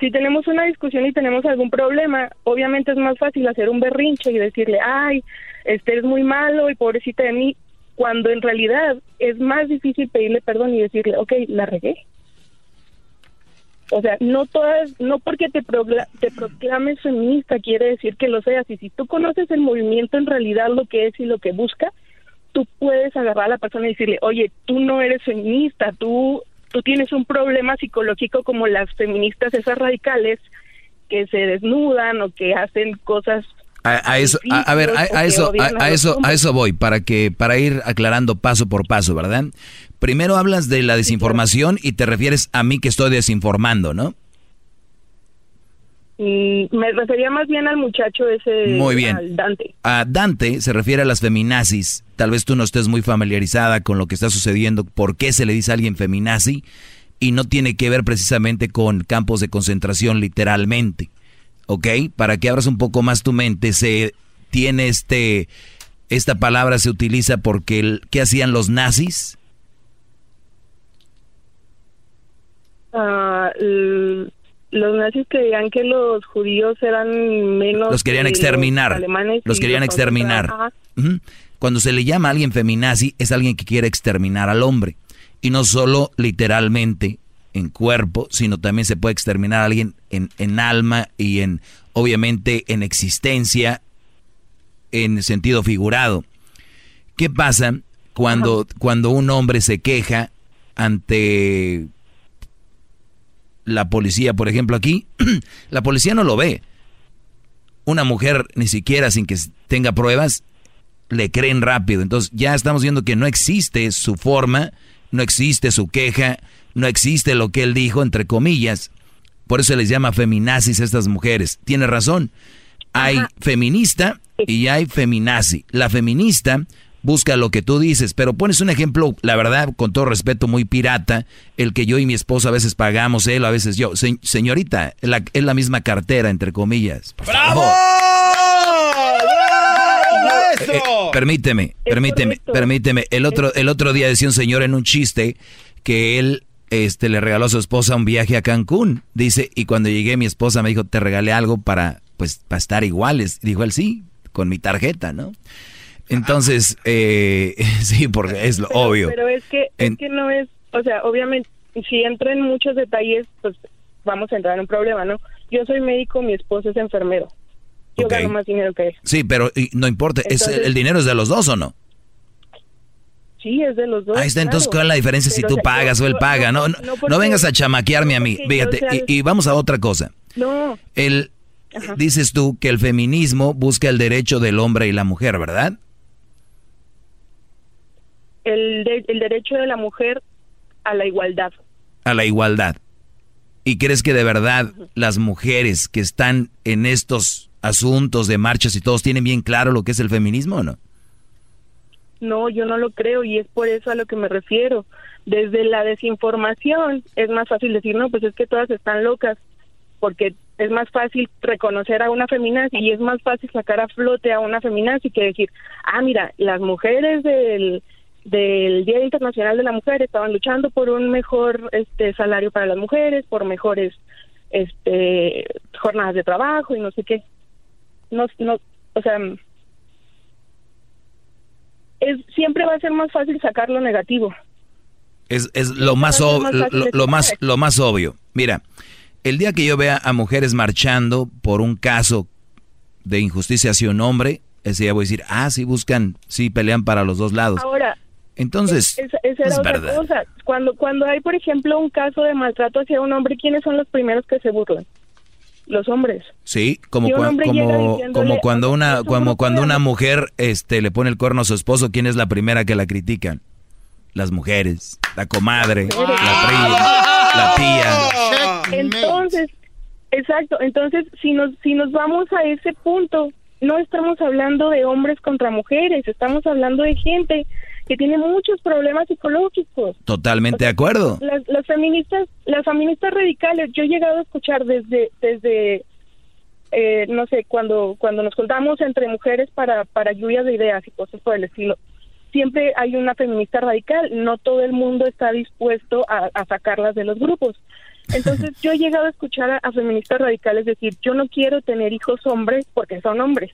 Si tenemos una discusión y tenemos algún problema, obviamente es más fácil hacer un berrinche y decirle, ay, este es muy malo y pobrecita de mí, cuando en realidad es más difícil pedirle perdón y decirle, ok, la regué. O sea, no todas, no porque te, te proclames feminista quiere decir que lo seas. Y si tú conoces el movimiento en realidad lo que es y lo que busca, tú puedes agarrar a la persona y decirle, oye, tú no eres feminista, tú, tú tienes un problema psicológico como las feministas esas radicales que se desnudan o que hacen cosas A, a eso, a, a ver, a, eso, a, a eso, a eso voy para que para ir aclarando paso por paso, ¿verdad? Primero hablas de la desinformación y te refieres a mí que estoy desinformando, ¿no? Mm, me refería más bien al muchacho ese, Muy bien. al Dante. A Dante se refiere a las feminazis. Tal vez tú no estés muy familiarizada con lo que está sucediendo, por qué se le dice a alguien feminazi, y no tiene que ver precisamente con campos de concentración literalmente. ¿Ok? Para que abras un poco más tu mente, se tiene este. Esta palabra se utiliza porque el, ¿qué hacían los nazis? Ah, los nazis creían que los judíos eran menos. Los querían que exterminar. alemanes Los querían los otros exterminar. Cuando se le llama a alguien feminazi, es alguien que quiere exterminar al hombre. Y no solo literalmente en cuerpo, sino también se puede exterminar a alguien en, en alma y en, obviamente, en existencia, en sentido figurado. ¿Qué pasa cuando, cuando un hombre se queja ante la policía, por ejemplo, aquí? la policía no lo ve. Una mujer, ni siquiera sin que tenga pruebas, le creen rápido. Entonces ya estamos viendo que no existe su forma no existe su queja, no existe lo que él dijo, entre comillas. Por eso les llama feminazis a estas mujeres. Tiene razón. Hay feminista y hay feminazi. La feminista busca lo que tú dices, pero pones un ejemplo, la verdad, con todo respeto, muy pirata, el que yo y mi esposo a veces pagamos, él, a veces yo. Se- señorita, la- es la misma cartera, entre comillas. Por ¡Bravo! favor. ¡Maestro! Eh, permíteme, permíteme, permíteme. El otro, el otro día decía un señor en un chiste que él este, le regaló a su esposa un viaje a Cancún. Dice, y cuando llegué mi esposa me dijo, te regalé algo para, pues, para estar iguales. Dijo él, sí, con mi tarjeta, ¿no? Entonces, eh, sí, porque es lo Pero- obvio. Pero es que, En- es que no es, o sea, obviamente, si entro en muchos detalles, pues vamos a entrar en un problema, ¿no? Yo soy médico, mi esposo es enfermero. Yo Ok. gano más dinero que él. Sí, pero y no importa, es, el dinero es de los dos o no. Sí, es de los dos. Ahí está, entonces. ¿cuál es la diferencia si tú pagas o él paga? No, no, no no vengas a chamaquearme a mí. Fíjate, sea- y, y vamos a otra cosa. No, El, dices tú que el feminismo busca el derecho del hombre y la mujer, ¿verdad? El, de- el derecho de la mujer a la igualdad. A la igualdad. ¿Y crees que de verdad las mujeres que están en estos asuntos de marchas y todos tienen bien claro lo que es el feminismo o no? No, yo no lo creo y es por eso a lo que me refiero. Desde la desinformación es más fácil decir, no, pues es que todas están locas, porque es más fácil reconocer a una feminazi y es más fácil sacar a flote a una feminazi que decir, ah, mira, las mujeres del, del Día Internacional de la Mujer estaban luchando por un mejor este salario para las mujeres, por mejores este jornadas de trabajo y no sé qué. No, no, o sea, es siempre va a ser más fácil sacar lo negativo. Es, es lo más, ob- más lo, más, lo más obvio. Mira, el día que yo vea a mujeres marchando por un caso de injusticia hacia un hombre, ese día voy a decir, ah, sí buscan, sí pelean para los dos lados. Ahora, Entonces, esa, esa era es otra verdad. cosa. Cuando, cuando hay, por ejemplo, un caso de maltrato hacia un hombre, ¿quiénes son los primeros que se burlan? Los hombres. Sí, como, Si cua- como, cuando a- una, como cuando una mujer este, le pone el cuerno a su esposo, ¿quién es la primera que la critican? Las mujeres, la comadre, la prima, la tía. Entonces, exacto, entonces si nos si nos vamos a ese punto, no estamos hablando de hombres contra mujeres, estamos hablando de gente que tiene muchos problemas psicológicos. Totalmente de acuerdo. Las, las feministas, las feministas radicales, yo he llegado a escuchar desde desde eh, no sé, cuando cuando nos juntamos entre mujeres para para lluvias de ideas y cosas por el estilo. Siempre hay una feminista radical, no todo el mundo está dispuesto a, a sacarlas de los grupos. Entonces yo he llegado a escuchar a, a feministas radicales decir, yo no quiero tener hijos hombres porque son hombres,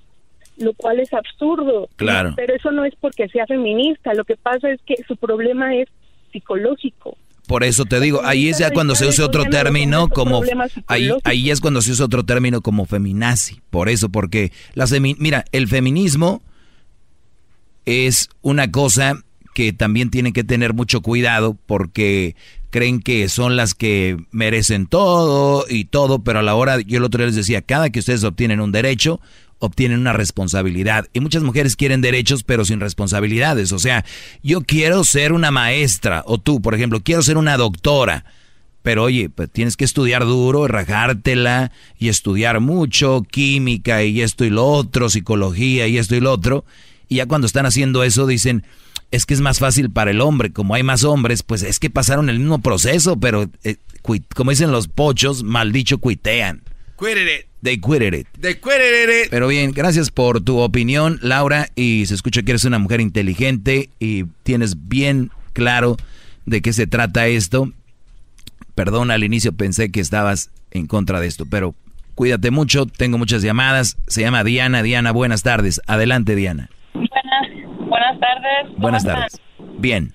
lo cual es absurdo. Claro. Pero eso no es porque sea feminista, lo que pasa es que su problema es psicológico. Por eso te digo, ahí es ya cuando se usa otro término como ahí ahí es cuando se usa otro término como feminazi. Por eso, porque las mira, el feminismo es una cosa que también tienen que tener mucho cuidado porque creen que son las que merecen todo y todo, pero a la hora, yo el otro día les decía, cada que ustedes obtienen un derecho, obtienen una responsabilidad. Y muchas mujeres quieren derechos pero sin responsabilidades. O sea, yo quiero ser una maestra, o tú, por ejemplo, quiero ser una doctora. Pero oye, pues tienes que estudiar duro, rajártela y estudiar mucho, química y esto y lo otro, psicología y esto y lo otro. Y ya cuando están haciendo eso dicen, es que es más fácil para el hombre, como hay más hombres, pues es que pasaron el mismo proceso, pero eh, como dicen los pochos, mal dicho, cuitean. Quitted it. They quitted it. They quitted it. Pero bien, gracias por tu opinión, Laura, y se escucha que eres una mujer inteligente y tienes bien claro de qué se trata esto. Perdón, al inicio pensé que estabas en contra de esto, pero cuídate mucho, tengo muchas llamadas. Se llama Diana. Diana, buenas tardes. Adelante, Diana. Buenas, buenas tardes. ¿Cómo Buenas tardes. Bien.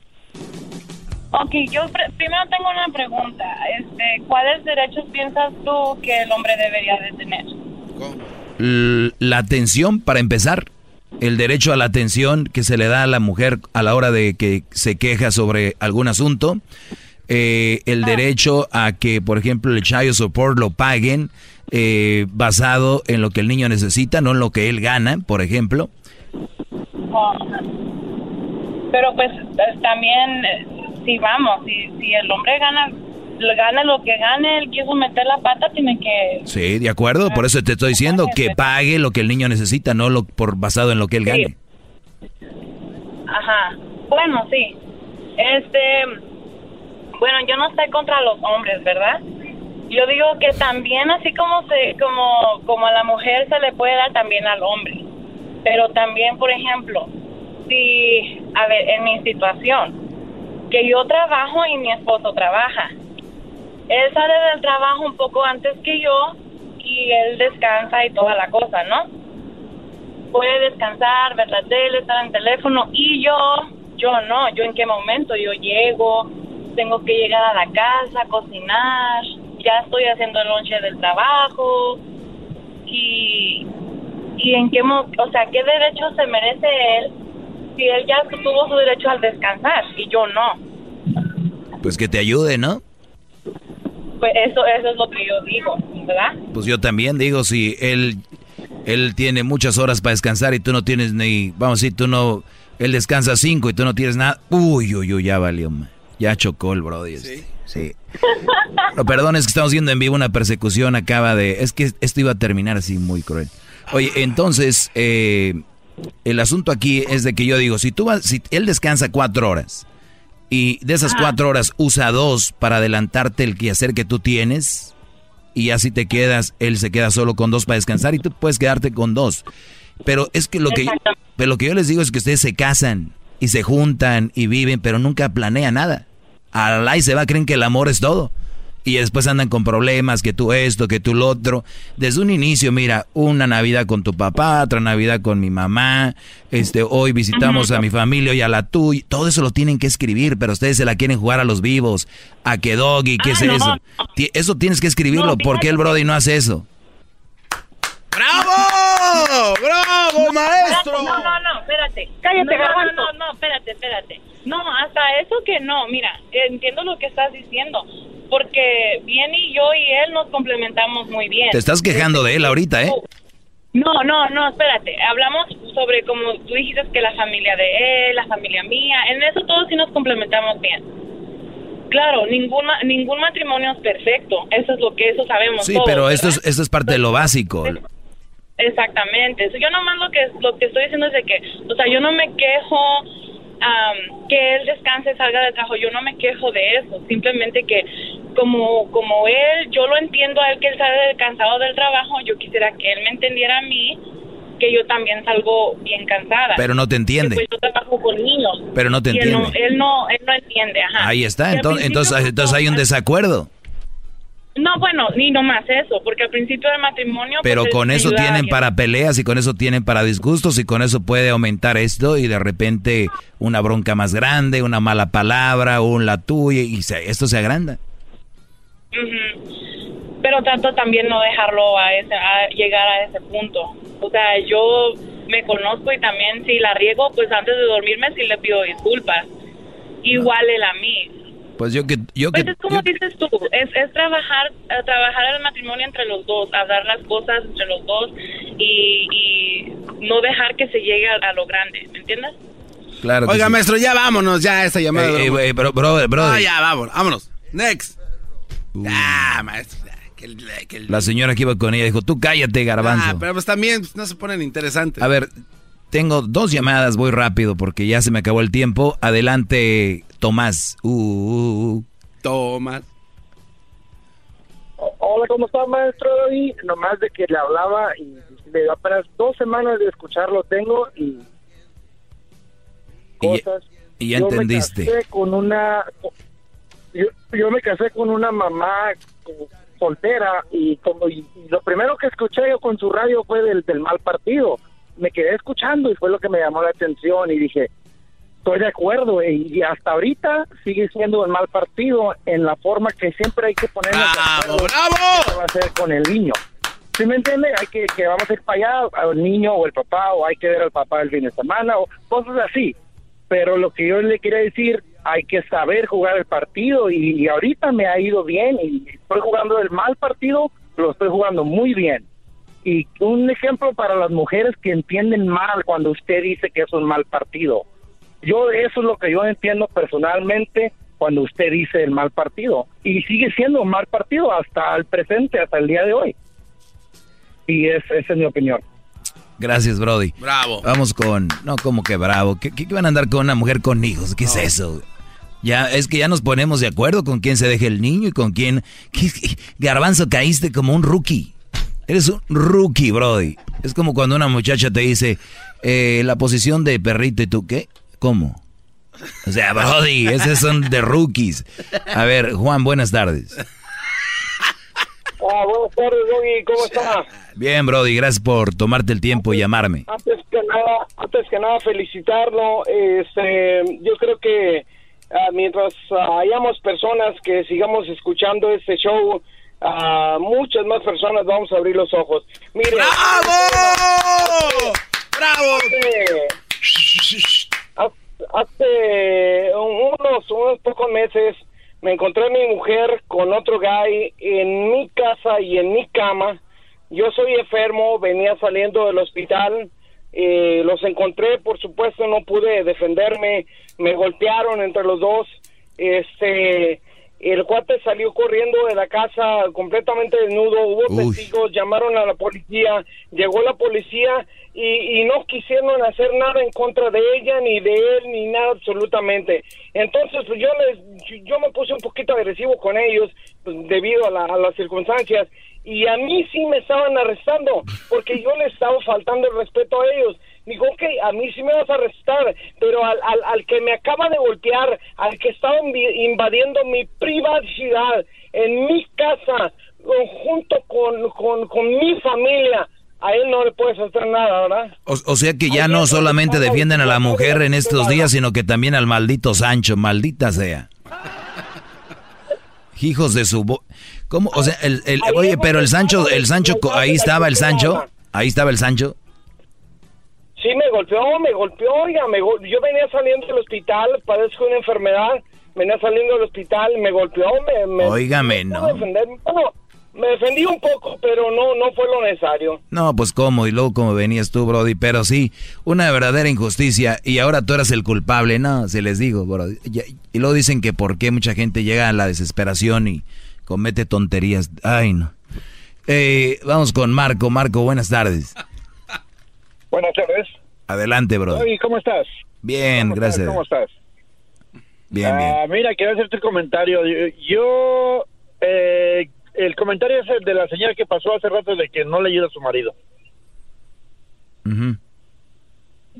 Ok, yo pr- primero tengo una pregunta. Este, ¿Cuáles derechos piensas tú que el hombre debería de tener? L- la atención, para empezar, el derecho a la atención que se le da a la mujer a la hora de que se queja sobre algún asunto, eh, el derecho a que, por ejemplo, el child support lo paguen eh, basado en lo que el niño necesita, no en lo que él gana, por ejemplo. Oh. Pero pues también, si vamos, si, si el hombre gana, gana lo que gane, él quiso meter la pata, tiene que... Sí, de acuerdo, por eso te estoy diciendo que pague lo que el niño necesita, no lo por basado en lo que él gane. Ajá. Bueno, sí. Este, bueno, yo no estoy contra los hombres, ¿verdad? Yo digo que también así como se como como a la mujer se le puede dar también al hombre. Pero también, por ejemplo, si a ver, en mi situación, que yo trabajo y mi esposo trabaja. Él sale del trabajo un poco antes que yo y él descansa y toda la cosa, ¿no? Puede descansar, ver la tele, estar en teléfono y yo, yo no, yo en qué momento, yo llego, tengo que llegar a la casa, cocinar, ya estoy haciendo el lonche del trabajo y, y en qué, mo- o sea, qué derecho se merece él si él ya tuvo su derecho al descansar y yo no. Pues que te ayude, ¿no? Pues eso, eso es lo que yo digo, ¿verdad? Pues yo también digo, si él, él tiene muchas horas para descansar y tú no tienes ni, vamos a decir, tú no, él descansa cinco y tú no tienes nada, uy, uy, uy, ya valió, ma. ya chocó el brody. este. Sí. No, perdón, es que estamos viendo en vivo una persecución, acaba de, es que esto iba a terminar así muy cruel. Oye, entonces, eh, el asunto aquí es de que yo digo, si tú vas, si él descansa cuatro horas y de esas cuatro horas usa dos para adelantarte el quehacer que tú tienes y así te quedas, él se queda solo con dos para descansar y tú puedes quedarte con dos. Pero es que lo que, pero lo que yo les digo es que ustedes se casan y se juntan y viven, pero nunca planean nada. Al ahí se va, creen que el amor es todo. Y después andan con problemas, que tú esto, que tú lo otro. Desde un inicio, mira, una Navidad con tu papá, otra Navidad con mi mamá, este, hoy visitamos a mi familia y a la tuya. Todo eso lo tienen que escribir, pero ustedes se la quieren jugar a los vivos. A que doggy, ¿qué Ah, es no. eso? Eso tienes que escribirlo. ¿Por qué el Brody no hace eso? ¡Bravo! ¡Bravo, maestro! No, no, no, espérate. Cállate, no, no, no, espérate, espérate. No, hasta eso que no, mira, entiendo lo que estás diciendo, porque bien y yo y él nos complementamos muy bien. Te estás quejando de él ahorita, ¿eh? No, no, no, espérate. Hablamos sobre como tú dijiste que la familia de él, la familia mía, en eso todos sí nos complementamos bien. Claro, ningún ma- ningún matrimonio es perfecto. Eso es lo que eso sabemos Sí, todos, pero esto es, esto es parte de lo básico. Exactamente. Yo nomás lo que lo que estoy diciendo es de que, o sea, yo no me quejo que él descanse, salga de trabajo. Yo no me quejo de eso. Simplemente que como como él, yo lo entiendo a él que él sale cansado del trabajo. Yo quisiera que él me entendiera a mí que yo también salgo bien cansada. Pero no te entiende. Pues, yo trabajo con niños. Pero no te Y él no, entiende. él no, él no entiende. Ajá. Ahí está, entonces, entonces, entonces hay un desacuerdo. No, bueno, ni nomás eso, porque al principio del matrimonio. Pero pues, con eso tienen para peleas y con eso tienen para disgustos y con eso puede aumentar esto y de repente una bronca más grande, una mala palabra, un la tuya y se- esto se agranda. Pero trato también no dejarlo a ese a llegar a ese punto. O sea, yo me conozco y también si la riego, pues antes de dormirme sí le pido disculpas. Igual él a mí. Pues yo que yo que Pues es como dices tú, es, es trabajar eh, trabajar el matrimonio entre los dos, hablar las cosas entre los dos y, y no dejar que se llegue a, a lo grande, ¿me entiendes? claro Oiga, sí. maestro, ya vámonos, ya esta llamada. Ey, ey, bro-. Ah, ya, vámonos, vámonos. Next. Ah, maestro. ya, que el- que el- La señora que iba con ella dijo, tú cállate, garbanzo. Ah, pero pues también pues, no se ponen interesantes. A ver, tengo dos llamadas, voy rápido porque ya se me acabó el tiempo. Adelante, Tomás. Uh, uh, uh. Tomás. Hola, ¿cómo está, maestro? Y nomás de que le hablaba y de apenas dos semanas de escucharlo tengo y Y, cosas. y ya Yo entendiste. Me casé con una, yo, yo me casé con una mamá soltera y como y, y lo primero que escuché yo con su radio fue del, del mal partido. Me quedé escuchando y fue lo que me llamó la atención y dije, estoy de acuerdo y, hasta ahorita sigue siendo el mal partido en la forma que siempre hay que de acuerdo qué va a hacer con el niño. ¿Sí me entiende? Hay que, que vamos a ir para allá, al niño o el papá, o hay que ver al papá el fin de semana, o cosas así. Pero lo que yo le quería decir, hay que saber jugar el partido y, y ahorita me ha ido bien y estoy jugando el mal partido, lo estoy jugando muy bien. Y un ejemplo para las mujeres que entienden mal cuando usted dice que es un mal partido. Yo eso es lo que yo entiendo personalmente cuando usted dice el mal partido. Y sigue siendo un mal partido hasta el presente, hasta el día de hoy. Y es, esa es mi opinión. Gracias, Brody. Bravo. Vamos con. No, como que bravo. ¿Qué, qué van a andar con una mujer con hijos? ¿Qué es eso? Ya, es que ya nos ponemos de acuerdo con quién se deje el niño y con quién. ¿Qué- qué- Garbanzo, caíste como un rookie. Eres un rookie, Brody. Es como cuando una muchacha te dice eh, la posición de perrito y tú, ¿qué? ¿Cómo? O sea, Brody, esos son de rookies. A ver, Juan, buenas tardes. Ah, buenas tardes, Doggy, ¿cómo está? Bien, Brody, gracias por tomarte el tiempo y llamarme. Antes que nada, antes que nada felicitarlo. Este, yo creo que ah, mientras ah, hayamos personas que sigamos escuchando este show, ah, muchas más personas vamos a abrir los ojos. Mire, ¡Bravo! ¡Bravo! Hace, hace unos, unos pocos meses me encontré a mi mujer con otro guy en mi casa y en mi cama. Yo soy enfermo, venía saliendo del hospital. eh, los encontré, por supuesto, no pude defenderme. Me golpearon entre los dos. Este, el cuate salió corriendo de la casa completamente desnudo. Hubo Uy. testigos, llamaron a la policía. Llegó la policía y, y no quisieron hacer nada en contra de ella, ni de él, ni nada absolutamente. Entonces, pues yo, les, yo me puse un poquito agresivo con ellos pues, debido a, la- a las circunstancias. Y a mí sí me estaban arrestando, porque yo les estaba faltando el respeto a ellos. Digo, ok, a mí sí me vas a arrestar, pero al, al, al que me acaba de golpear, al que estaba invadiendo mi privacidad en mi casa, junto con, con, con mi familia, a él no le puedes hacer nada, ¿verdad? O, o sea que ya no solamente defienden a la mujer en estos días, sino que también al maldito Sancho, maldita sea. Hijos de su... bo- ¿Cómo? O sea, el, el- oye, pero el Sancho, el Sancho, ahí estaba el Sancho, ahí estaba el Sancho. Sí, me golpeó, me golpeó, oiga, me gol- yo venía saliendo del hospital, padezco una enfermedad, venía saliendo del hospital, me golpeó, me... me Óigame, no. Bueno, me defendí un poco, pero no, no fue lo necesario. No, pues cómo, y luego como venías tú, Brody, pero sí, una verdadera injusticia, y ahora tú eras el culpable, no, se les digo, Brody. Y luego dicen que por qué mucha gente llega a la desesperación y comete tonterías. Ay, no. Eh, vamos con Marco. Marco, buenas tardes. Buenas tardes. Adelante, Brody. Oye, ¿cómo estás? Bien, gracias. ¿Cómo estás? Bien, bien. Ah, mira, quiero hacerte un comentario. Yo, eh, el comentario es el de la señora que pasó hace rato de que no le ayuda a su marido.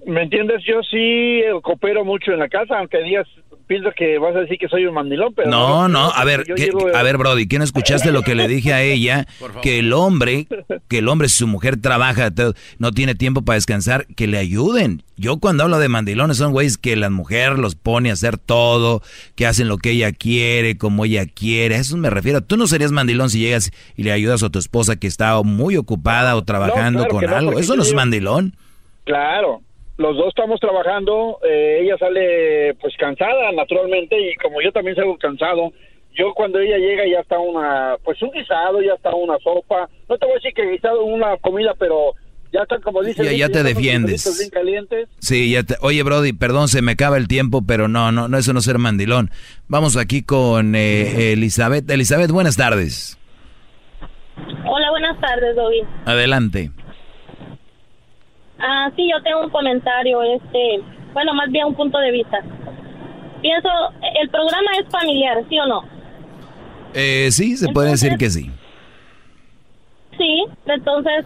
¿Me entiendes? Yo sí eh, coopero mucho en la casa, aunque digas, pienso que vas a decir que soy un mandilón, pero... No, no, a ver, yo ¿qué- llego- a ver, Brody, ¿qué no escuchaste lo que le dije a ella? Que el hombre, que el hombre, si su mujer trabaja, todo, no tiene tiempo para descansar, que le ayuden. Yo cuando hablo de mandilones son güeyes que la mujer los pone a hacer todo, que hacen lo que ella quiere, como ella quiere. A eso me refiero. Tú no serías mandilón si llegas y le ayudas a tu esposa que está muy ocupada o trabajando claro con no, algo. Eso no es mandilón. Claro, los dos estamos trabajando, eh, ella sale pues cansada naturalmente y como yo también salgo cansado, yo cuando ella llega ya está una, pues un guisado, ya está una sopa, no te voy a decir que guisado una comida, pero ya están como dicen, Ya- ya te están los defiendes. bien calientes. Sí, ya te- oye, Brody, perdón, se me acaba el tiempo, pero no, no, no, eso no es ser mandilón. Vamos aquí con eh, Elizabeth. Elizabeth, buenas tardes. Hola, buenas tardes, Doggy. Adelante. Ah, sí, yo tengo un comentario, este, bueno, más bien un punto de vista. Pienso, el programa es familiar, ¿sí o no? Eh, sí, se puede decir que sí. Sí, entonces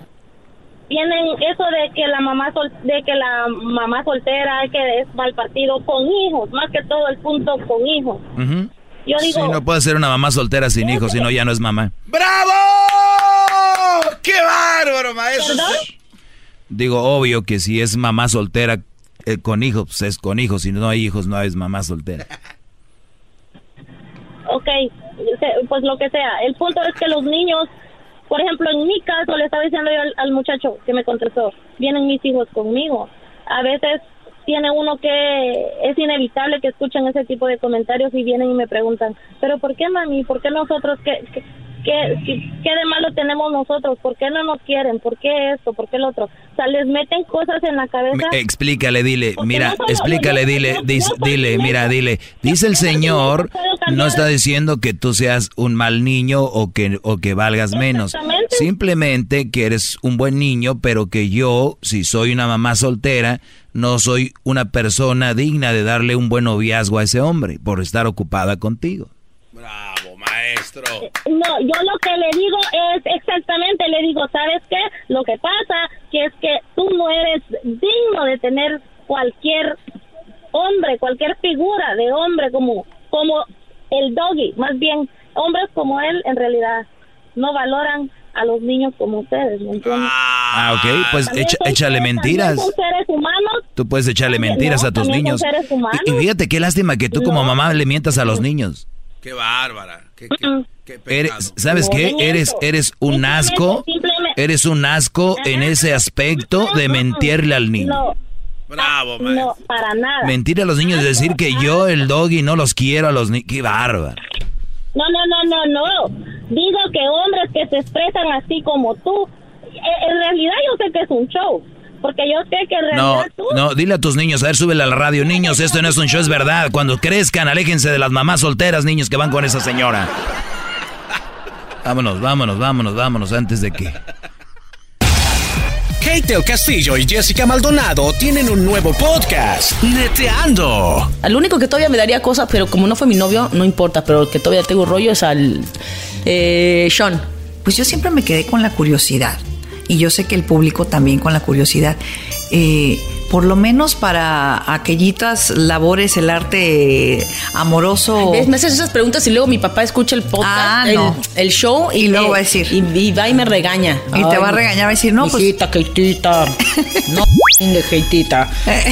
tienen eso de que la mamá sol- de que la mamá soltera que es mal partido con hijos, más que todo el punto con hijos. Yo digo, Sí, no puede ser una mamá soltera sin hijos, si no ya no es mamá. ¡Bravo! ¡Qué bárbaro, maestro! Digo, obvio que si es mamá soltera eh, con hijos, pues es con hijos. Si no hay hijos, no es mamá soltera. ok, pues lo que sea. El punto es que los niños, por ejemplo, en mi caso, le estaba diciendo yo al, al muchacho que me contestó, vienen mis hijos conmigo. A veces tiene uno que es inevitable que escuchen ese tipo de comentarios y vienen y me preguntan, pero ¿por qué mami? ¿Por qué nosotros qué? qué? ¿Qué, qué, qué de malo tenemos nosotros? ¿Por qué no nos quieren? ¿Por qué esto? ¿Por qué lo otro? O sea, les meten cosas en la cabeza. Me- explícale, dile, mira, explícale, dile, dis- dile, mira, dile. Dice el Señor, no está diciendo que tú seas un mal niño o que, o que valgas menos. Simplemente que eres un buen niño, pero que yo, si soy una mamá soltera, no soy una persona digna de darle un buen noviazgo a ese hombre por estar ocupada contigo. Bravo, maestro. No, yo lo que le digo es exactamente, le digo, ¿sabes qué? Lo que pasa que es que tú no eres digno de tener cualquier hombre, cualquier figura de hombre como como el doggy, más bien hombres como él en realidad no valoran a los niños como ustedes, ¿me entiendes? Ah, ok, pues echa- échale mentiras. Son seres humanos. Tú puedes echarle mentiras no, a tus niños. seres humanos. Y, y fíjate qué lástima que tú como mamá le mientas a los niños. Qué bárbara. Qué, qué, Eres, ¿Sabes qué? Eres, eres un asco. simplemente- Eres un asco en ese aspecto de mentirle al niño. No, Bravo, no, para nada. Mentir a los niños y decir que yo, el doggy, no los quiero a los niños. Qué bárbaro. No, no, no, no, no. Digo que hombres que se expresan así como tú, eh, en realidad yo sé que es un show. Porque yo sé que en No, realidad tú... no, dile a tus niños, a ver, súbele a la radio. Niños, esto no es un show, es verdad. Cuando crezcan, aléjense de las mamás solteras, niños que van con esa señora. Vámonos, vámonos, vámonos, vámonos, antes de que... Kate del Castillo y Jessica Maldonado tienen un nuevo podcast, Neteando. Al único que todavía me daría cosas, pero como no fue mi novio, no importa, pero el que todavía tengo rollo es al eh, Sean. Pues yo siempre me quedé con la curiosidad. Y yo sé que el público también con la curiosidad. Eh, por lo menos para aquellitas labores, el arte amoroso. ¿Ves? Me haces esas preguntas y luego mi papá escucha el podcast, Ah, el, no. el show y, luego va a decir. Y, y va y me regaña. Y te va a regañar, va a decir, no, pues- Hijita, Keitita. no, Keitita.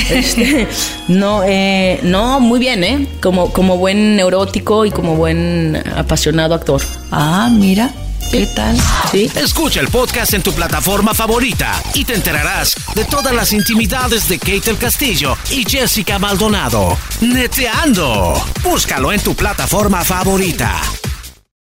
Este, no, eh, no, muy bien, ¿eh? Como, como buen neurótico y como buen apasionado actor. Ah, mira. ¿Qué tal? Sí. Escucha el podcast en tu plataforma favorita y te enterarás de todas las intimidades de Kate del Castillo y Jessica Maldonado. Neteando. Búscalo en tu plataforma favorita.